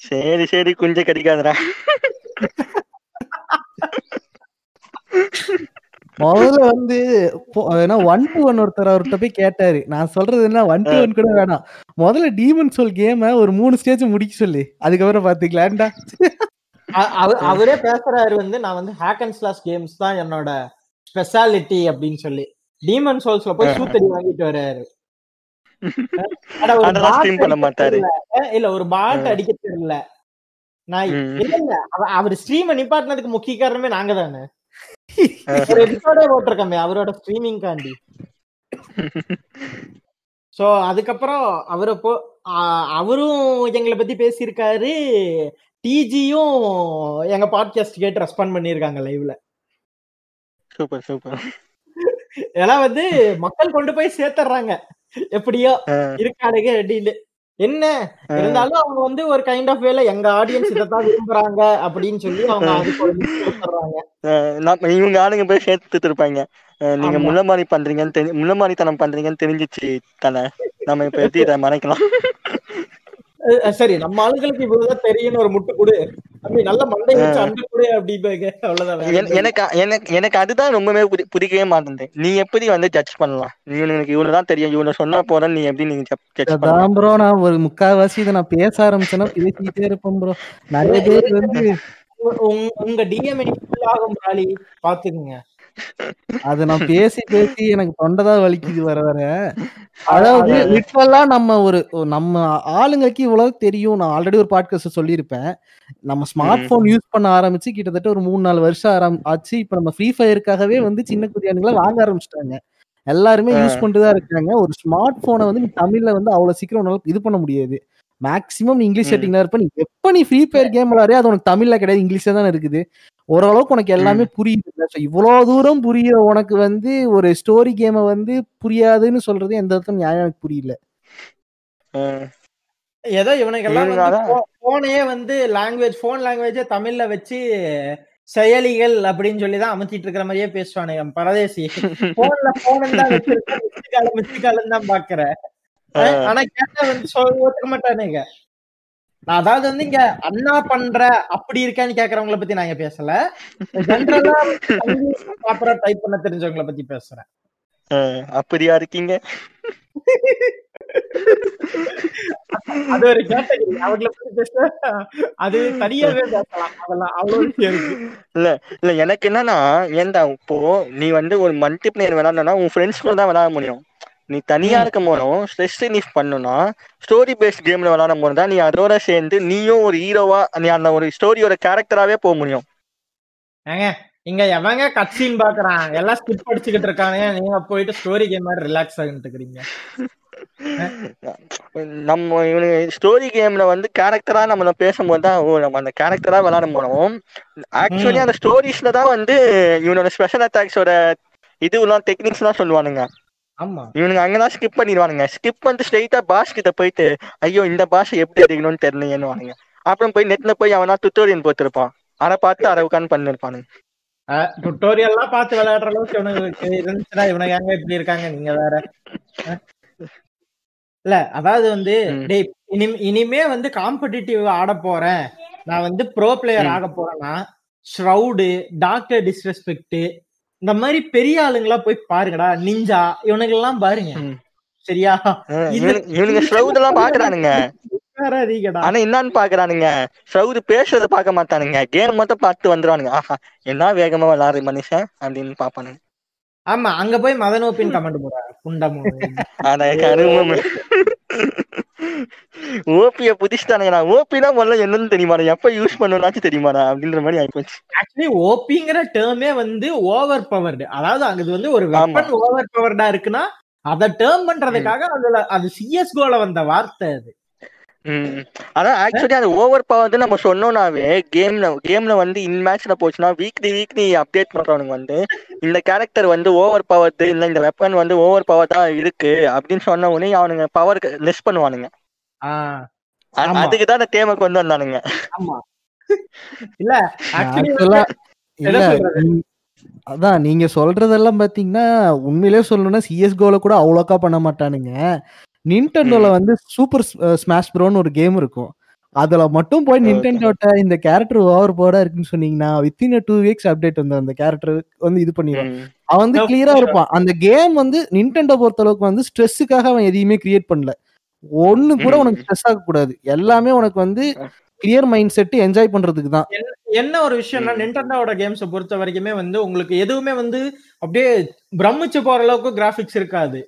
சரி சரி குஞ்ச கடிக்காதடா. முதல்ல வந்து ஏன்னா ஒன் டு ஒன் ஒருத்தர் அவர்கிட்ட போய் கேட்டாரு. நான் சொல்றது என்ன? ஒன் டு ஒன் கூட வேணாம். முதல்ல டீமன் சொல் கேம ஒரு மூணு ஸ்டேஜ் முடிக்க சொல்லி. அதுக்கப்புறம் பாத்துக்கலாம்டா. அவரே பேசுறாரு வந்து நான் வந்து ஹேக் அண்ட் ஸ்லாஷ் கேம்ஸ் தான் என்னோட ஸ்பெஷாலிட்டி அப்படின்னு சொல்லி. டீமன் சோல்ஸ்ல போய் சூத்தடி வாங்கிட்டு வர்றாரு. இல்ல ஒரு பாட் அடிக்க தெரியல. நான். இல்ல இல்ல. அவ- அவர் ஸ்ட்ரீம் நிப்பாட்டினதுக்கு முக்கிய காரணமே நாங்க தானே. ஒரு எபிசோடே போட்டிருக்கோமே அவரோட ஸ்ட்ரீமிங் காண்டி. சோ அதுக்கப்புறம் அவரை போ அவரும் எங்களை பத்தி பேசியிருக்காரு. டிஜியும் எங்க பாட்காஸ்ட் கேட்டு ரெஸ்பாண்ட் பண்ணியிருக்காங்க லைவ்ல சூப்பர் சூப்பர். இதெல்லாம் வந்து மக்கள் கொண்டு போய் சேர்த்துறாங்க எப்படியோ இருக்கானுங்க அப்படின்னு. என்ன? இருந்தாலும் அவங்க வந்து ஒரு கைண்ட் ஆஃப் வேல எங்க ஆடியன்ஸ் இதைத்தான் விரும்புறாங்க அப்படின்னு சொல்லி அவங்க இவங்க ஆளுங்க போய் சேர்த்துட்டு இருப்பாங்க நீங்க ஆமா. முள்ளமாரி பண்றீங்கன்னு தெரி முள்ளமாரித்தனம் பண்றீங்கன்னு தெரிஞ்சிச்சு தானே? நம்ம இப்ப எப்படி இதை மறைக்கலாம்? சரி நம்ம ஆளுங்களுக்கு இவ்வளவுதான் தெரியும்னு ஒரு முட்டு கொடு. அப்படி நல்ல மண்டை வச்சு அண்டை கொடு அப்படிம்பாங்க. அவ்வளவுதான் எனக்கு எனக்கு எனக்கு அதுதான் ரொம்பவே புடி- பிடிக்கவே மாட்டேங்குது நீ எப்படி வந்து ஜட்ஜ் பண்ணலாம்? இவனுக்கு இவ்வளவுதான் தெரியும். இவ்வளவு சொன்னா போதும். நீ எப்படி நீங்க ஜட்ஜ் பண்ணலாம்? ப்ரோ நான் ஒரு முக்காவாசி இதை நான் பேச ஆரம்பிச்சேன்னா பேசிக்கிட்டே இருப்பேன் ப்ரோ நிறைய பேர் வந்து உங்க டிஎம் ஆகும் ராலி பாத்துக்குங்க அது நான் பேசி பேசி எனக்கு தொண்டைதான் வலிக்குது வர வர. அதாவது லிட்ரலா நம்ம ஒரு நம்ம ஆளுங்களுக்கு இவ்வளவு தெரியும். நான் ஆல்ரெடி ஒரு பாட்காஸ்ட் சொல்லியிருப்பேன். நம்ம ஸ்மார்ட் போன் யூஸ் பண்ண ஆரம்பிச்சு கிட்டத்தட்ட ஒரு மூணு நாலு வருஷம் ஆரம் ஆச்சு. இப்ப நம்ம ஃப்ரீ ஃபயருக்காகவே வந்து சின்ன குதியானுங்களை வாங்க ஆரம்பிச்சிட்டாங்க. எல்லாருமே யூஸ் பண்ணிட்டு தான் இருக்காங்க. ஒரு ஸ்மார்ட் போனை வந்து தமிழ்ல வந்து அவ்வளவு சீக்கிரம் இது பண்ண முடியாது. மேக்ஸிமம் நீ இங்கிலீஷ் ம். செட்டிங்ல இருப்ப நீ எப்ப நீ ஃப்ரீ ஃபயர் கேம் விளையாடியோ அது உனக்கு தமிழ்ல கிடையாது இங்கிலீஷ்ல தான் இருக்குது. ஓரளவுக்கு உனக்கு எல்லாமே புரியுது So, இவ்வளவு தூரம் புரிய உனக்கு வந்து ஒரு ஸ்டோரி கேமை வந்து புரியாதுன்னு சொல்றது எந்த விதத்துல நியாயம் எனக்கு புரியல. ஏதோ இவனுக்கெல்லாம். போனையே வந்து லாங்குவேஜ் போன் லாங்குவேஜே தமிழ்ல வச்சு செயலிகள் அப்படின்னு சொல்லி தான் அமுத்திட்டு இருக்கிற மாதிரியே பேசுவானுங்க பரதேசி. போன்ல போன் தான் வச்சிருக்கேன் தான் பாக்குறேன். ஆனா கேட்டா வந்து ஒத்துக்க மாட்டானுங்க நான் அதாவது வந்து இங்க அண்ணா பண்ற அப்படி இருக்கான்னு கேக்குறவங்கள பத்தி நான் இங்க பேசல. ஜென்ரலா ப்ராப்பரா டைப் பண்ண தெரிஞ்சவங்கள பத்தி பேசுறேன். அப்படியா இருக்கீங்க? அது ஒரு கேட்டகரி. அவங்கள பத்தி பேச அது தனியாவே பேசலாம். அதெல்லாம் அவ்வளவு இல்ல இல்ல எனக்கு என்னன்னா ஏன்டா இப்போ நீ வந்து ஒரு மல்டி பிளேயர் விளையாடணும்னா உன் ஃப்ரெண்ட்ஸ் கூட தான் விளையாட முடியும். நீ தனியா இருக்கும் போதும் ஸ்ட்ரெஸ் ரிலீஃப் பண்ணணும்னா ஸ்டோரி பேஸ்ட் கேம்ல விளையாடும் போது தான் நீ அதோட சேர்ந்து நீயும் ஒரு ஹீரோவா நீ அந்த ஒரு ஸ்டோரியோட கேரக்டராவே போக முடியும். ஏங்க இங்க எவங்க கட்சின்னு பாக்குறான் எல்லாம் ஸ்கிப் அடிச்சுக்கிட்டு இருக்காங்க நீங்க போயிட்டு ஸ்டோரி கேம் மாதிரி ரிலாக்ஸ் ஆகிட்டு இருக்கிறீங்க. நம்ம இவனுக்கு ஸ்டோரி கேம்ல வந்து கேரக்டரா நம்ம பேசும்போது தான் நம்ம அந்த கேரக்டரா விளையாட போனோம் ஆக்சுவலி. அந்த ஸ்டோரிஸ்ல தான் வந்து இவனோட ஸ்பெஷல் அட்டாக்ஸோட இதுலாம் டெக்னிக்ஸ்லாம் சொல்லுவானுங்க. ஆமா. இவனுங்க அங்கதான் ஸ்கிப் பண்ணிடுவானுங்க. ஸ்கிப் பண்ணிட்டு ஸ்ட்ரைட்டா பாஸ் கிட்ட போயிட்டு ஐயோ இந்த பாஷை எப்படி அடிக்கணும்னு தெரியலையேன்னு அப்புறம் போய் நெட்ல போய் அவனா டுட்டோரியல் போட்டிருப்பான். அதை பார்த்து அதை உட்காந்து பண்ணிருப்பானுங்க டுட்டோரியல்லாம் பார்த்து விளையாடுற அளவுக்கு இவனுக்கு இருந்துச்சுன்னா இவனுக்கு எங்க இப்படி இருக்காங்க நீங்க வேற. இல்ல அதாவது வந்து இனி இனிமே வந்து காம்படிட்டிவ் ஆட போறேன். நான் வந்து ப்ரோ பிளேயர். ஆக போறேன்னா ஷ்ரவுடு டாக்டர் டிஸ்ரெஸ்பெக்ட் இந்த மாதிரி பெரிய ஆளுங்களா போய் பாருங்கடா நிஞ்சா இவனுங்க எல்லாம் பாருங்க. சரியா? இவனுங்க- ஷ்ரவுட் எல்லாம் பாக்குறானுங்க. ஆனா என்னன்னு பாக்குறானுங்க. ஷ்ரவுட் பேசுறத பார்க்க மாட்டானுங்க. கேம் மட்டும் பார்த்து வந்துருவானுங்க. ஆஹா என்ன வேகமா விளாடுற மனுஷன் அப்படின்னு பாப்பானுங்க ஆமா அங்க போய் மதன் ஓப்பின் கமெண்ட் போட புண்டமோ ஆனா கருமம். ஓபிய புதிச்சிட்டானுங்க நான். ஓபினா முதல்ல என்னன்னு தெரியுமாடா எப்ப யூஸ் பண்ணணும்னாச்சும் தெரியுமாடா அப்படின்ற மாதிரி ஆயிப்போச்சு. ஆக்சுவலி ஓபிங்கிற டேர்மே வந்து ஓவர் பவர்டு அதாவது இது வந்து ஒரு வெப்பன் ஓவர் பவர்டா இருக்குன்னா அத டேர்ம் பண்றதுக்காக அதுல அது சிஎஸ் கோல வந்த வார்த்தை அது. அதான் ஆக்சுவலி அது ஓவர் பவர் நம்ம சொன்னோம்னாவே கேம்ல கேம்ல வந்து இன் மேட்ச்ல போச்சுன்னா வீக்லி வீக்லி அப்டேட் பண்றவனுங்க வந்து இந்த கேரக்டர் வந்து ஓவர் பவர் இல்ல இந்த வெப்பன் வந்து ஓவர் பவர் தான் இருக்கு அப்படின்னு சொன்ன உடனே அவனுங்க பவர் லெஸ் பண்ணுவானுங்க. அதுக்கு தான் அந்த தேமை கொண்டு வந்தானுங்க. ஆமா. இல்ல ஆக்சுவலி அதான் நீங்க சொல்றதெல்லாம் பாத்தீங்கன்னா உண்மையிலேயே சொல்லணும்னா சிஎஸ்கோல கூட அவ்வளோக்கா பண்ண மாட்டானுங்க. நின்டெண்டோல வந்து சூப்பர் ஸ்மாஷ் ப்ரோன்னு ஒரு கேம் இருக்கும். அதுல மட்டும் போய். நின்டெண்டோட்ட இந்த கேரக்டர் ஓவர் போர்டா இருக்குன்னு சொன்னீங்கன்னா வித்தின் டூ வீக்ஸ் அப்டேட் வந்து அந்த கேரக்டர் வந்து இது பண்ணிடுவான். அவன் வந்து கிளியரா. இருப்பான். அந்த கேம் வந்து நின்டெண்டோ பொறுத்த அளவுக்கு வந்து ஸ்ட்ரெஸ்ஸுக்காக அவன் எதையுமே கிரியேட் பண்ணல. ஒண்ணு கூட. உனக்கு ஸ்ட்ரெஸ் ஆக கூடாது எல்லாமே உனக்கு வந்து கிளியர் மைண்ட் செட் என்ஜாய் பண்றதுக்கு தான் என்ன ஒரு விஷயம்னா ம். நிண்டோட கேம்ஸை பொறுத்த வரைக்குமே வந்து உங்களுக்கு எதுவுமே வந்து அப்படியே பிரமிச்சு போற அளவுக்கு கிராபிக்ஸ் இருக்காது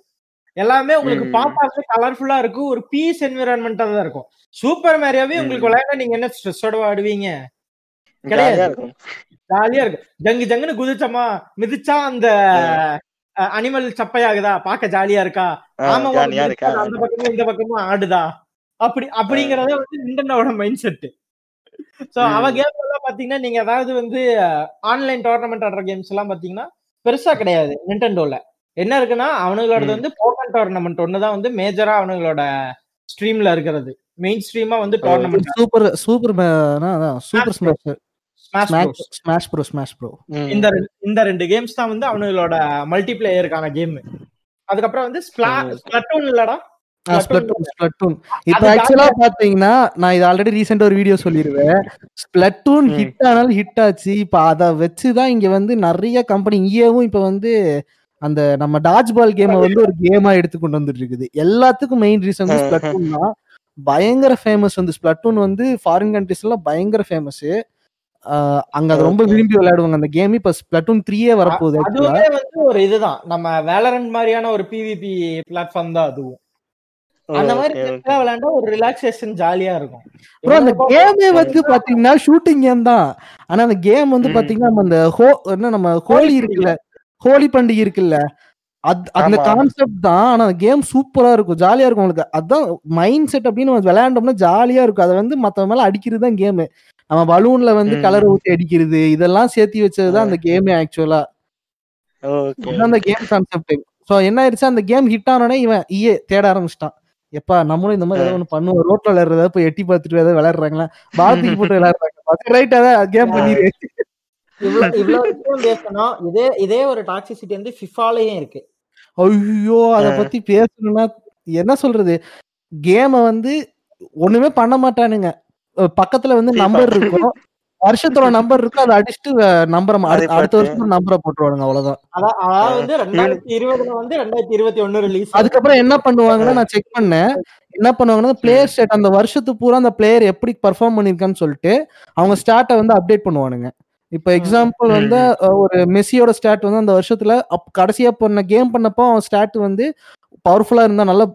எல்லாமே உங்களுக்கு ம். பார்த்தாலே கலர்ஃபுல்லா இருக்கும் ஒரு பீஸ் என்விரான்மெண்டா தான் இருக்கும் சூப்பர் மேரியாவே உங்களுக்கு. விளையாட நீங்க என்ன ஸ்ட்ரெஸ்ஸோட ஆடுவீங்க கிடையாது. ஜாலியா இருக்கும் ஜங்கு ஜங்குன்னு குதிச்சோமா மிதிச்சா அந்த அனிமல் சப்பையாகுதா பார்க்க ஜாலியா இருக்கா? ஆமா அந்த பக்கமும் இந்த பக்கமும் ஆடுதா? அப்படி அப்படிங்கறத வந்து நிண்டனோட மைண்ட் செட் சோ. அவ கேம் எல்லாம் பாத்தீங்கன்னா நீங்க ஏதாவது வந்து ஆன்லைன் டோர்னமெண்ட் ஆடுற கேம்ஸ் எல்லாம் பாத்தீங்கன்னா பெருசா கிடையாது நிண்டன்டோல என்ன இருக்குன்னா அவனுங்களோடது ம். வந்து போக்கன் டோர்னமெண்ட் ஒண்ணுதான் வந்து மேஜரா அவனுங்களோட ஸ்ட்ரீம்ல இருக்கிறது. மெயின் ஸ்ட்ரீமா வந்து tournament super super super smash smash bro smash bro. இந்த ரெண்டு- இந்த ரெண்டு கேம்ஸ் தான் வந்து அவனுங்களோட மல்டி பிளேயருக்கான கேம் அதுக்கப்புறம் வந்து. ஸ்பிளட்டூன் இல்லடா. இப்போ ஆக்சுவலா பாத்தீங்கன்னா நான் இது ஆல்ரெடி ரீசெண்டா ஒரு வீடியோ சொல்லிருவேன். ஸ்பிளட்டூன். ஹிட் ஆனாலும் ஹிட் ஆச்சு. இப்போ அதை வச்சுதான் இங்க வந்து நிறைய கம்பெனி இங்கேயும் இப்போ வந்து அந்த நம்ம டாஜ் பால் கேமை வந்து ஒரு கேமா எடுத்து கொண்டு வந்துட்டு இருக்குது. எல்லாத்துக்கும் மெயின் ரீசன் வந்து ஸ்பிளட்டூன் தான். பயங்கர ஃபேமஸ் வந்து ஸ்பிளட்டூன் வந்து ஃபாரின் கண்ட்ரிஸ் எல்லாம் பயங்கர ஃபேமஸ் அங்க அதை ரொம்ப. விரும்பி விளையாடுவாங்க அந்த கேம் இப்ப ஸ்பிளட்டூன் த்ரீயே வரப்போகுது அதுவே வந்து ஒரு இதுதான். நம்ம வேலரண்ட் மாதிரியான ஒரு பிவிபி பிளாட்ஃபார்ம் தான் அதுவும். அந்த மாதிரி விளையாண்டா ஒரு ரிலாக்ஸேஷன் ஜாலியா இருக்கும். ப்ரோ அந்த கேமே வந்து பாத்தீங்கன்னா ஷூட்டிங் கேம் தான். ஆனா அந்த கேம் வந்து. பாத்தீங்கன்னா நம்ம அந்த ஹோ என்ன நம்ம ஹோலி இருக்குல்ல ஹோலி பண்டிகை இருக்குல்ல அது அந்த. கான்செப்ட் தான். ஆனா அந்த கேம் சூப்பரா இருக்கும் ஜாலியா இருக்கும் உங்களுக்கு. அதான் மைண்ட் செட் அப்படின்னு நம்ம விளையாண்டோம்னா ஜாலியா இருக்கும். அதை வந்து மத்த மேல அடிக்கிறது தான் கேம் நம்ம பலூன்ல வந்து. கலர் ஊத்தி அடிக்கிறது இதெல்லாம் சேர்த்து வச்சதுதான் அந்த கேமே ஆக்சுவலா அந்த கேம் கான்செப்ட் சோ என்ன ஆயிடுச்சு? அந்த கேம் ஹிட் ஆனோடனே இவன் ஈயே தேட ஆரம்பிச்சிட்டான். எப்பா நம்மளும் இந்த மாதிரி ஏதாவது ஒண்ணு பண்ணுவோம். ரோட்ல விளையாடுறத போய் எட்டி பார்த்துட்டு ஏதாவது விளையாடுறாங்களா? பால் தூக்கி போட்டு விளையாடுறாங்க. ரைட் அதான் கேம் பண்ணிரு இவ்வளவு இவ்வளவு விஷயம் பேசணும். இதே இதே ஒரு டாக்ஸிசிட்டி வந்து ஃபிஃபாலயும் இருக்கு. ஐயோ அத. பத்தி பேசணும்னா என்ன சொல்றது? கேம வந்து ஒண்ணுமே பண்ண மாட்டானுங்க. பக்கத்துல வந்து. நம்பர் இருக்கும். வருஷத்தோட நம்பர் இருக்கும். அதை அடிச்சுட்டு நம்பரை அடுத்த. வருஷத்துல நம்பரை போட்டுருவானுங்க அவ்வளவுதான். அதாவது வந்து ரெண்டாயிரத்தி இருபதுல வந்து ரெண்டாயிரத்தி இருபத்தி ஒண்ணு ரிலீஸ் அதுக்கப்புறம் என்ன பண்ணுவாங்கன்னா நான் செக் பண்ணேன். என்ன பண்ணுவாங்கன்னா பிளேயர் ஸ்டேட் அந்த வருஷத்து பூரா அந்த பிளேயர் எப்படி பர்ஃபார்ம் பண்ணிருக்கான்னு சொல்லிட்டு அவங்க ஸ்டாட்டை வந்து அப்டேட் பண்ணுவானுங்க. இப்ப எக்ஸாம்பிள் வந்து ஒரு மெஸ்ஸியோட ஸ்டாட் வந்து அந்த வருஷத்துல அப் கடைசியா பண்ண கேம் பண்ணப்போ அவன் ஸ்டாட் வந்து பவர்ஃபுல்லா இருந்தா நல்லா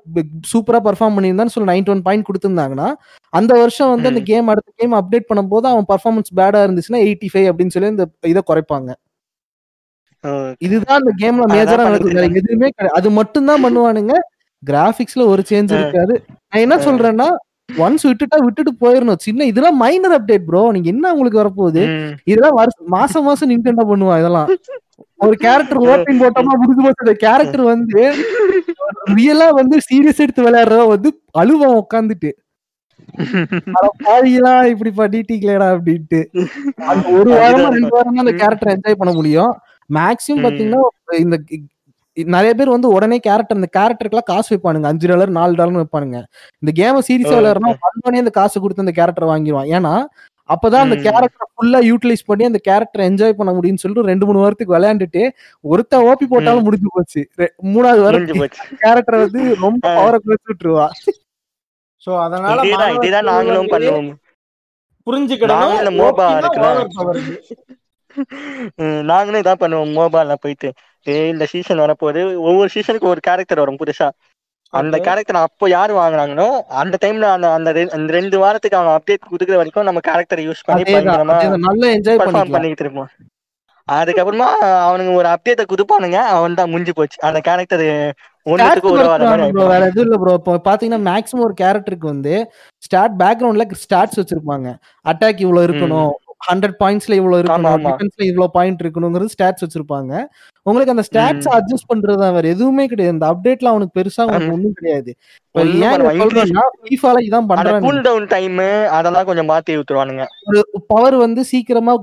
சூப்பரா பர்ஃபார்ம் பண்ணியிருந்தான்னு சொல்லி நைன்டி ஒன் பாயிண்ட் கொடுத்துருந்தாங்கன்னா அந்த வருஷம் வந்து அந்த கேம் அடுத்த கேம் அப்டேட் பண்ணும்போது அவன் பர்ஃபார்மன்ஸ் பேடா இருந்துச்சுன்னா எயிட்டி ஃபைவ் அப்படின்னு சொல்லி இந்த இதை குறைப்பாங்க. இதுதான் அந்த கேம்ல மேஜரா நடக்குது. எதுவுமே அது மட்டும் தான் பண்ணுவானுங்க. கிராபிக்ஸ்ல ஒரு சேஞ்ச். இருக்காது. நான் என்ன. சொல்றேன்னா ஒன்ஸ் விட்டுட்டா விட்டுட்டு போயிடணும் சின்ன இதெல்லாம் மைனர் அப்டேட் ப்ரோ நீங்க என்ன உங்களுக்கு வரப்போகுது. இதெல்லாம் வருஷம் மாசம் மாசம் நின்டெண்டா பண்ணுவான் இதெல்லாம். ஒரு கேரக்டர் ஓப்பன் போட்டோமா முடிஞ்சு போச்சு. அந்த கேரக்டர் வந்து ரியலா வந்து சீரியஸ் எடுத்து விளையாடுறத வந்து அழுவான் உட்காந்துட்டு பாதிலாம் இப்படி பண்ணிட்டீங்களேடா அப்படின்ட்டு. ஒரு வாரமா ரெண்டு வாரமா அந்த கேரக்டர் என்ஜாய் பண்ண முடியும். மேக்ஸிமம் ம். பாத்தீங்கன்னா இந்த நிறைய பேர் வந்து உடனே கேரக்டர் இந்த கேரக்டருக்குலாம் காசு வைப்பானுங்க. அஞ்சு டாலர் நாலு டாலர் வைப்பானுங்க. இந்த கேமை சீரியஸா. விளையாடுறோம் வந்தோடனே இந்த காசு கொடுத்து அந்த கேரக்டர் வாங்கிடுவான். ஏன்னா அப்பதான் அந்த. கேரக்டர் ஃபுல்லா யூட்டிலைஸ் பண்ணி அந்த கேரக்டர் என்ஜாய் பண்ண முடியும்னு சொல்லிட்டு ரெண்டு மூணு வாரத்துக்கு விளையாண்டுட்டு ஒருத்த ஓபி போட்டாலும் முடிஞ்சு போச்சு. ரெ- மூணாவது முடிஞ்சு வாரம் போச்சு கேரக்டர் வந்து ரொம்ப. பவரை குறைச்சு விட்டுருவா. சோ அதனால இதேதான் நாங்களும் பண்ணுவோம். புரிஞ்சுக்கிடணும். நாங்களும் இதான் பண்ணுவோம். மோபால்ல போயிட்டு ஏய் இந்த சீசன் வரப்போகுது. ஒவ்வொரு சீசனுக்கு ஒரு கேரக்டர் வரும் புதுசா. அந்த. கேரக்டர் அப்போ யார் வாங்குறாங்களோ அந்த டைம்ல அந்த அந்த ரெண்டு வாரத்துக்கு அவங்க அப்டேட் கொடுக்குற வரைக்கும் நம்ம கேரக்டர் யூஸ் பண்ணி நல்லா என்ஜாய் பண்ணிக்கிட்டு இருப்போம். அதுக்கப்புறமா அவனுங்க ஒரு அப்டேட்டை கொடுப்பானுங்க அவன் தான் முடிஞ்சு போச்சு. அந்த கேரக்டர் வேற எதுவும் இல்ல ப்ரோ இப்போ பாத்தீங்கன்னா மேக்ஸிமம் ஒரு கேரக்டருக்கு வந்து ஸ்டார்ட் பேக்ரவுண்ட்ல ஸ்டாட்ஸ் வச்சிருப்பாங்க. அட்டாக் இவ்வளவு இருக்கணும். ஹண்ட்ரட் பாயிண்ட்ஸ்ல இவ்வளவு இருக்கணும். டிஃபென்ஸ்ல இவ்வளவு பாயிண்ட் இருக்கணுங்கிறது ஸ்டாட்ஸ் வச்சிருப்பாங்க உங்களுக்கு அந்த ஸ்டாட்ஸ். அட்ஜஸ்ட் பண்றது தான் வேற எதுவுமே கிடையாது இந்த அப்டேட்ல அவனுக்கு பெருசா ஆமா. ஒண்ணும் கிடையாது அந்த பவர் வந்து சீக்கிரமா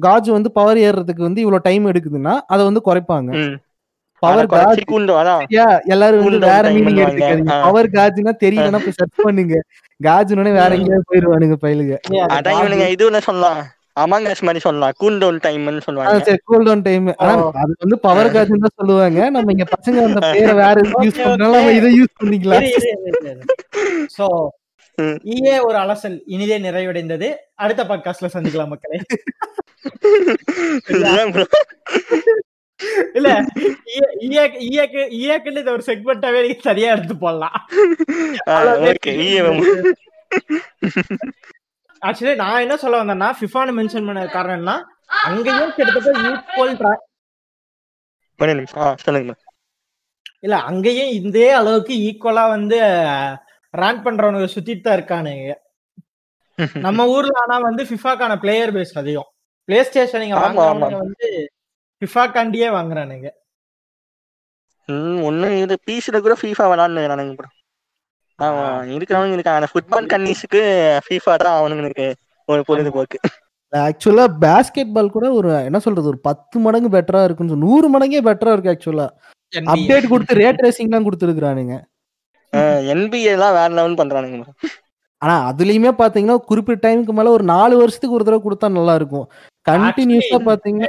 காஜ் வந்து பவர் ஏறுறதுக்கு வந்து இவ்வளவு டைம் எடுக்குதுன்னா அதை வந்து குறைப்பாங்க. பவர் எல்லாரும் வந்து வேற மீனிங். எடுத்துக்காதீங்க. பவர் காஜ்னா தெரியலன்னா போய் சர்ச் பண்ணுங்க. காஜ்னே வேற. எங்கேயாவது போயிருவானுங்க பயிலுங்க அதான் இவனுங்க இது ஒண்ணு சொல்லலாம். அமாங்கஸ் மாதிரி சொல்லலாம். கூல் டவுன் டைம்னு சொல்லுவாங்க. சரி கூல் டவுன் டைம் அது வந்து பவர் காஜ்னு தான் சொல்லுவாங்க. நம்ம இங்க பசங்க அந்த பேரை வேற யூஸ் பண்ணாலும் நம்ம. இதை யூஸ் பண்ணிக்கலாம். சோ. ஈயே ஒரு அலசல் இனிதே நிறைவடைந்தது. அடுத்த பாட்காஸ்ட்ல சந்திக்கலாம் மக்களே. இல்ல ஈயக்குன்னு இந்த ஒரு செக்மெண்டாவே நீங்க சரியா எடுத்து போடலாம். ஆக்சுவலி நான் என்ன சொல்ல வந்தேன்னா ஃபிஃபான்னு மென்ஷன் பண்ண காரணம்னா அங்கேயும் கிட்டத்தட்ட ஈக்குவல் சொல்லுங்க. இல்ல அங்கேயும் இதே அளவுக்கு ஈக்குவலா வந்து ரேங்க் பண்றவனுங்க சுத்திட்டு தான் இருக்கானுங்க நம்ம ஊர்ல ஆனா வந்து ஃபிஃபாக்கான பிளேயர் பேஸ் அதிகம் பிளே ஸ்டேஷன் வந்து ஃபிஃபா காண்டியே வாங்குறானுங்க. ம், ஒண்ணும் இது பீஸ்ல கூட ஃபீஃபா விளாண்டு நானுங்க ப்ரோ அவன் இருக்கிறவங்க இருக்காங்க. ஃபுட்பால் கன்னிஸுக்கு ஃபீஃபா தான் அவனுங்களுக்கு ஒரு பொழுதுபோக்கு. ஆக்சுவலா பேஸ்கெட் பால் கூட ஒரு என்ன சொல்றது ஒரு பத்து மடங்கு பெட்டரா இருக்குன்னு சொல்லு- நூறு மடங்கே பெட்டரா இருக்கு ஆக்சுவலா அப்டேட் கொடுத்து ரேட் ரேசிங் எல்லாம் கொடுத்துருக்கானுங்க என்பிஏ எல்லாம் வேற லெவல் பண்றானுங்க. ஆனா அதுலயுமே பாத்தீங்கன்னா குறிப்பிட்ட டைமுக்கு மேல ஒரு நாலு வருஷத்துக்கு ஒரு தடவை கொடுத்தா நல்லா இருக்கும். கண்டினியூஸா பாத்தீங்கன்னா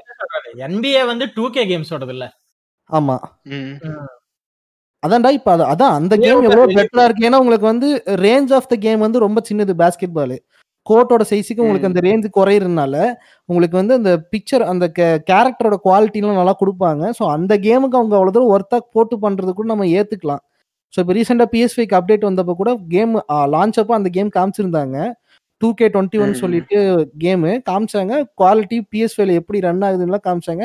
என்பிஏ வந்து டூ கே கேம்ஸோடது இல்ல ஆமா. அதான்டா இப்ப அது அதான் அந்த கேம் எவ்வளவு பெட்டரா இருக்கு? ஏன்னா உங்களுக்கு வந்து ரேஞ்ச் ஆஃப் த கேம் வந்து ரொம்ப சின்னது பேஸ்கெட் பால் கோர்ட்டோட சைஸுக்கு உங்களுக்கு. அந்த ரேஞ்ச் குறையிறதுனால உங்களுக்கு வந்து அந்த பிக்சர் அந்த கேரக்டரோட குவாலிட்டிலாம் நல்லா கொடுப்பாங்க. ஸோ அந்த கேமுக்கு அவங்க அவ்வளோ தூரம் ஒர்த்தா போட்டு பண்றது கூட நம்ம ஏத்துக்கலாம். ஸோ இப்போ ரீசெண்டாக பிஎஸ் ஃபைக்கு அப்டேட் வந்தப்போ கூட கேம் லான்ச் அப்போ அந்த game காமிச்சிருந்தாங்க. Two K twenty one. சொல்லிட்டு கேமு காமிச்சாங்க. குவாலிட்டி பிஎஸ் ஃபைவ்ல எப்படி ரன் ஆகுதுன்னு காமிச்சாங்க.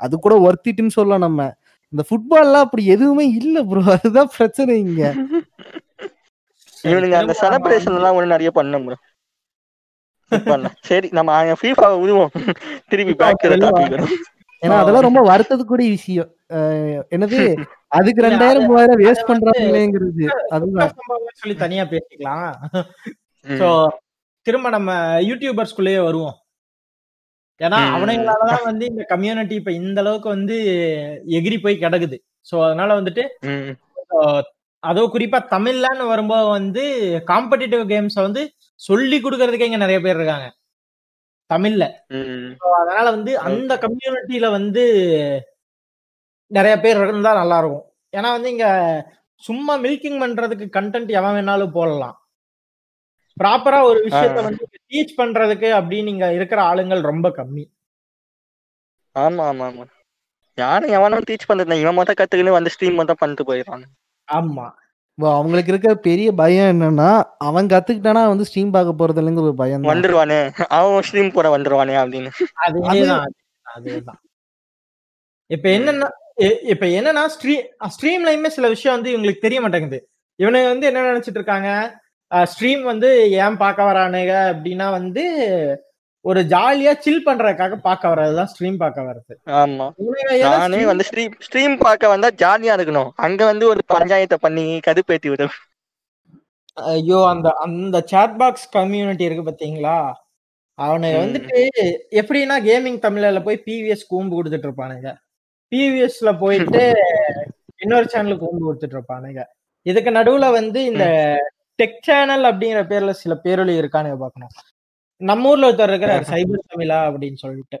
அது- கூட ஒர்த்திட்டுன்னு சொல்லலாம் நம்ம. இந்த ஃபுட்பால்லாம் அப்படி எதுவுமே இல்ல ப்ரோ அதுதான் பிரச்சனை இங்க. இவனுங்க அந்த செலிப்ரேஷன் எல்லாம் ஒண்ணு நிறைய பண்ணோம் bro. ஃபுட்பால்ல சரி நம்ம ஃபீஃபா விடுவோம் திருப்பி பேக் ஏன்னா அதெல்லாம் ரொம்ப வருத்தத்துக்குரிய விஷயம். என்னது? அதுக்கு ரெண்டாயிரம் மூவாயிரம் வேஸ்ட் பண்றாங்களேங்கிறது அதுதான். சொல்லி தனியா பேசிக்கலாம். சோ திரும்ப நம்ம யூடியூபர்ஸ்குள்ளேயே வருவோம். ஏன்னா. அவனுங்களாலதான் வந்து இந்த கம்யூனிட்டி இப்ப இந்த அளவுக்கு வந்து எகிரி போய் கிடக்குது. சோ அதனால வந்துட்டு அதுவும் குறிப்பா தமிழ்லன்னு வரும்போது வந்து காம்படிட்டிவ் கேம்ஸ் வந்து சொல்லி கொடுக்கறதுக்கே இங்க நிறைய பேர் இருக்காங்க. தமிழ்ல. அதனால வந்து அந்த கம்யூனிட்டியில வந்து நிறைய பேர் இருந்தா நல்லா இருக்கும். ஏன்னா வந்து இங்க சும்மா மில்கிங் பண்றதுக்கு கண்டென்ட் எவன் வேணாலும் போடலாம். ப்ராப்பரா ஒரு விஷயத்த. வந்து டீச் பண்றதுக்கு அப்படின்னு இங்க இருக்கிற ஆளுங்கள் ரொம்ப கம்மி. ஆமா ஆமா ஆமா. யாரும் எவனும் டீச் பண்றது இவன் மட்டும் கத்துக்கின்னு வந்து ஸ்ட்ரீம் மட்டும் பண்ணிட்டு போயிடுறாங்க. ஆமா. இப்போ அவங்களுக்கு இருக்க பெரிய பயம் என்னன்னா அவன் கத்துக்கிட்டானா வந்து ஸ்ட்ரீம் பார்க்க போறது இல்லைங்கிற ஒரு பயம் வந்துருவானே. அவன் ஸ்ட்ரீம் போட வந்துருவானே அப்படின்னு. அதேதான் அதேதான் இப்ப என்னன்னா இப்ப என்னன்னா ஸ்ட்ரீம் ஸ்ட்ரீம்லயுமே சில விஷயம் வந்து இவங்களுக்கு தெரிய மாட்டேங்குது. இவனுங்க வந்து என்ன நினைச்சிட்டு இருக்காங்க? ஸ்ட்ரீம் வந்து ஏன் பார்க்க வரானுங்க அப்படின்னா வந்து ஒரு ஜாலியா சில் பண்றதுக்காக பார்க்க வர்றதுதான் ஸ்ட்ரீம் பார்க்க வர்றது. ஆமா. நானே வந்து ஸ்ட்ரீம் ஸ்ட்ரீம் பார்க்க வந்தா ஜாலியா இருக்கணும். அங்க வந்து ஒரு பஞ்சாயத்தை பண்ணி கடுப்பேத்தி விடும். ஐயோ அந்த அந்த சாட் பாக்ஸ் கம்யூனிட்டி இருக்கு பாத்தீங்களா? அவனுங்க ம். வந்துட்டு எப்படின்னா கேமிங் தமிழ்ல போய் பிவிஎஸ் கூம்பு கொடுத்துட்டு இருப்பானுங்க. பிவிஎஸ்ல போயிட்டு இன்னொரு சேனலுக்கு கூம்பு கொடுத்துட்டு இருப்பானுங்க. இதுக்கு நடுவுல வந்து இந்த டெக் சேனல் அப்படிங்கிற பேர்ல சில பேரொலி இருக்கானுங்க பார்க்கணும். நம்ம ஊர்ல ஒருத்தர் இருக்கிறார் சைபர் தமிழா அப்படின்னு சொல்லிட்டு.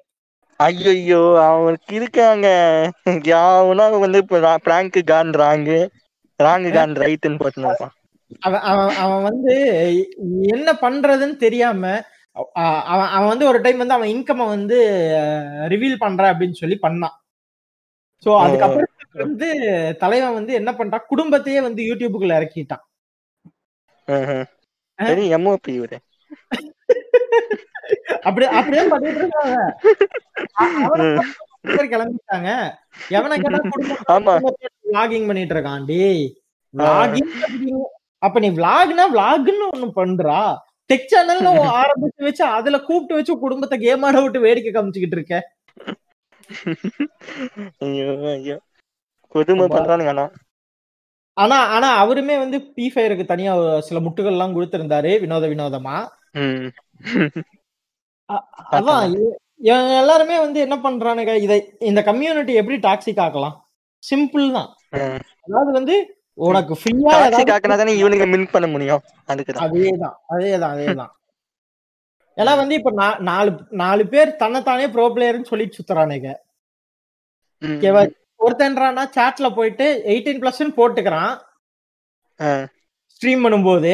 ஐயோ அவனுக்கு இருக்காங்க. யாவனா வந்து prank gone wrong wrong gone ரைட்டுன்னு போட்டுனாப்பான் அவன் அவன் அவன் வந்து என்ன பண்றதுன்னு தெரியாம அவன் அவன் வந்து ஒரு டைம் வந்து அவன் இன்கம் வந்து ரிவீல் பண்றேன் அப்படின்னு சொல்லி பண்ணான். சோ அதுக்கப்புறம் வந்து தலைவன் வந்து என்ன பண்றான்? குடும்பத்தையே வந்து யூடியூபுக்குள்ள இறக்கிட்டான். சரி எம்ஓபி இவரு. அப்படி அப்படியே பண்ணிட்டு இருக்காங்க. கிளம்பிட்டாங்க. எவனை கேட்டா லாகிங் பண்ணிட்டு இருக்கான் டேய். அப்ப நீ விளாக்னா விளாக்னு ஒண்ணு பண்றா. டெக் சேனல்ல ஆரம்பிச்சு வச்சு அதுல கூப்பிட்டு வச்சு குடும்பத்தை கேம் ஆட விட்டு வேடிக்கை காமிச்சுக்கிட்டு இருக்க. ஐயோ ஐயோ. கொடுமை பண்றானுங்க ஆனா ஆனா அவருமே வந்து பி ஃபயருக்கு தனியா சில முட்டுகள் எல்லாம் கொடுத்திருந்தாரு வினோத வினோதமா. அதான் இவங்க எல்லாருமே வந்து என்ன பண்றானுங்க இதை இந்த கம்யூனிட்டி எப்படி டாக்ஸிக் ஆக்கலாம்? சிம்பிள் தான். அதாவது வந்து உனக்கு ஃப்ரீயா டாக்ஸிக் ஆக்கினா தானே இவனுங்க மின் பண்ண முடியும். அதுக்கு தான். அதேதான் அதேதான் அதேதான். ஏன்னா வந்து இப்ப நாலு நாலு பேர் தன்னைத்தானே ப்ரோ பிளேயர்னு சொல்லிட்டு சுத்துறானுங்க. ஒருத்தன்றானா சாட்ல போயிட்டு எயிட்டீன் பிளஸ் போட்டுக்கிறான். ஸ்ட்ரீம் பண்ணும்போது.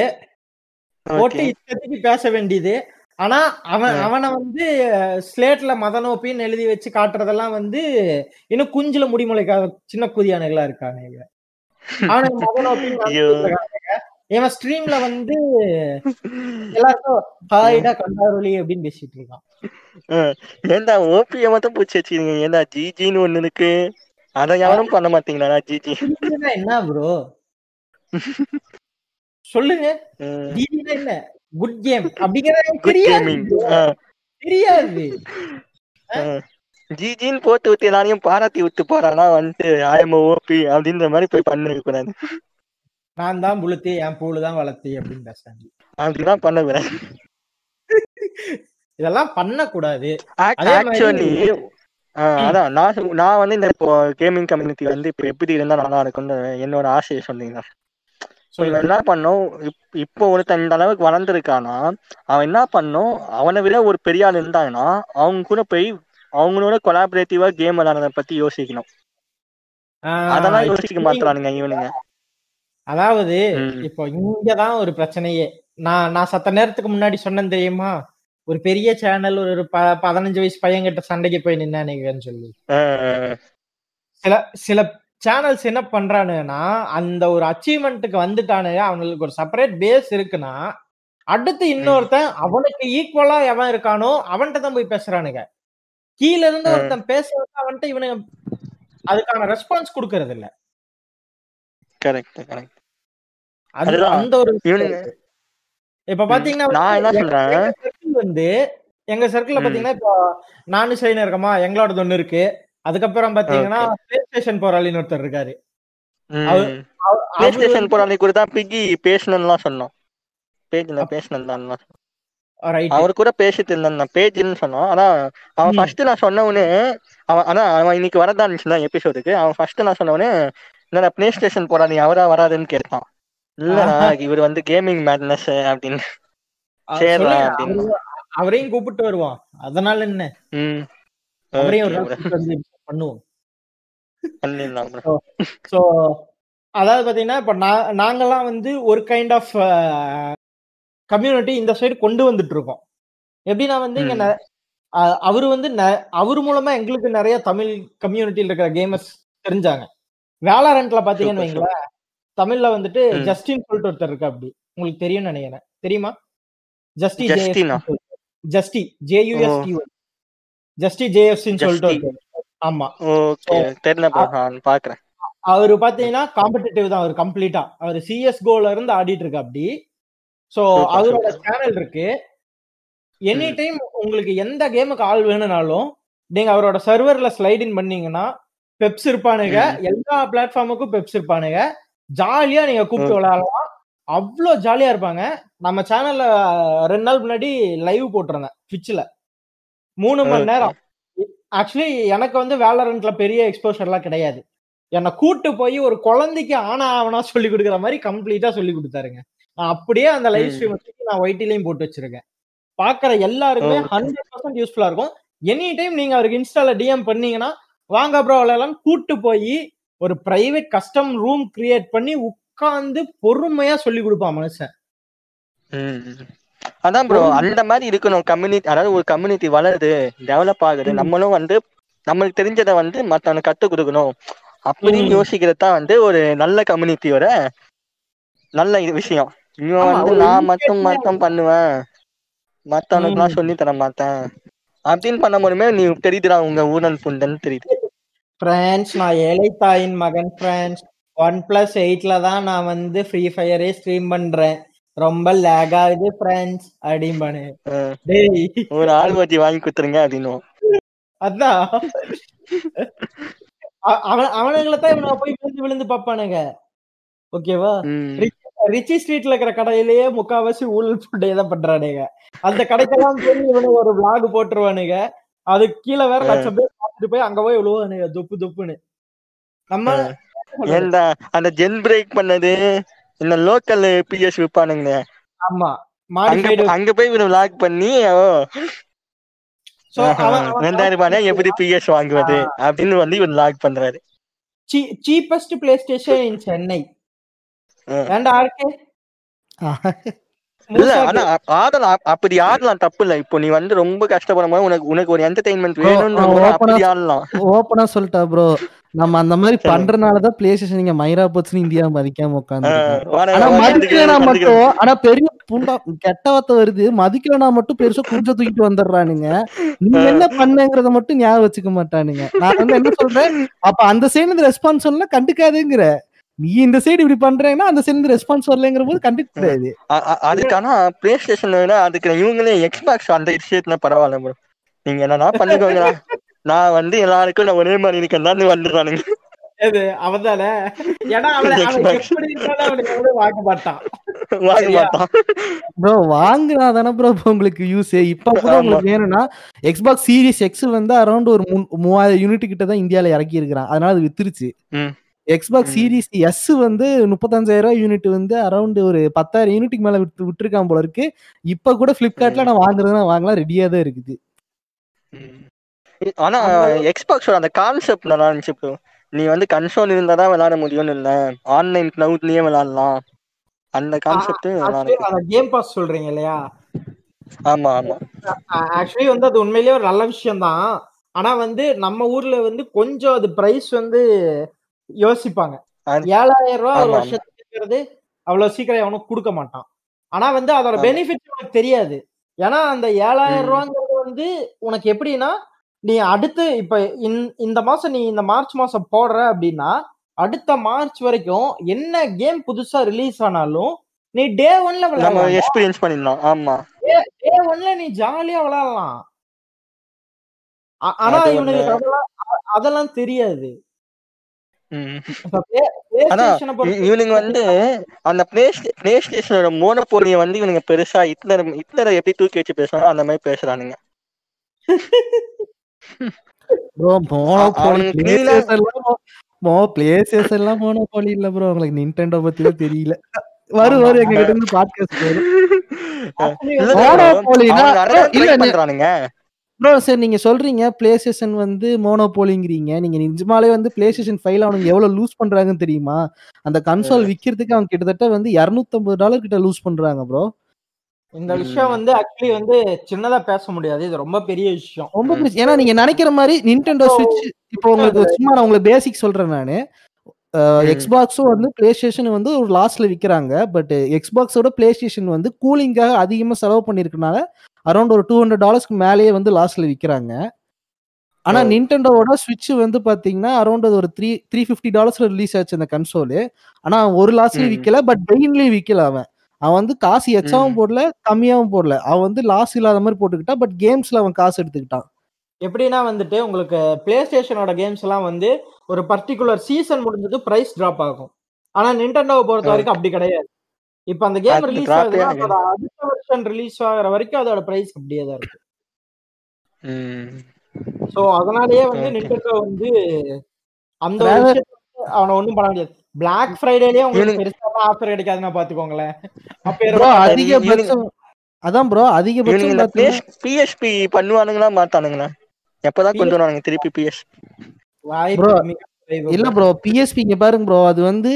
போட்டு. இஷ்டத்துக்கு பேச வேண்டியது. ஆனா அவன். அவனை வந்து ஸ்லேட்ல மதனோப்பின்னு எழுதி வச்சு காட்டுறதெல்லாம் வந்து இன்னும் குஞ்சுல முடிமுளைக்காத சின்ன குதியானுகளா இருக்கானுங்க அவனுக்கு இருக்கானுங்க. இவன் ஸ்ட்ரீம்ல வந்து எல்லாருக்கும் ஹாய்டா கண்டாரொலி அப்படின்னு பேசிட்டு இருக்கான். ஆ, ஏன்டா ஓபிய மட்டும் பூச்சி வச்சிருக்கீங்க ஏன்டா ஜிஜின்னு ஒண்ணு இருக்கு? அதை யாரும் பண்ண மாட்டீங்களா ஜிஜி என்ன ப்ரோ சொல்லுங்க. ம். ஜிடினா என்ன? குட் கேம் அப்படிங்கறது தெரியாது. தெரியாது. ஜிஜின்னு போட்டு விட்டு எல்லாரையும் பாராட்டி விட்டு போறானா வந்துட்டு ஆயம் ஓபி அப்படின்ற மாதிரி போய் பண்ணிருக்க கூடாது. நான் தான் புளுத்தி என் பூலு தான் வளர்த்தி அப்படின்னு பேசுறாங்க. அப்படிதான் பண்ண கூடாது இதெல்லாம் பண்ணக்கூடாது. ஆக்சுவலி அதான். நான் நான் வந்து இந்த இப்போ கேமிங் கம்யூனிட்டி வந்து இப்போ எப்படி இருந்தா நல்லா இருக்கும்னு என்னோட ஆசையை சொன்னீங்க ஸோ இவன் என்ன பண்ணோம்? இப்- இப்போ ஒருத்தன் இந்த அளவுக்கு வளர்ந்துருக்கானா அவன் என்ன பண்ணோம்? அவனை விட ஒரு பெரிய ஆள் இருந்தாங்கன்னா அவங்க கூட போய் அவங்களோட கொலாபரேட்டிவா கேம் விளையாடுறத பத்தி யோசிக்கணும். அதெல்லாம் யோசிக்க மாட்டானுங்க இவனுங்க. அதாவது. இப்போ இங்கதான் ஒரு பிரச்சனையே. நான் நான் சத்த நேரத்துக்கு முன்னாடி சொன்னேன் தெரியுமா? ஒரு பெரிய சேனல் ஒரு பதினஞ்சு வயசு பையன்கிட்ட சண்டைக்கு போய் நின்னானுங்கன்னு சொல்லி. சில சில சேனல்ஸ் என்ன பண்றானுங்கன்னா அந்த ஒரு அச்சீவ்மெண்ட்டுக்கு வந்துட்டானுங்க அவனுக்கு ஒரு செப்பரேட் பேஸ் இருக்குன்னா அடுத்து இன்னொருத்தன் அவனுக்கு ஈக்குவலா எவன் இருக்கானோ அவன்கிட்ட தான் போய் பேசுறானுங்க. கீழ இருந்து. ஒருத்தன் பேசுறத அவன்கிட்ட இவனுங்க அதுக்கான ரெஸ்பான்ஸ் கொடுக்கறது இல்ல. Correct correct. அந்த ஒரு இப்ப பாத்தீங்கன்னா நான் என்ன சொல்றேன்? வந்து எங்க சர்க்கிள்ல. பாத்தீங்கன்னா இப்போ நானு சைன் இருக்கமா எங்களோடது ஒண்ணு இருக்கு. அதுக்கப்புறம் பாத்தீங்கன்னா பிளே ஸ்டேஷன் போராளின்னு ஒருத்தர் இருக்காரு. பிளே ஸ்டேஷன் அன்னைக்கு கூட பிகி பேசணும்லாம் சொன்னோம். பேஜ்ல பேசணும் அவர் கூட பேசிட்டு இருந்தேன் நான் பேஜ்னு சொன்னோம். ஆனா அவன். ஃபர்ஸ்ட் நான் சொன்ன உடனே அவன் ஆனா அவன் இன்னைக்கு வரதா இருந்துச்சுல எபிசோடுக்கு அவன் ஃபர்ஸ்ட் நான் சொன்ன உடனே என்னடா பிளே ஸ்டேஷன் போறா நீ அவரா வராதுன்னு கேட்டான். இல்லடா இவர் வந்து கேமிங் மேட்னஸ் அப்படின்னு. அவரையும் கூப்பிட்டு வருவான். அதனால என்ன? அவரையும் பண்ணுவோம். சோ அதாவது பாத்தீங்கன்னா இப்ப நா- நாங்கெல்லாம் வந்து ஒரு கைண்ட் ஆஃப் கம்யூனிட்டி இந்த சைடு கொண்டு வந்துட்டு இருக்கோம் எப்படின்னா வந்து இங்க அவரு வந்து அவர் மூலமா எங்களுக்கு நிறைய தமிழ் கம்யூனிட்டியில் இருக்கிற கேமர்ஸ் தெரிஞ்சாங்க. வேளாரண்ட்ல பாத்தீங்கன்னு வைங்களேன் தமிழ்ல வந்துட்டு. ஜஸ்டின் சொல்லிட்டு ஒருத்தர் இருக்கு அப்படி. உங்களுக்கு தெரியும்னு நினைக்கிறேன். தெரியுமா? ஜஸ்டி ஜஸ்டினா? ஜஸ்டி ஜேயூஎஸ்டி ஜஸ்டி ஜேஎஃப்சின்னு சொல்லிட்டு ஆமா. தெரியல பாக்குறேன். அவரு பாத்தீங்கன்னா காம்படிட்டிவ் தான் அவர் கம்ப்ளீட்டா அவர் சிஎஸ் கோல இருந்து ஆடிட்டு இருக்கு அப்படி. சோ அவரோட. சேனல் இருக்கு. எனி டைம் உங்களுக்கு எந்த கேமுக்கு ஆள் வேணும்னாலும் நீங்க அவரோட சர்வர்ல ஸ்லைட் இன் பண்ணீங்கன்னா பெப்ஸ் இருப்பானுங்க. எல்லா பிளாட்ஃபார்முக்கும் பெப்ஸ் இருப்பானுங்க. ஜாலியா நீங்க கூப்பிட்டு. விளையாடலாம். அவ்வளோ ஜாலியா இருப்பாங்க. நம்ம சேனல்ல ரெண்டு நாள் முன்னாடி லைவ் போட்டிருந்தேன் ட்விட்ச்ல மூணு மணி. நேரம் ஆக்சுவலி எனக்கு வந்து வேலரண்ட்ல பெரிய எக்ஸ்போஷர்லாம் கிடையாது என்னை கூட்டு போய் ஒரு குழந்தைக்கு ஆனா ஆவனா சொல்லி கொடுக்குற மாதிரி கம்ப்ளீட்டா சொல்லி கொடுத்தாருங்க நான் அப்படியே அந்த லைவ். ஸ்ட்ரீம் நான் ஒயிட்டிலையும் போட்டு வச்சிருக்கேன் பாக்குற எல்லாருக்குமே. ஹண்ட்ரட் பர்சன்ட் யூஸ்ஃபுல்லா இருக்கும் எனி டைம் நீங்க அவருக்கு இன்ஸ்டால டிஎம் பண்ணீங்கன்னா வாங்க ப்ரோ விளையாடலாம் கூட்டு போய் ஒரு பிரைவேட் கஸ்டம் ரூம் கிரியேட் பண்ணி உட்கார்ந்து பொறுமையா சொல்லி கொடுப்பான் மனுஷன். அதான் ப்ரோ அந்த மாதிரி இருக்கணும். கம்யூனிட்டி அதாவது ஒரு கம்யூனிட்டி வளருது டெவலப் ஆகுது. நம்மளும் வந்து நம்மளுக்கு தெரிஞ்சதை வந்து மத்தவனுக்கு கத்து கொடுக்கணும். அப்படின்னு. யோசிக்கிறது தான் வந்து ஒரு நல்ல கம்யூனிட்டியோட நல்ல விஷயம். இவன் வந்து நான் மட்டும் மட்டும் பண்ணுவேன். மத்தவனுக்குலாம். சொல்லி தர மாட்டேன். அப்படின்னு பண்ண முடியுமே நீ தெரியுதுடா உங்க ஊழல் புண்டன்னு தெரியுது. ஃப்ரெண்ட்ஸ் நான் ஏழை தாயின் மகன் ஃப்ரெண்ட்ஸ் ஒன் பிளஸ் எயிட்ல தான் நான் வந்து ஃப்ரீ ஃபயரே ஸ்ட்ரீம் பண்றேன். ரொம்ப லேக் ஆகுது ஃப்ரெண்ட்ஸ் அப்படிம்பானு டேய். ஒரு ஆல்வத்தி வாங்கி கொடுத்துருங்க அப்படின்னு அதான். அவன் அவனுங்களை தான் இவனுங்க போய் விழுந்து விழுந்து பாப்பானுங்க ஓகேவா. ரிச்சி ஸ்ட்ரீட்ல இருக்கிற கடையிலேயே முக்காவாசி ஊழல் புண்டையை தான் பண்றானுங்க. அந்த கடைக்கெல்லாம் போய் இவனுக்கு ஒரு vlog போட்டுருவானுங்க. அது கீழே வேற லட்சம் பேர் பார்த்துட்டு போய் அங்க போய் விழுவானுங்க துப்பு துப்புன்னு. நம்ம அந்த ஜென் பிரேக் பண்ணது? இந்த லோக்கல் பிஎஸ் விற்பானுங்க ஆமா. அங்க போய் இவரு லாக் பண்ணி ரெண்டாயிரம் ரூபாய் எப்படி பிஎஸ் வாங்குவது? அப்படின்னு வந்து இவர் லாக் பண்றாரு. Cheapest play station in Chennai. ஆ. இல்ல ஆனா ஆடலாம் அப்படி ஆடலாம் தப்பு இல்ல இப்போ நீ வந்து ரொம்ப கஷ்டப்படும் போது உனக்கு உனக்கு ஒரு என்டர்டைன்மெண்ட் open-ஆ அப்படி ஆடலாம். ஓப்பனா சொல்லிட்டா ப்ரோ நம்ம அந்த மாதிரி. பண்றதுனாலதான் பிளே ஸ்டேஷன் நீங்க மைரா போச்சுன்னு இந்தியா மதிக்காம உட்காந்து ஆனா மதிக்கலனா மட்டும் ஆனா பெரிய புண்டா கெட்ட வார்த்தை வருது. மதிக்கலனா மட்டும் பெருசா குஞ்ச தூக்கிட்டு வந்துடுறானுங்க. நீங்க என்ன பண்ணுங்கிறத மட்டும் ஞாபகம் வச்சுக்க மாட்டானுங்க. நான் வந்து என்ன சொல்றேன்? அப்ப அந்த சைடு ரெஸ்பான்ஸ் வரல கண்டுக்காதுங்கிற. நீ இந்த சைடு இப்படி பண்றேன்னா அந்த சைடு ரெஸ்பான்ஸ் வரலங்கிற போது கண்டுக்க கூடாது. அதுக்கான பிளே ஸ்டேஷன் விட அதுக்கு இவங்களே எக்ஸ்பாக்ஸ் அந்த விஷயத்துல பரவாயில்ல ப்ரோ நீங்க என்னன்னா பண்ணிக்கோங்களா நான் வந்து எல்லாருக்கும் நான் ஒரே மாதிரி இருக்கேன். வந்துடுறானுங்க. ஏன்னா அவனுக்கு எவனும் வாங்க மாட்டான். வாங்க சரியா? மாட்டான். ப்ரோ வாங்குனா தானே ப்ரோ உங்களுக்கு யூஸ் இப்ப கூட ஆமா. உங்களுக்கு வேணும்னா எக்ஸ்பாக்ஸ் சீரிஸ் எக்ஸ் வந்து அரௌண்ட் ஒரு மூவாயிரம் யூனிட் கிட்ட தான் இந்தியால இறக்கி இருக்கிறான் அதனால அது வித்துருச்சு. ம். எக்ஸ்பாக்ஸ். சீரிஸ் எஸ் வந்து முப்பத்தஞ்சாயிரம் ரூபாய் யூனிட் வந்து அரௌண்ட் ஒரு பத்தாயிரம் யூனிட்டுக்கு மேல விட்டு விட்டுருக்கான் போல இருக்கு. இப்ப கூட பிளிப்கார்ட்ல நான் வாங்குறதுனா வாங்கலாம் ரெடியா தான் இருக்குது. ஆனா எக்ஸ்பாக்ஸோட அந்த கான்செப்ட் நல்லா இருந்துச்சு ப்ரோ நீ வந்து கன்சோல் இருந்தா தான் விளையாட முடியும்னு இல்ல. ஆன்லைன் கிளவுட்லயே விளையாடலாம். அந்த கான்செப்ட் நல்லா இருக்கு. கேம் பாஸ் சொல்றீங்க இல்லையா? ஆமா ஆமா. ஆக்சுவலி வந்து அது உண்மையிலேயே ஒரு நல்ல விஷயம் தான் ஆனா வந்து நம்ம ஊர்ல வந்து கொஞ்சம் அது பிரைஸ் வந்து யோசிப்பாங்க ஏழாயிரம் ரூபாய் ஒரு ஆமா, ஆமா. வருஷத்துக்கு அவ்வளவு சீக்கிரம் எவனும் கொடுக்க மாட்டான் ஆனா வந்து அதோட. பெனிஃபிட் உனக்கு தெரியாது ஏன்னா அந்த ஏழாயிரம். ரூபாங்கிறது வந்து உனக்கு எப்படின்னா நீ அடுத்து இப்ப இந்த- மாசம் நீ இந்த மார்ச் மாசம் போடுற அப்படின்னா அடுத்த மார்ச் வரைக்கும் என்ன கேம் புதுசா ரிலீஸ் ஆனாலும் நீ டே ஒன்ல விளையாடலாம் எக்ஸ்பீரியன்ஸ் பண்ணிடலாம் ஆமா டே ஒன்ல நீ ஜாலியா விளையாடலாம் ஆனா. இவனுக்கு அதெல்லாம் தெரியாது ம். இப்ப Play- ஆனா PlayStation-அ பொறுத்த இ- இவனுங்க வந்து அந்த பிளே ஸ்டேஷனோட மோனோபோலிய வந்து இவனுங்க பெருசா ஹிட்லர் ஹிட்லரை எப்படி தூக்கி வச்சு பேசுறாங்க அந்த மாதிரி பேசுறானுங்க. ப்ரோ மோனோபோலி இல்ல ப்ரோ உங்களுக்கு நிண்டெண்டோ பத்தியே தெரியல. வரும் எங்க கிட்ட இருந்து பாட்காஸ்ட் ப்ரோ சார் நீங்க சொல்றீங்க பிளே ஸ்டேஷன் வந்து மோனோபோலிங்கிறீங்க நீங்க நிஜமாலே வந்து பிளே ஸ்டேஷன் ஃபைல் அவனுங்க எவ்வளவு லூஸ் பண்றாங்கன்னு தெரியுமா? அந்த கன்சோல் விக்கிறதுக்கு அவங்க கிட்டத்தட்ட வந்து 250 டாலர் கிட்ட லூஸ் பண்றாங்க ப்ரோ இந்த விஷயம் வந்து ஆக்சுவலி வந்து சின்னதா பேச முடியாது. இது ரொம்ப பெரிய விஷயம். ரொம்ப. ஏன்னா நீங்க நினைக்கிற மாதிரி நிண்டெண்டோ ஸ்விட்ச் இப்போ உங்களுக்கு சும்மா நான் உங்களுக்கு பேசிக் சொல்றேன் நானு. எக்ஸ்பாக்ஸும் வந்து பிளே ஸ்டேஷன் வந்து ஒரு லாஸ்ட்ல விக்கிறாங்க. பட் எக்ஸ்பாக்ஸோட பிளே ஸ்டேஷன் வந்து கூலிங்காக அதிகமா செலவு பண்ணிருக்கனால அரௌண்ட் ஒரு டூ ஹண்ட்ரட் டாலர்ஸ்க்கு மேலேயே வந்து லாஸ்ட்ல விக்கிறாங்க. ஆனா நிண்டெண்டோவோட ஸ்விட்ச் வந்து பாத்தீங்கன்னா அரௌண்ட் ஒரு த்ரீ த்ரீ ஃபிஃப்டி டாலர்ஸ்ல ரிலீஸ் ஆச்சு அந்த கன்சோலு ஆனா அவன் ஒரு லாஸ்ட்லயும் ம். விக்கல பட் பெயின்லயும் விக்கல அவன். அவன் வந்து காசு எச்சாவும். போடல கம்மியாவும் போடல. அவன் வந்து லாஸ் இல்லாத மாதிரி போட்டுக்கிட்டான் பட் கேம்ஸ்ல அவன் காசு எடுத்துக்கிட்டான். எப்படின்னா வந்துட்டு உங்களுக்கு பிளே ஸ்டேஷனோட கேம்ஸ் எல்லாம் வந்து ஒரு பர்டிகுலர் சீசன் முடிஞ்சது பிரைஸ் டிராப் ஆகும் ஆனா நிண்டெண்டோவை பொறுத்த. வரைக்கும் அப்படி கிடையாது இப்ப அந்த கேம் ரிலீஸ் ஆகாது. அடுத்த வருஷம் ரிலீஸ் ஆகுற வரைக்கும் அதோட பிரைஸ் அப்படியே தான் இருக்கு ம். சோ அதனாலயே வந்து. நிண்டெண்டோ வந்து அந்த அவனை ஒண்ணும் பண்ண முடியாது பிளாக் ஃப்ரைடேலயே உங்களுக்கு பெருசா ஆஃபர் கிடைக்காதுன்னா பாத்துக்கோங்களேன் அப்ப அதிகபட்சம் அதான் ப்ரோ அதிகபட்சம் பிஎஸ்பி பண்ணுவானுங்களா மாட்டானுங்களா எப்பதான் கொண்டு வருவானுங்க திருப்பி பிஎஸ். இல்ல ப்ரோ பிஎஸ்பி இங்க பாருங்க ப்ரோ அது வந்து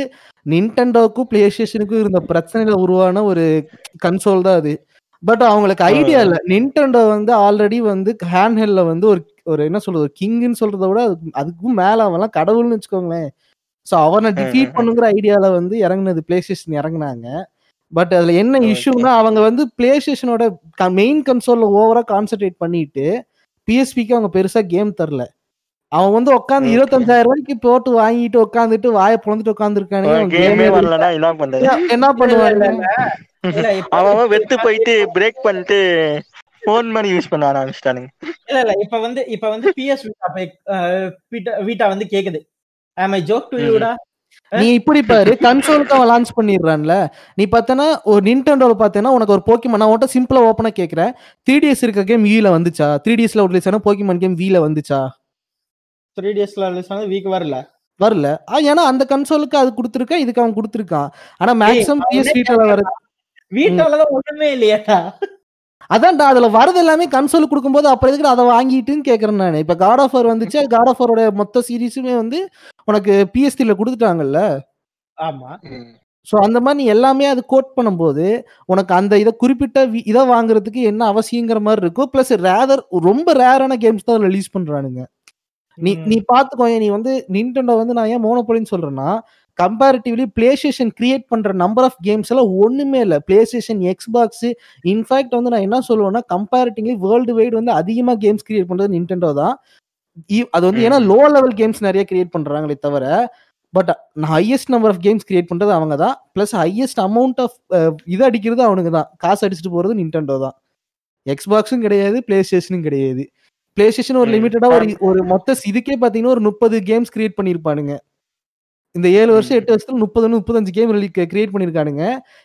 நின்டெண்டோக்கும் பிளே ஸ்டேஷனுக்கும் இருந்த பிரச்சனையில உருவான ஒரு கன்சோல் தான் அது. பட் அவங்களுக்கு ஐடியா இல்ல. நின்டெண்டோ வந்து ஆல்ரெடி வந்து ஹேண்ட் ஹெல்ல வந்து ஒரு ஒரு என்ன சொல்றது கிங்னு சொல்றத விட அதுக்கு- அதுக்கும் மேல அவன்லாம் கடவுள்னு வச்சுக்கோங்களேன். சோ அவனை டிஃபீட் பண்ணுங்கிற ஐடியால வந்து இறங்குனது பிளே ஸ்டேஷன் இறங்குனாங்க. பட் அதுல என்ன Okay. இஷ்யூனா அவங்க வந்து பிளே ஸ்டேஷனோட மெயின் கன்சோல்ல ஓவரா கான்சென்ட்ரேட் பண்ணிட்டு பிஎஸ்பிக்கு அவங்க பெருசா கேம் தரல. அவன் வந்து உட்காந்து. இருபத்தஞ்சாயிரம் ரூபாய்க்கு போட்டு வாங்கிட்டு உட்காந்துட்டு வாயை பொழந்துட்டு உட்காந்துருக்கானுங்க கேமே வரலன்னா என்ன பண்றது என்ன பண்ணுவாங்க அவன் அவன் வெத்து போயிட்டு பிரேக் பண்ணிட்டு போன் மாதிரி யூஸ் பண்ண ஆரம்பிச்சிட்டானுங்க. இல்ல இல்ல இப்ப வந்து இப்ப வந்து பிஎஸ் வீட்டா வீட்டா வந்து கேக்குது. ஆம் ஐ ஜோக் டு? யூடா நீ இப்படி பாரு கன்சோலுக்கு அவன் லான்ச் பண்ணிடுறான்ல. நீ பார்த்தனா ஒரு நின்டெண்டோல பார்த்தேன்னா உனக்கு ஒரு போக்கிமான் நான் உன்ட்ட சிம்பிளா ஓப்பனா கேக்குறேன். த்ரீ டிஎஸ் இருக்க கேம் வீல வந்துச்சா? த்ரீ டிஎஸ்ல ரிலீஸ் ஆன போக்கிமான் கேம் வீல வந்துச்சா? த்ரீ டேஸ்ல ரிலீஸ் ஆனது வீக் வரல. வரல. ஏன்னா அந்த கன்சோலுக்கு அது கொடுத்துருக்கான் இதுக்கு அவன் கொடுத்துருக்கான். ஆனா மேக்ஸிமம் பிஎஸ் வீட்டில் வர வீட்டாலதான் ஒண்ணுமே இல்லையாடா. அதான்டா அதுல வரது எல்லாமே கன்சோல் கொடுக்கும்போது அப்புறம் எதுக்கு அதை வாங்கிட்டுன்னு கேக்குறேன் நான். இப்ப காட் ஆஃப் வந்துச்சு. காட் ஆஃப் மொத்த சீரிஸுமே வந்து உனக்கு பிஎஸ்டில கொடுத்துட்டாங்கல்ல? ஆமா. ஸோ அந்த மாதிரி நீ எல்லாமே அது கோட் பண்ணும்போது உனக்கு அந்த இதை குறிப்பிட்ட இதை வாங்குறதுக்கு என்ன அவசியங்கிற மாதிரி இருக்கும் ப்ளஸ் ரேதர் ரொம்ப ரேரான கேம்ஸ் தான் ரிலீஸ் பண்றானுங்க. நீ. நீ பாத்துக்கோ நீ வந்து நின்டெண்டோ வந்து நான் ஏன் மோனோபொலின்னு சொல்றேன்னா கம்பேரிட்டிவ்லி பிளே ஸ்டேஷன் கிரியேட் பண்ற நம்பர் ஆஃப் கேம்ஸ் எல்லாம் ஒண்ணுமே இல்லை. பிளே ஸ்டேஷன் எக்ஸ்பாக்ஸ் இன்ஃபேக்ட் வந்து நான் என்ன சொல்லுவேன்னா கம்பேரிட்டிவ்லி வேர்ல்டு வைடு வந்து அதிகமா கேம்ஸ் கிரியேட் பண்றது நின்டெண்டோ தான். அது வந்து ஏன்னா லோ லெவல் கேம்ஸ் நிறைய கிரியேட் பண்றாங்களே தவிர but highest number of games create பண்றது அவங்க தான். பிளஸ் ஹையஸ்ட் அமௌண்ட் ஆஃப் இது அடிக்கிறது அவனுங்க தான். காசு அடிச்சுட்டு போறது நின்டெண்டோ தான். எக்ஸ்பாக்ஸும் கிடையாது பிளே ஸ்டேஷனும் கிடையாது பிளே ஸ்டேஷன் ஒரு. லிமிட்டடா ஒரு ஒரு மொத்த இதுக்கே பாத்தீங்கன்னா ஒரு முப்பது கேம்ஸ் கிரியேட் பண்ணிருப்பானுங்க. இந்த ஏழு வருஷம் எட்டு வருஷத்துல முப்பது முப்பத்தஞ்சு கேம் கிரியேட் பண்ணிருக்கானுங்க.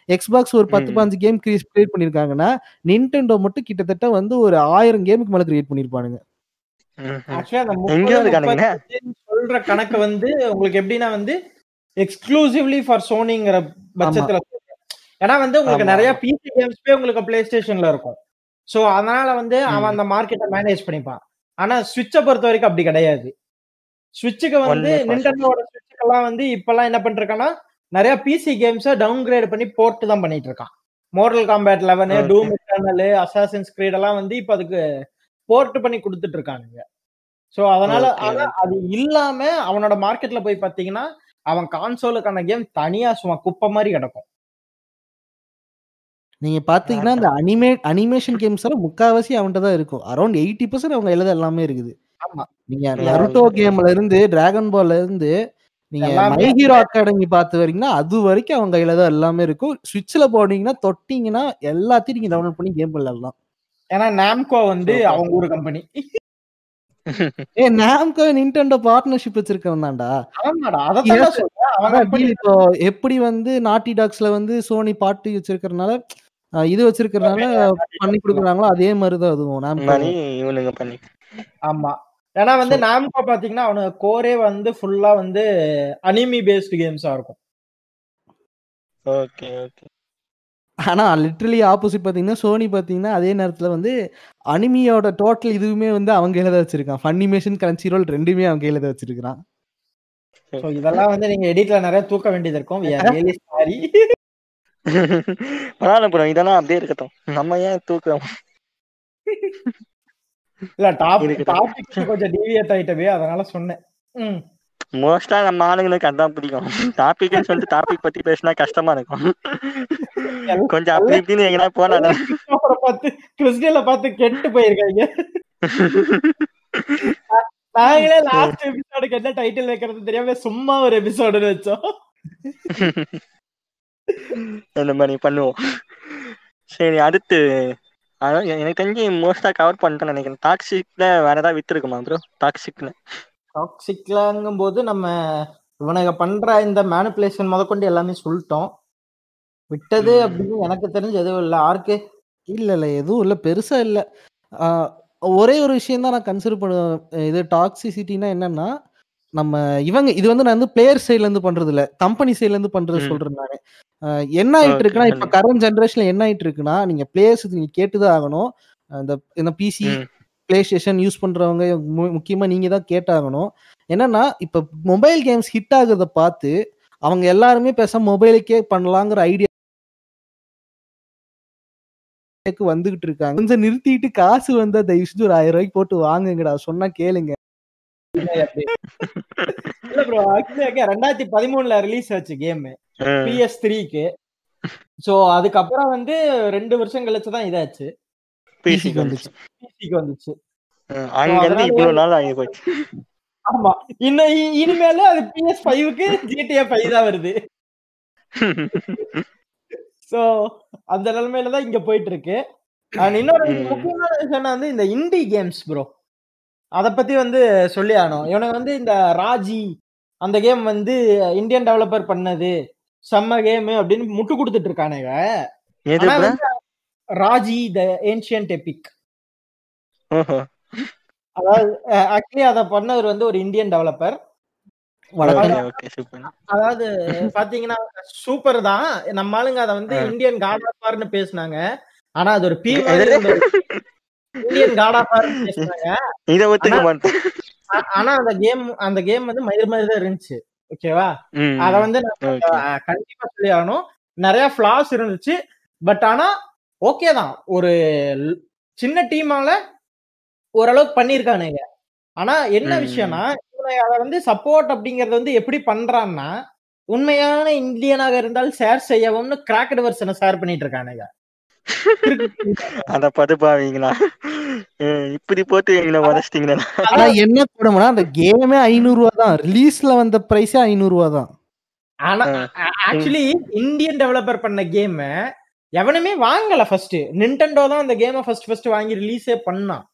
எக்ஸ்பாக்ஸ் ஒரு பத்து ம். பதினஞ்சு கேம் கிரியேட் பண்ணிருக்காங்கன்னா நின்டெண்டோ மட்டும் கிட்டத்தட்ட வந்து ஒரு ஆயிரம் கேமுக்கு மேல கிரியேட் பண்ணிருப்பானுங்க. சொல்ற கணக்கு வந்து உங்களுக்கு எப்படின்னா வந்து எக்ஸ்க்ளூசிவ்லி ஃபார் சோனிங்கிற பட்சத்துல. ஏன்னா வந்து உங்களுக்கு. நிறைய பிசி கேம்ஸ்மே உங்களுக்கு பிளே ஸ்டேஷன்ல இருக்கும். சோ அதனால வந்து அவன். அந்த மார்க்கெட்டை மேனேஜ் பண்ணிப்பான். ஆனா சுவிட்சை பொறுத்த வரைக்கும் அப்படி கிடையாது. சுவிட்சுக்கு வந்து நிண்டனோட சுவிட்சுக்கெல்லாம் வந்து இப்பெல்லாம் என்ன பண்ணிருக்கான்னா நிறைய பிசி கேம்ஸை டவுன் கிரேட் பண்ணி போர்ட் தான் பண்ணிட்டு இருக்கான். Mortal Kombat eleven. Doom Eternal Assassin's Creed எல்லாம் வந்து இப்ப அதுக்கு போர்ட் பண்ணி கொடுத்துட்டு இருக்கானுங்க சோ அதனால ஆனா அது இல்லாம அவனோட மார்க்கெட்ல போய் பாத்தீங்கன்னா அவன் கான்சோலுக்கான கேம் தனியா சும்மா குப்பை மாதிரி கிடக்கும். நீங்க பாத்தீங்கன்னா இந்த அனிமே அனிமேஷன் கேம்ஸ் எல்லாம் முக்காவாசி அவன்கிட்ட தான் இருக்கும். அரௌண்ட் எயிட்டி பர்சன்ட் அவங்க எழுத எல்லாமே இருக்குது. ஆமா. நீங்க. நருட்டோ கேம்ல இருந்து டிராகன் பால்ல இருந்து நீங்க மை ஹீரோ அகாடமி பார்த்து வரீங்கன்னா அது வரைக்கும் அவங்க கையில தான் எல்லாமே இருக்கும். சுவிட்ச்ல போனீங்கன்னா தொட்டீங்கன்னா எல்லாத்தையும் நீங்க டவுன்லோட் பண்ணி கேம் விளையாடலாம் ஏன்னா நாம்கோ வந்து. அவங்க ஊர் கம்பெனி ஏ நாம்கோ நின்டெண்டோ பார்ட்னர்ஷிப் வச்சிருக்கவன் தான்டா. இப்போ எப்படி வந்து நாட்டி டாக்ஸ்ல வந்து சோனி பாட்டு வச்சிருக்கறனால அஹ், இது வச்சிருக்கறனால பண்ணி கொடுக்குறாங்களோ அதே மாதிரிதான் அதுவும் நாம்கோ இவனுங்க பண்ணி. ஆமா. ஏன்னா வந்து நாம்கோ பாத்தீங்கன்னா அவனுக்கு கோரே வந்து ஃபுல்லா வந்து அனிமி பேஸ்டு கேம்ஸா இருக்கும். ஓகே ஓகே ஆனா லிட்டரலி ஆப்போசிட் பாத்தீங்கன்னா சோனி பாத்தீங்கன்னா அதே நேரத்துல வந்து அனிமியோட டோட்டல் இதுவுமே வந்து அவங்க கையில தான் வச்சிருக்கான். ஃபன்னிமேஷன் கரன்சி ரோல் ரெண்டுமே அவங்க கையில தான் வச்சிருக்கான் சோ இதெல்லாம் வந்து நீங்க எடிட்ல நிறைய தூக்க வேண்டியது இருக்கும். Sorry. பரவாயில்ல ப்ரோ இதெல்லாம் அப்படியே இருக்கட்டும். நம்ம ஏன் தூக்கம் இல்ல டாப் இருக்கட்டும். டாபிக் கொஞ்சம் டிவியேட் ஆயிட்டவே அதனால சொன்னேன். மோஸ்டா நம்ம ஆளுங்களுக்கு அதான் பிடிக்கும். டாபிக்னு சொல்லிட்டு டாபிக் பத்தி பேசினா கஷ்டமா இருக்கும். கொஞ்சம் அப்படி இப்படின்னு எங்கன்னா போனா பார்த்து கிறிஸ்டியல பார்த்து கெட்டு போயிருக்காங்க. நாங்களே லாஸ்ட் எபிசோடுக்கு என்ன டைட்டில் வைக்கிறது தெரியாம சும்மா ஒரு எபிசோடு வச்சோம். இந்த மாதிரி பண்ணுவோம்? சரி அடுத்து அதான் எனக்கு தெரிஞ்சு மோஸ்டா கவர் பண்ணிட்டேன்னு நினைக்கிறேன். டாக்ஸிக்ல வேற ஏதாவது வித்து இருக்குமா ப்ரோ டாக்ஸிக்ல டாக்ஸிக்லாங்கும் போது நம்ம இவனுங்க பண்ற இந்த மேனிப்புலேஷன் முதற்கொண்டு எல்லாமே சொல்லிட்டோம். விட்டது. அப்படின்னு எனக்கு தெரிஞ்சு எதுவும் இல்லை. ஆர்கே இல்ல இல்ல எதுவும் இல்ல. பெருசா இல்ல. ஆஹ் ஒரே ஒரு விஷயம் தான் நான் கன்சிடர் பண்ணுவேன். இது டாக்ஸிசிட்டினா என்னன்னா நம்ம இவங்க இது வந்து நான் வந்து பிளேயர் சைட்ல இருந்து பண்றது இல்ல கம்பெனி சைட்ல இருந்து பண்றது. சொல்றேன் நானு என்ன ஆயிட்டு இருக்குன்னா இப்ப. கரண்ட் ஜென்ரேஷன்ல என்ன ஆயிட்டு இருக்குன்னா நீங்க பிளேயர்ஸ் நீங்க கேட்டுதான் ஆகணும் அந்த இந்த பிசி. பிளே ஸ்டேஷன் யூஸ் பண்றவங்க முக்கியமா நீங்க தான் கேட்டாகணும் என்னன்னா இப்ப மொபைல் கேம்ஸ் ஹிட் ஆகுறத பார்த்து அவங்க எல்லாருமே பேச மொபைலுக்கே பண்ணலாங்கிற ஐடியாக்கு வந்துகிட்டு இருக்காங்க கொஞ்சம் நிறுத்திட்டு காசு வந்தா தயவு செஞ்சு ஒரு ஆயிரம் ரூபாய்க்கு போட்டு வாங்குங்கடா சொன்னா கேளுங்க இல்ல ப்ரோ ஆக்சுவலி ரெண்டாயிரத்தி பதிமூணுல ரிலீஸ் ஆச்சு கேம். பிஎஸ் த்ரீக்கு சோ அதுக்கப்புறம் வந்து ரெண்டு வருஷம் கழிச்சு தான் இதாச்சு. PC க்கு வந்துச்சு. பிசிக்கு வந்துச்சு. அங்க இருந்து இவ்வளவு நாள் ஆகி போச்சு. ஆமா. இன்னும் இனிமேல அது பிஎஸ் ஃபைவ்க்கு ஜிடிஏ ஃபைவ் தான் வருது. சோ அந்த நிலைமையில தான் இங்க போயிட்டு இருக்கு. அண்ட் இன்னொரு. முக்கியமான விஷயம் வந்து இந்த இண்டி கேம்ஸ் ப்ரோ அத பத்தி வந்து சொல்லி ஆனோம் இவனுக்கு வந்து இந்த ராஜி அந்த கேம் வந்து இந்தியன் டெவலப்பர் பண்ணது. செம்ம கேம் அப்படின்னு முட்டு கொடுத்துட்டு இருக்கானுங்க ராஜி த ஏன்ஷியன்ட் எபிக் அதாவது ஆக்சுவலி அத பண்ணவர் வந்து ஒரு இந்தியன் டெவலப்பர் அதாவது பாத்தீங்கன்னா சூப்பர் தான். நம்ம ஆளுங்க அத வந்து. இந்தியன் காட் ஆஃப் பேசுனாங்க. ஆனா அது ஒரு பி? இந்தியன் காட் ஆஃப் வார்னு பேசுனாங்க இத ஒத்துக்க ஆனா- மாட்டேன். ஆனா அந்த கேம் அந்த கேம் வந்து மயிர் மாதிரி தான் இருந்துச்சு. ஓகேவா. அத வந்து கண்டிப்பா சொல்லி ஆகணும் நிறைய ஃபிளாஸ் இருந்துச்சு. பட் ஆனா ஓகே தான். ஒரு சின்ன டீமால ஓரளவுக்கு பண்ணிருக்கானுங்க ஆனா என்ன. விஷயம்னா அத வந்து சப்போர்ட் அப்படிங்கறது வந்து எப்படி பண்றான்னா உண்மையான இந்தியனாக இருந்தால் ஷேர் செய்யவும்னு கிராக்கட் வெர்ஷனை ஷேர் பண்ணிட்டு இருக்கானுங்க. அத பதுப்பாவீங்களா இப்படி போட்டு எங்களை உதச்சிட்டீங்களா ஆனா என்ன கொடுமைனா அந்த கேமே ஐநூறு ரூபா தான். ரிலீஸ்ல வந்த பிரைஸே ஐநூறு ரூபா தான். ஆனா. ஆக்சுவலி இந்தியன் டெவலப்பர் பண்ண கேம் எவனுமே வாங்கல ஃபர்ஸ்ட் நிண்டெண்டோ தான் அந்த கேமை ஃபர்ஸ்ட் ஃபர்ஸ்ட் வாங்கி ரிலீஸே பண்ணான்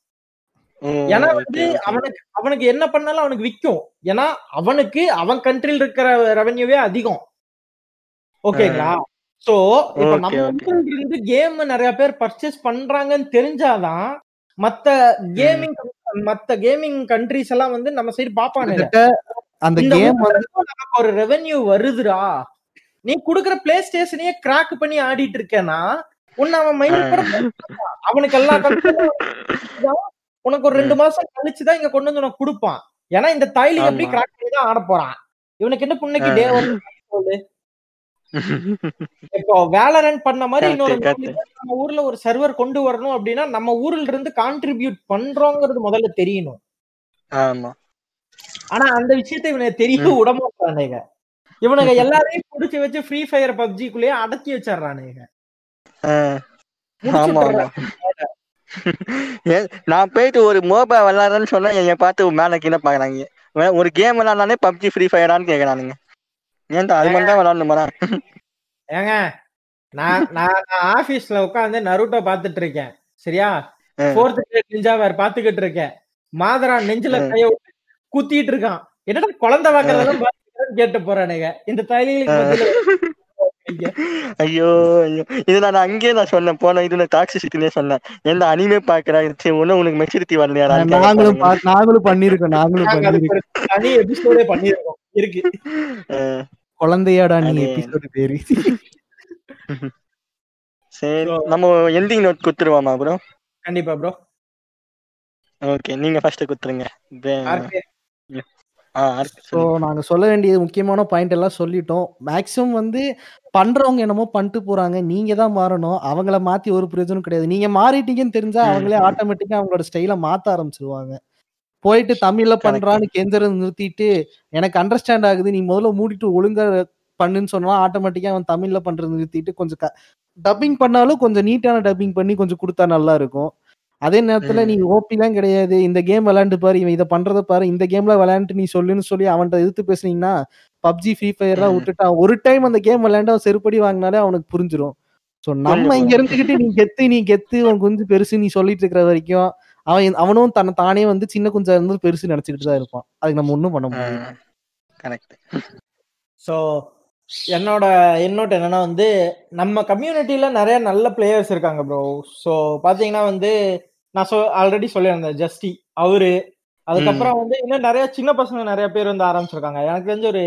ஏன்னா வந்து அவனுக்கு அவனுக்கு என்ன பண்ணாலும் அவனுக்கு விக்கும். ஏன்னா அவனுக்கு அவன் கண்ட்ரில இருக்கிற ரெவன்யூவே அதிகம். ஓகேங்களா சோ இப்ப நம்ம இருந்து கேம் நிறைய பேர் பர்ச்சேஸ் பண்றாங்கன்னு தெரிஞ்சாதான் மத்த கேமிங் மத்த கேமிங் கண்ட்ரிஸ் எல்லாம் வந்து நம்ம சைடு பாப்பானுங்க அந்த கேம் நமக்கு ஒரு ரெவென்யூ வருதுடா. நீ குடுக்குற பிளே ஸ்டேஷனையே கிராக் பண்ணி ஆடிட்டு இருக்கேன்னா உன்னை அவன் மயில் கூட. அவனுக்கு எல்லா உனக்கு ஒரு ரெண்டு மாசம் கழிச்சுதான் இங்க கொண்டு வந்து உனக்கு கொடுப்பான். ஏன்னா இந்த தைலி எப்படி. கிராக் பண்ணி தான் ஆட போறான். இவனுக்கு என்ன புண்ணைக்கு டே இப்போ வேலரன் பண்ண மாதிரி இன்னொரு நம்ம ஊர்ல ஒரு சர்வர் கொண்டு வரணும் அப்படின்னா நம்ம ஊர்ல இருந்து கான்ட்ரிபியூட் பண்றோங்கிறது முதல்ல தெரியணும். ஆமா. ஆனா அந்த விஷயத்தை இவனுக்கு தெரிய விட மாட்டானுங்க இவனுங்க எல்லாரையும் புடிச்சு வச்சு ஃப்ரீ ஃபயர் பப்ஜிக்குள்ளேயே அடக்கி வச்சிடுறானுங்க நான் போயிட்டு ஒரு மொபைல் விளாடுறேன்னு சொன்னா என்னை பார்த்து மேல கீழே பாக்குறாங்க ஒரு கேம் விளாட்னாலே பப்ஜி ஃப்ரீ ஃபயரான்னு கேக்குறானுங்க. ஏன்டா அது மாதிரி தான் விளாடணுமா ஏங்க நான் நான் ஆபீஸ்ல உட்காந்து நருட்டோ பாத்துட்டு இருக்கேன். சரியா. ஃபோர்த் கிரேட் நிஞ்சா வேற பாத்துக்கிட்டு இருக்கேன். மாதரா நெஞ்சில. கைய குத்திட்டு இருக்கான். என்னடா குழந்தை வாக்குறதெல்லாம் பாத்துக்கிறேன்னு கேட்டு போறானுங்க. இந்த தைலிகளுக்கு. ஐயோ ஐயோ. இது நான் அங்கேயே நான் சொன்னேன். போன இதுல டாக்ஸிசிட்டிலே சொன்னேன். எந்த அனிமே பாக்குறா சரி ஒன்னும் உனக்கு மெச்சூரிட்டி வரலையா நாங்களும் நாங்களும் பண்ணிருக்கோம் நாங்களும் பண்ணிருக்கோம் தனி எபிசோடே பண்ணிருக்கோம் இருக்கு. குழந்தையாடா நீ எபிசோடு பேரு சரி நம்ம எண்டிங் நோட் குத்துருவோமா ப்ரோ கண்டிப்பா ப்ரோ ஓகே நீங்க ஃபர்ஸ்ட் குத்துருங்க ஸோ சொல்லுங்க. நாங்க சொல்ல வேண்டியது முக்கியமான பாயிண்ட் எல்லாம் சொல்லிட்டோம். மேக்ஸிமம் வந்து பண்றவங்க என்னமோ பண்ணிட்டு போறாங்க. நீங்க தான் மாறணும். அவங்கள மாத்தி ஒரு பிரயோஜனம் கிடையாது. நீங்க மாறிட்டீங்கன்னு தெரிஞ்சா. அவங்களே ஆட்டோமேட்டிக்கா அவங்களோட ஸ்டைல மாத்த ஆரம்பிச்சிருவாங்க. போயிட்டு தமிழ்ல பண்றான்னு கெஞ்சறது நிறுத்திட்டு எனக்கு அண்டர்ஸ்டாண்ட் ஆகுது நீ முதல்ல மூடிட்டு ஒழுங்கா பண்ணுன்னு சொன்னா ஆட்டோமேட்டிக்கா அவன் தமிழ்ல பண்றது நிறுத்திட்டு கொஞ்சம் டப்பிங் பண்ணாலும் கொஞ்சம் நீட்டான டப்பிங் பண்ணி கொஞ்சம் கொடுத்தா நல்லா இருக்கும் அதே நேரத்துல. நீ ஓபிலாம் கிடையாது இந்த கேம் விளையாண்டு பாரு இவன் இதை பண்றத பாரு இந்த கேம்ல விளையாண்டு நீ சொல்லுன்னு சொல்லி அவன்கிட்ட எதிர்த்து பேசுனீங்கன்னா பப்ஜி ஃப்ரீ ஃபயர்லாம் ம். விட்டுட்டான் ஒரு டைம் அந்த கேம் விளையாண்டு அவன் செருப்படி வாங்கினாலே அவனுக்கு புரிஞ்சிரும் ஸோ நம்ம. இங்க இருந்துகிட்டு நீ கெத்து நீ கெத்து உன் குஞ்சு பெருசு நீ சொல்லிட்டு இருக்கிற வரைக்கும் அவன் அவனும் தன்னை தானே வந்து சின்ன குஞ்சா இருந்து பெருசு நினைச்சுக்கிட்டு தான் இருப்பான். அதுக்கு நம்ம ஒண்ணும் பண்ண முடியாது. கரெக்ட் ஸோ என்னோட என்னோட என்னன்னா வந்து நம்ம கம்யூனிட்டியில நிறைய நல்ல பிளேயர்ஸ் இருக்காங்க ப்ரோ ஸோ பாத்தீங்கன்னா வந்து நான் சொ ஆல்ரெடி சொல்லியிருந்தேன் ஜஸ்டி அவரு. அதுக்கப்புறம் வந்து இன்னும் நிறைய சின்ன பசங்க நிறைய பேர் வந்து ஆரம்பிச்சிருக்காங்க. எனக்கு தெரிஞ்ச ஒரு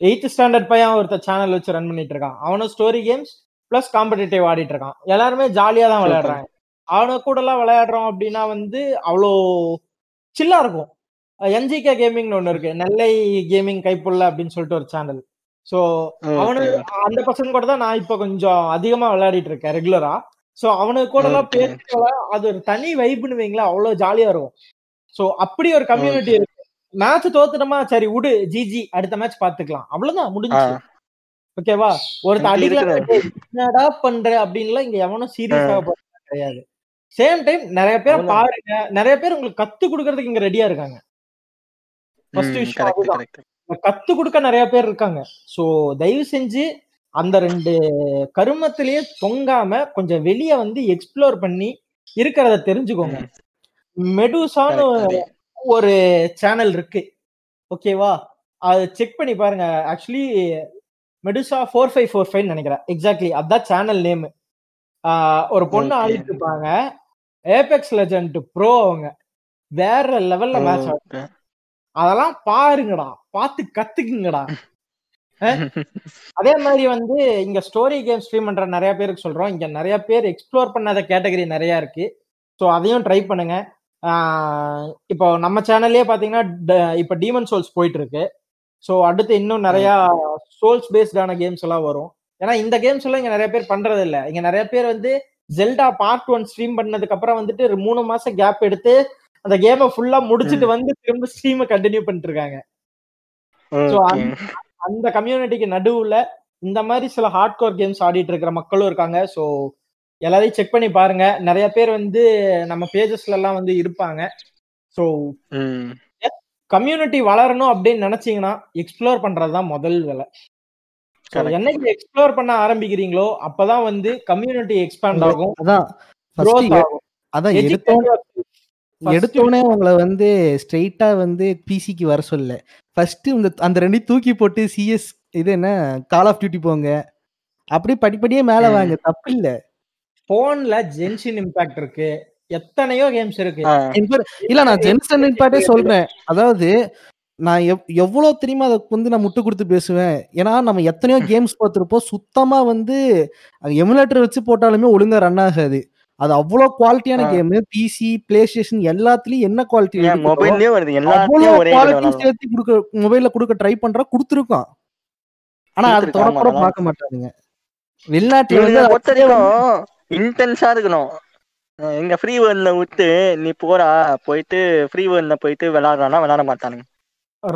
எயித்து ஸ்டாண்டர்ட் பையன் ஒருத்தர் சேனல் வச்சு ரன் பண்ணிட்டு இருக்கான். அவனும் ஸ்டோரி கேம்ஸ் பிளஸ் காம்படிட்டிவ் ஆடிட்டு இருக்கான். எல்லாருமே ஜாலியா தான். விளையாடுறாங்க. அவனு கூட எல்லாம் விளையாடுறோம் அப்படின்னா வந்து அவ்வளோ சில்லா இருக்கும். என்ஜிகே கேமிங்னு ஒண்ணு இருக்கு. நெல்லை கேமிங் கைப்புள்ள அப்படின்னு சொல்லிட்டு ஒரு சேனல் சோ அவனு. அந்த பசங்க கூட தான் நான் இப்ப கொஞ்சம் அதிகமா விளையாடிட்டு இருக்கேன் ரெகுலரா சோ அவனுக்கு கூட எல்லாம். பேசி அது ஒரு தனி வைப்னு வைங்களேன் அவ்வளவு ஜாலியா இருக்கும். சோ அப்படி ஒரு கம்யூனிட்டி இருக்கு. மேட்ச் தோத்துட்டோமா சரி விடு ஜிஜி அடுத்த மேட்ச் பாத்துக்கலாம். அவ்வளவுதான் முடிஞ்சு ஓகேவா ஒருத்த இங்க அடிக்கலாம். என்னடா பண்ற? அப்படின்லாம் இங்க எவனும் சீரியஸா கிடையாது. சேம் டைம் நிறைய பேர். பாருங்க. நிறைய பேர் உங்களுக்கு கத்து கொடுக்கறதுக்கு இங்க ரெடியா இருக்காங்க. கத்து கொடுக்க நிறைய பேர் இருக்காங்க. சோ தயவு செஞ்சு அந்த ரெண்டு கருமத்திலேயே தொங்காம கொஞ்சம் வெளிய வந்து எக்ஸ்ப்ளோர் பண்ணி இருக்கிறத தெரிஞ்சுக்கோங்க. மெடுசான்னு. ஒரு சேனல் இருக்கு. ஓகேவா அது செக் பண்ணி பாருங்க. Actually Medusa four five four five நினைக்கிறேன். எக்ஸாக்ட்லி அதான் சேனல் நேம் ஒரு பொண்ணு. ஆடிட்டு இருப்பாங்க. ஏபெக்ஸ் லெஜண்ட் ப்ரோ அவங்க. வேற லெவல்ல மேட்ச் Okay. அதெல்லாம் பாருங்கடா. பார்த்து கத்துக்குங்கடா. அதே மாதிரி வந்து இங்க ஸ்டோரி கேம் ஸ்ட்ரீம் பண்ற நிறைய பேருக்கு சொல்றோம். இங்க நிறைய பேர் எக்ஸ்ப்ளோர் பண்ணாத கேட்டகரி நிறைய இருக்கு. ஸோ அதையும் ட்ரை பண்ணுங்க. இப்போ நம்ம சேனல்லே பாத்தீங்கன்னா இப்போ டீமன் சோல்ஸ் போயிட்டு இருக்கு ஸோ அடுத்து இன்னும் நிறைய சோல்ஸ் பேஸ்டான கேம்ஸ் எல்லாம் வரும். ஏன்னா இந்த கேம்ஸ் எல்லாம் இங்க நிறைய பேர் பண்றது இல்ல இங்க நிறைய பேர் வந்து ஜெல்டா பார்ட் ஒன் ஸ்ட்ரீம் பண்ணதுக்கு அப்புறம் வந்துட்டு மூணு மாசம் கேப் எடுத்து அந்த கேமை ஃபுல்லா முடிச்சிட்டு வந்து திரும்ப ஸ்ட்ரீமை கண்டினியூ பண்ணிட்டு இருக்காங்க. அந்த கம்யூனிட்டிக்கு நடுவுல இந்த மாதிரி சில ஹார்ட் கோர் கேம்ஸ் ஆடிட்டு இருக்கிற மக்களும் இருக்காங்க. ஸோ எல்லாரையும் செக் பண்ணி பாருங்க. நிறைய பேர் வந்து நம்ம பேஜஸ்ல எல்லாம் வந்து இருப்பாங்க. ஸோ கம்யூனிட்டி வளரணும் அப்படின்னு நினைச்சீங்கன்னா எக்ஸ்ப்ளோர் பண்றதுதான் முதல் வேலை. என்னைக்கு எக்ஸ்ப்ளோர் பண்ண ஆரம்பிக்கிறீங்களோ அப்பதான் வந்து கம்யூனிட்டி எக்ஸ்பேண்ட் ஆகும். அதான் அதான் எடுத்தோடனே உங்களை வந்து ஸ்ட்ரெயிட்டா வந்து பிசிக்கு வர சொல்ல. ஃபர்ஸ்ட் இந்த அந்த ரெண்டையும் தூக்கி போட்டு சிஎஸ் இது என்ன கால் ஆஃப் டியூட்டி போங்க. அப்படி படிப்படியே மேல. வாங்க தப்பு இல்ல. போன்ல ஜென்ஷின் இம்பாக்ட் இருக்கு. எத்தனையோ கேம்ஸ் இருக்கு. இல்ல நான் ஜென்சன் இம்பாக்டே சொல்றேன். அதாவது நான் எவ் எவ்வளவு தெரியுமா அதுக்கு வந்து நான் முட்டு கொடுத்து பேசுவேன்? ஏன்னா நம்ம எத்தனையோ கேம்ஸ் பார்த்துருப்போம். சுத்தமா வந்து எமுலேட்டர் வச்சு போட்டாலுமே ஒழுங்கா ரன் ஆகாது. அது அவ்வளோ குவாலிட்டியான. கேம் பிசி பிளே ஸ்டேஷன் எல்லாத்துலயும் என்ன குவாலிட்டி இதுல குவாலிட்டி. சேர்த்து கொடுக்க மொபைல்ல கொடுக்க ட்ரை பண்றா கொடுத்துருக்கோம் ஆனா அது தொடக்கூட பார்க்க மாட்டானுங்க. வெளிநாட்டுல அது இன்டென்ஸா இருக்கணும். எங்க ஃப்ரீ வேர்ல்ட்ல விட்டு நீ போடா போயிட்டு ஃப்ரீ வேர்ல்ட்ல போயிட்டு விளையாடுறானா விளையாட மாட்டானுங்க.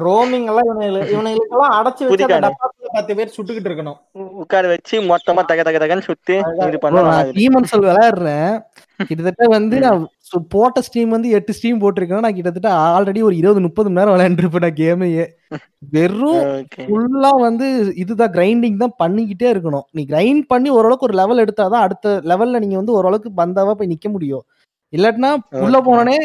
ரோமிங் எல்லாம் இவனுங்களுக்கு இவனுங்களுக்கு எல்லாம் அடைச்சு வச்சு பத்து பேர் சுட்டுக்கிட்டு இருக்கணும். உட்கார வச்சு மொத்தமா தக தக தகன்னு சுத்தி இது bro, பண்ணா நான் டீமன் சொல் விளையாடுறேன். கிட்டத்தட்ட வந்து நான் போட்ட ஸ்ட்ரீம் வந்து எட்டு ஸ்ட்ரீம் போட்டிருக்கேன். நான் கிட்டத்தட்ட ஆல்ரெடி ஒரு இருபது முப்பது மணி நேரம் விளையாண்டுருப்பேன் நான் கேமையே வெறும் ஃபுல்லா வந்து இதுதான் கிரைண்டிங் தான் பண்ணிக்கிட்டே இருக்கணும். நீ கிரைண்ட் பண்ணி ஓரளவுக்கு ஒரு லெவல் எடுத்தாதான் அடுத்த லெவல்ல நீங்க வந்து ஓரளவுக்கு பந்தாவா போய் நிக்க முடியும். இல்லாட்டினா உள்ள. போனோடனே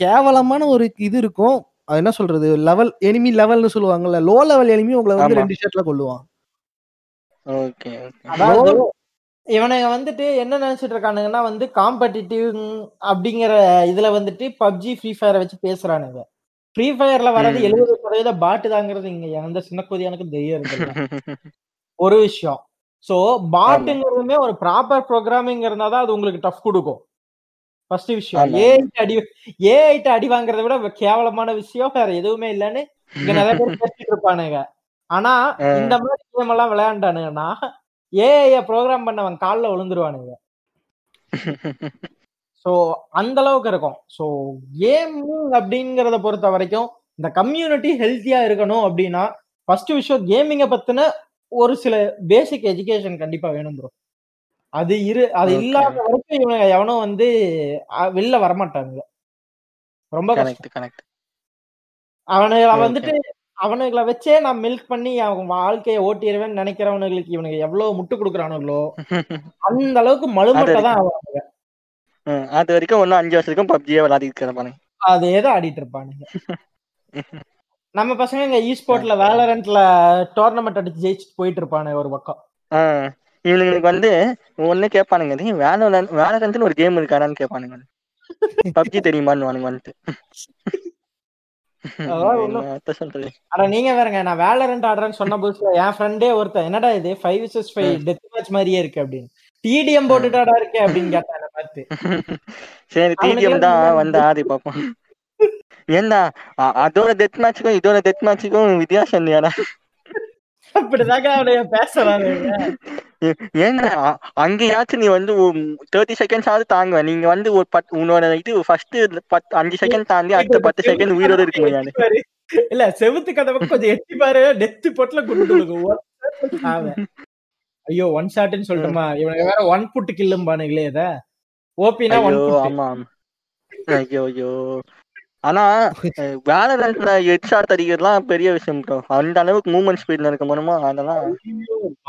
கேவலமான ஒரு இது இருக்கும். என்ன சொல்றது? லெவல் எனிமி லெவல்னு சொல்லுவாங்கல்ல லோ லெவல் எனிமி உங்களை வந்து. ரெண்டு ஷர்ட்ல கொள்ளுவான் ஓகே இவனுங்க வந்துட்டு என்ன நினைச்சிட்டு இருக்கானுங்கன்னா வந்து காம்படிட்டிவ் அப்படிங்கிற இதுல வந்துட்டு பப்ஜி ஃப்ரீ ஃபயரை வச்சு பேசுறானுங்க. ஃப்ரீ ஃபயர்ல வர்றது. எழுபது சதவீத பாட்டு தாங்கிறது இங்க எந்த சின்ன கொதியானுக்கு தெரியும் இருந்தில்ல. ஒரு விஷயம். சோ பாட்டுங்கிறதுமே ஒரு ப்ராப்பர் ப்ரோக்ராமிங் இருந்தாதான் அது உங்களுக்கு டஃப் கொடுக்கும். ஃபர்ஸ்ட் விஷயம் ஆமா. ஏ அடி ஏ ஐட்டு அடி வாங்குறதை விட கேவலமான விஷயம் வேற எதுவுமே இல்லைன்னு இங்க நிறைய பேர் பேசிட்டு இருப்பானுங்க ஆனா. இந்த மாதிரி கேம் எல்லாம் விளையாண்டானுங்கன்னா ஏஐ ப்ரோக்ராம் பண்ணவன் கால்ல விழுந்துருவானுங்க சோ அந்த அளவுக்கு இருக்கும் சோ கேமிங் அப்படிங்கறத பொறுத்த வரைக்கும் இந்த கம்யூனிட்டி ஹெல்த்தியா இருக்கணும் அப்படின்னா ஃபர்ஸ்ட் விஷயம் கேமிங்க பத்தின ஒரு சில பேசிக் எஜுகேஷன் கண்டிப்பா வேணும் ப்ரோ அது இரு அது. இல்லாத வரைக்கும் இவங்க எவனும் வந்து வெளில வரமாட்டானுங்க ரொம்ப கனெக்ட் கனெக்ட் அவனுங்களை. வந்துட்டு அவனுங்களை வச்சே நான் மில்க் பண்ணி அவன் வாழ்க்கையை ஓட்டிடுவேன்னு நினைக்கிறவனுங்களுக்கு இவனுக்கு எவ்வளவு முட்டு கொடுக்குறானுங்களோ அந்த அளவுக்கு மழுமட்டை தான் அவனுங்க அது வரைக்கும் ஒன்னும் அஞ்சு வருஷத்துக்கும் பப்ஜியே விளையாடிட்டு கிடப்பானுங்க அதே தான் ஆடிட்டு இருப்பானுங்க. நம்ம பசங்க இங்க இ ஸ்போர்ட்ல வேலரண்ட்ல டோர்னமெண்ட் அடிச்சு ஜெயிச்சுட்டு போயிட்டு இருப்பானுங்க ஒரு பக்கம். ஆ, இவனுங்களுக்கு வந்து ஒண்ணு கேட்பானுங்க "டேய், வேலோரன் வேலரண்ட்னு ஒரு கேம் இருக்காடான்னு கேட்பானுங்க பப்ஜி தெரியுமான்னு வந்துட்டு. ஆனா நீங்க வேறங்க நான் வேலரண்ட் ஆடுறேன்னு சொன்ன புதுசுல என் ஃப்ரெண்டே ஒருத்தன் என்னடா இது five versus five death match மாதிரியே இருக்கு அப்படின்னு. டிடிஎம் போட்டுட்டாடா இருக்கே அப்படின்னு கேட்டான் பார்த்து. சரி டிடிஎம் தான் வந்து ஆடி பார்ப்போம் ஏண்டா அதோட டெத் மேட்சுக்கும் இதோட டெத் மேட்சுக்கும் வித்தியாசம் இல்லையாடா? அப்படிதாங்க அவனைய ஏ- ஏன்னா அங்கேயாச்சும் நீ வந்து தேர்ட்டி செகண்ட்ஸ் ஆகுது தாங்குவ. நீங்க வந்து ஒரு பத் உன்னோட இது ஃபர்ஸ்ட் பத்து அஞ்சு செகண்ட் தாண்டி அடுத்த பத்து செகண்ட் உயிரோட இருக்க முடியாது. பாரு. இல்ல செவுத்து கதவை கொஞ்சம் எட்டி பாரு. டெத் பொட்ல கொண்டு. ஐயோ ஒன் ஷாட்னு சொல்லட்டுமா? இவனுக்கு வேற ஒன் புட் கில்லும் பானுங்களே இத ஓபினா ஒன் ஐயோ ஆமா. ஐயோ ஐயோ. ஆனா வேலரண்ட்ல ஹெட் ஷாட் அடிக்கிறதுலாம் பெரிய விஷயம் ப்ரோ அந்த அளவுக்கு மூவ்மெண்ட் ஸ்பீட்ல இருக்க முடியுமோ? அதெல்லாம்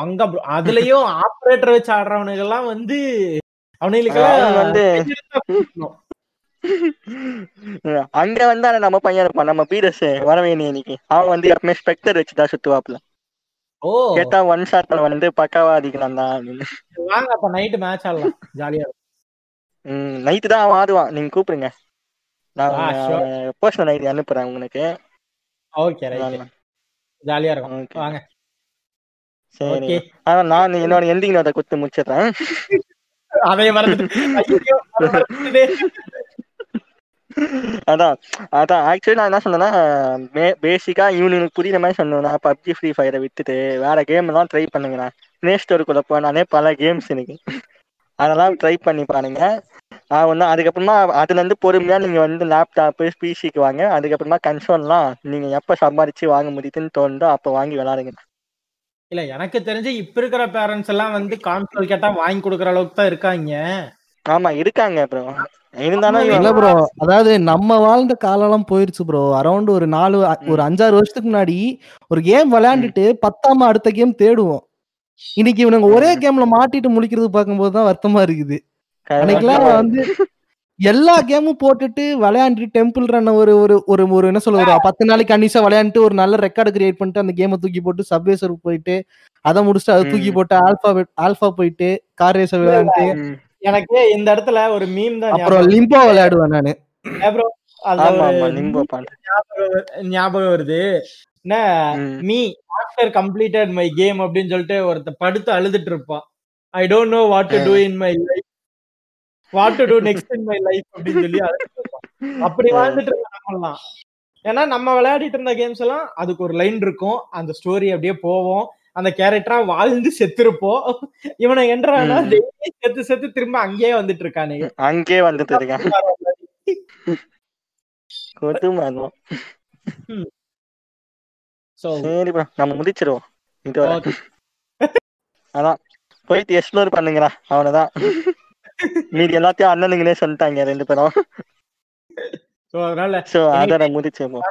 அங்க. அதுலயும் ஆபரேட்டர் வச்சு ஆடுறவனுங்க எல்லாம் வந்து அவனுங்களுக்கு அவன் வந்து அங்க வந்து நம்ம பையன் இருப்பான். நம்ம பீரஸ் வரவேணி இன்னைக்கு. அவன் வந்து எப்பவுமே ஸ்பெக்டர் வச்சுதான் சுத்துவாப்ல ஓ. கேட்டா ஒன் ஷாட்ல வந்து பக்காவா அடிக்கிறான் தான் அப்படின்னு. வாங்க அப்ப நைட் மேட்ச் ஆடலாம். ஜாலியா ம் நைட்டு தான் அவன் ஆடுவான். நீங்க கூப்பிடுங்க. நான். பர்சனல் ஐடி அனுப்புறேன் உங்களுக்கு ஓகே ரைட் ஜாலியா இருக்கும். வாங்க. சரி. ஆனா நான் என்னோட எண்டிங் நோட்டை கொடுத்து முடிச்சிடுறேன். அதே மறந்துட்டு. அதை. அதான் அதான் ஆக்சுவலி நான் என்ன சொன்னேன்னா பேசிக்கா இவனுக்கு புரியுற மாதிரி சொன்னேன்னா பப்ஜி ஃப்ரீ ஃபயரை விட்டுட்டு வேற கேம் எல்லாம் ட்ரை பண்ணுங்கண்ணா. ப்ளே ஸ்டோருக்குள்ள போனாலே பல கேம்ஸ் எனக்கு அதெல்லாம் ட்ரை பண்ணி பாருங்க. நான் ஒன்று அதுக்கப்புறமா அதுல இருந்து பொறுமையா நீங்க வந்து லேப்டாப்பு பிசிக்கு வாங்க. அதுக்கப்புறமா கன்சோல்லாம் நீங்க எப்ப சம்பாதிச்சு வாங்க முடியுதுன்னு தோணுதோ அப்போ வாங்கி விளாடுங்க இல்ல எனக்கு தெரிஞ்சு இப்ப இருக்கிற பேரண்ட்ஸ் எல்லாம் வந்து கான்சோல் கேட்டா வாங்கி கொடுக்கற அளவுக்கு தான் இருக்காங்க. ஆமா இருக்காங்க ப்ரோ இருந்தாலும் இல்ல ப்ரோ அதாவது நம்ம வாழ்ந்த காலம்லாம் போயிருச்சு ப்ரோ அரௌண்ட் ஒரு நாலு ஒரு அஞ்சாறு வருஷத்துக்கு முன்னாடி ஒரு கேம் விளையாண்டுட்டு பத்தாம அடுத்த கேம் தேடுவோம். இன்னைக்கு இவனுங்க ஒரே கேம்ல மாட்டிட்டு முழிக்கிறது பார்க்கும்போது தான் வருத்தமா இருக்குது. அன்னைக்கெல்லாம் வந்து எல்லா கேமும் போட்டுட்டு விளையாண்டு டெம்பிள் ரன் ஒரு ஒரு ஒரு ஒரு என்ன சொல்ல ஒரு பத்து நாளைக்கு கண்டிஷா விளையாண்டுட்டு ஒரு நல்ல ரெக்கார்டு கிரியேட் பண்ணிட்டு அந்த கேமை தூக்கி போட்டு சப்வேசர் போயிட்டு அதை முடிச்சுட்டு அதை தூக்கி. போட்டு ஆல்பா ஆல்பா போயிட்டு கார் ரேசர் விளையாண்டு. எனக்கு இந்த இடத்துல ஒரு மீம் தான் அப்புறம் லிம்போ விளையாடுவேன் நானு. ஞாபகம் வரு- ஞாபகம் வருது. ம். Me after completed my game அப்படின்னு சொல்லிட்டு ஒருத்த படுத்து அழுதுட்டு இருப்பான். I don't know what to do in my life what to do next in my life அப்படின்னு சொல்லி அப்படி வாழ்ந்துட்டு நம்மலாம் ஏன்னா நம்ம விளையாடிட்டு இருந்த கேம்ஸ் எல்லாம் அதுக்கு ஒரு லைன் இருக்கும். அந்த ஸ்டோரி அப்படியே போவோம். அந்த கேரக்டரா வாழ்ந்து செத்துருப்போம். இவனை என்றானா செத்து செத்து திரும்ப அங்கேயே வந்துட்டு இருக்கானுங்க அங்கே வந்துட்டு இருக்கேன். சோ சரி ப்ரோ நம்ம முடிச்சிருவோம். ஓகே அதான். போயிட்டு எக்ஸ்ப்ளோர் பண்ணுங்கடா. அவனதான் மீதி எல்லாத்தையும் அண்ணனுங்களே சொல்லிட்டாங்க ரெண்டு பேரும். சோ அதனால சோ அதோட முடிச்சிருவோம்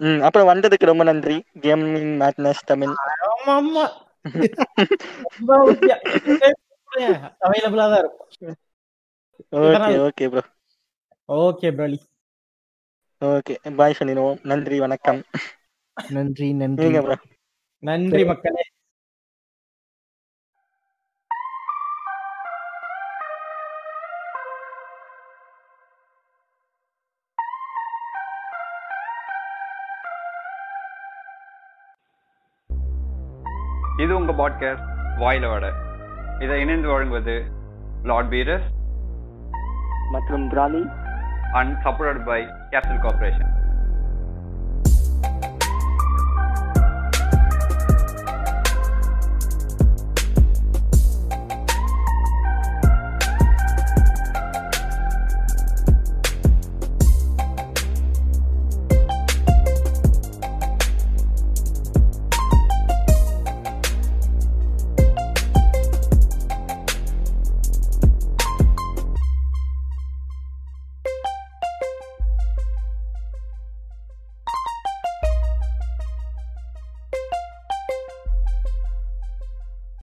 ம் அப்புறம் வந்ததுக்கு ரொம்ப நன்றி. Gaming madness Tamil. ஆமா ஆமா. அவைலபிளா தான் இருக்கும். Okay okay bro okay Broly okay bye சொல்லிடுவோம். நன்றி வணக்கம். நன்றி நன்றி. நன்றி மக்களே. இது உங்க பாட்காஸ்ட் வாயிலோட இதை இணைந்து வழங்குவது லார்ட் பீரஸ் மற்றும் Broly. And support by capital corporation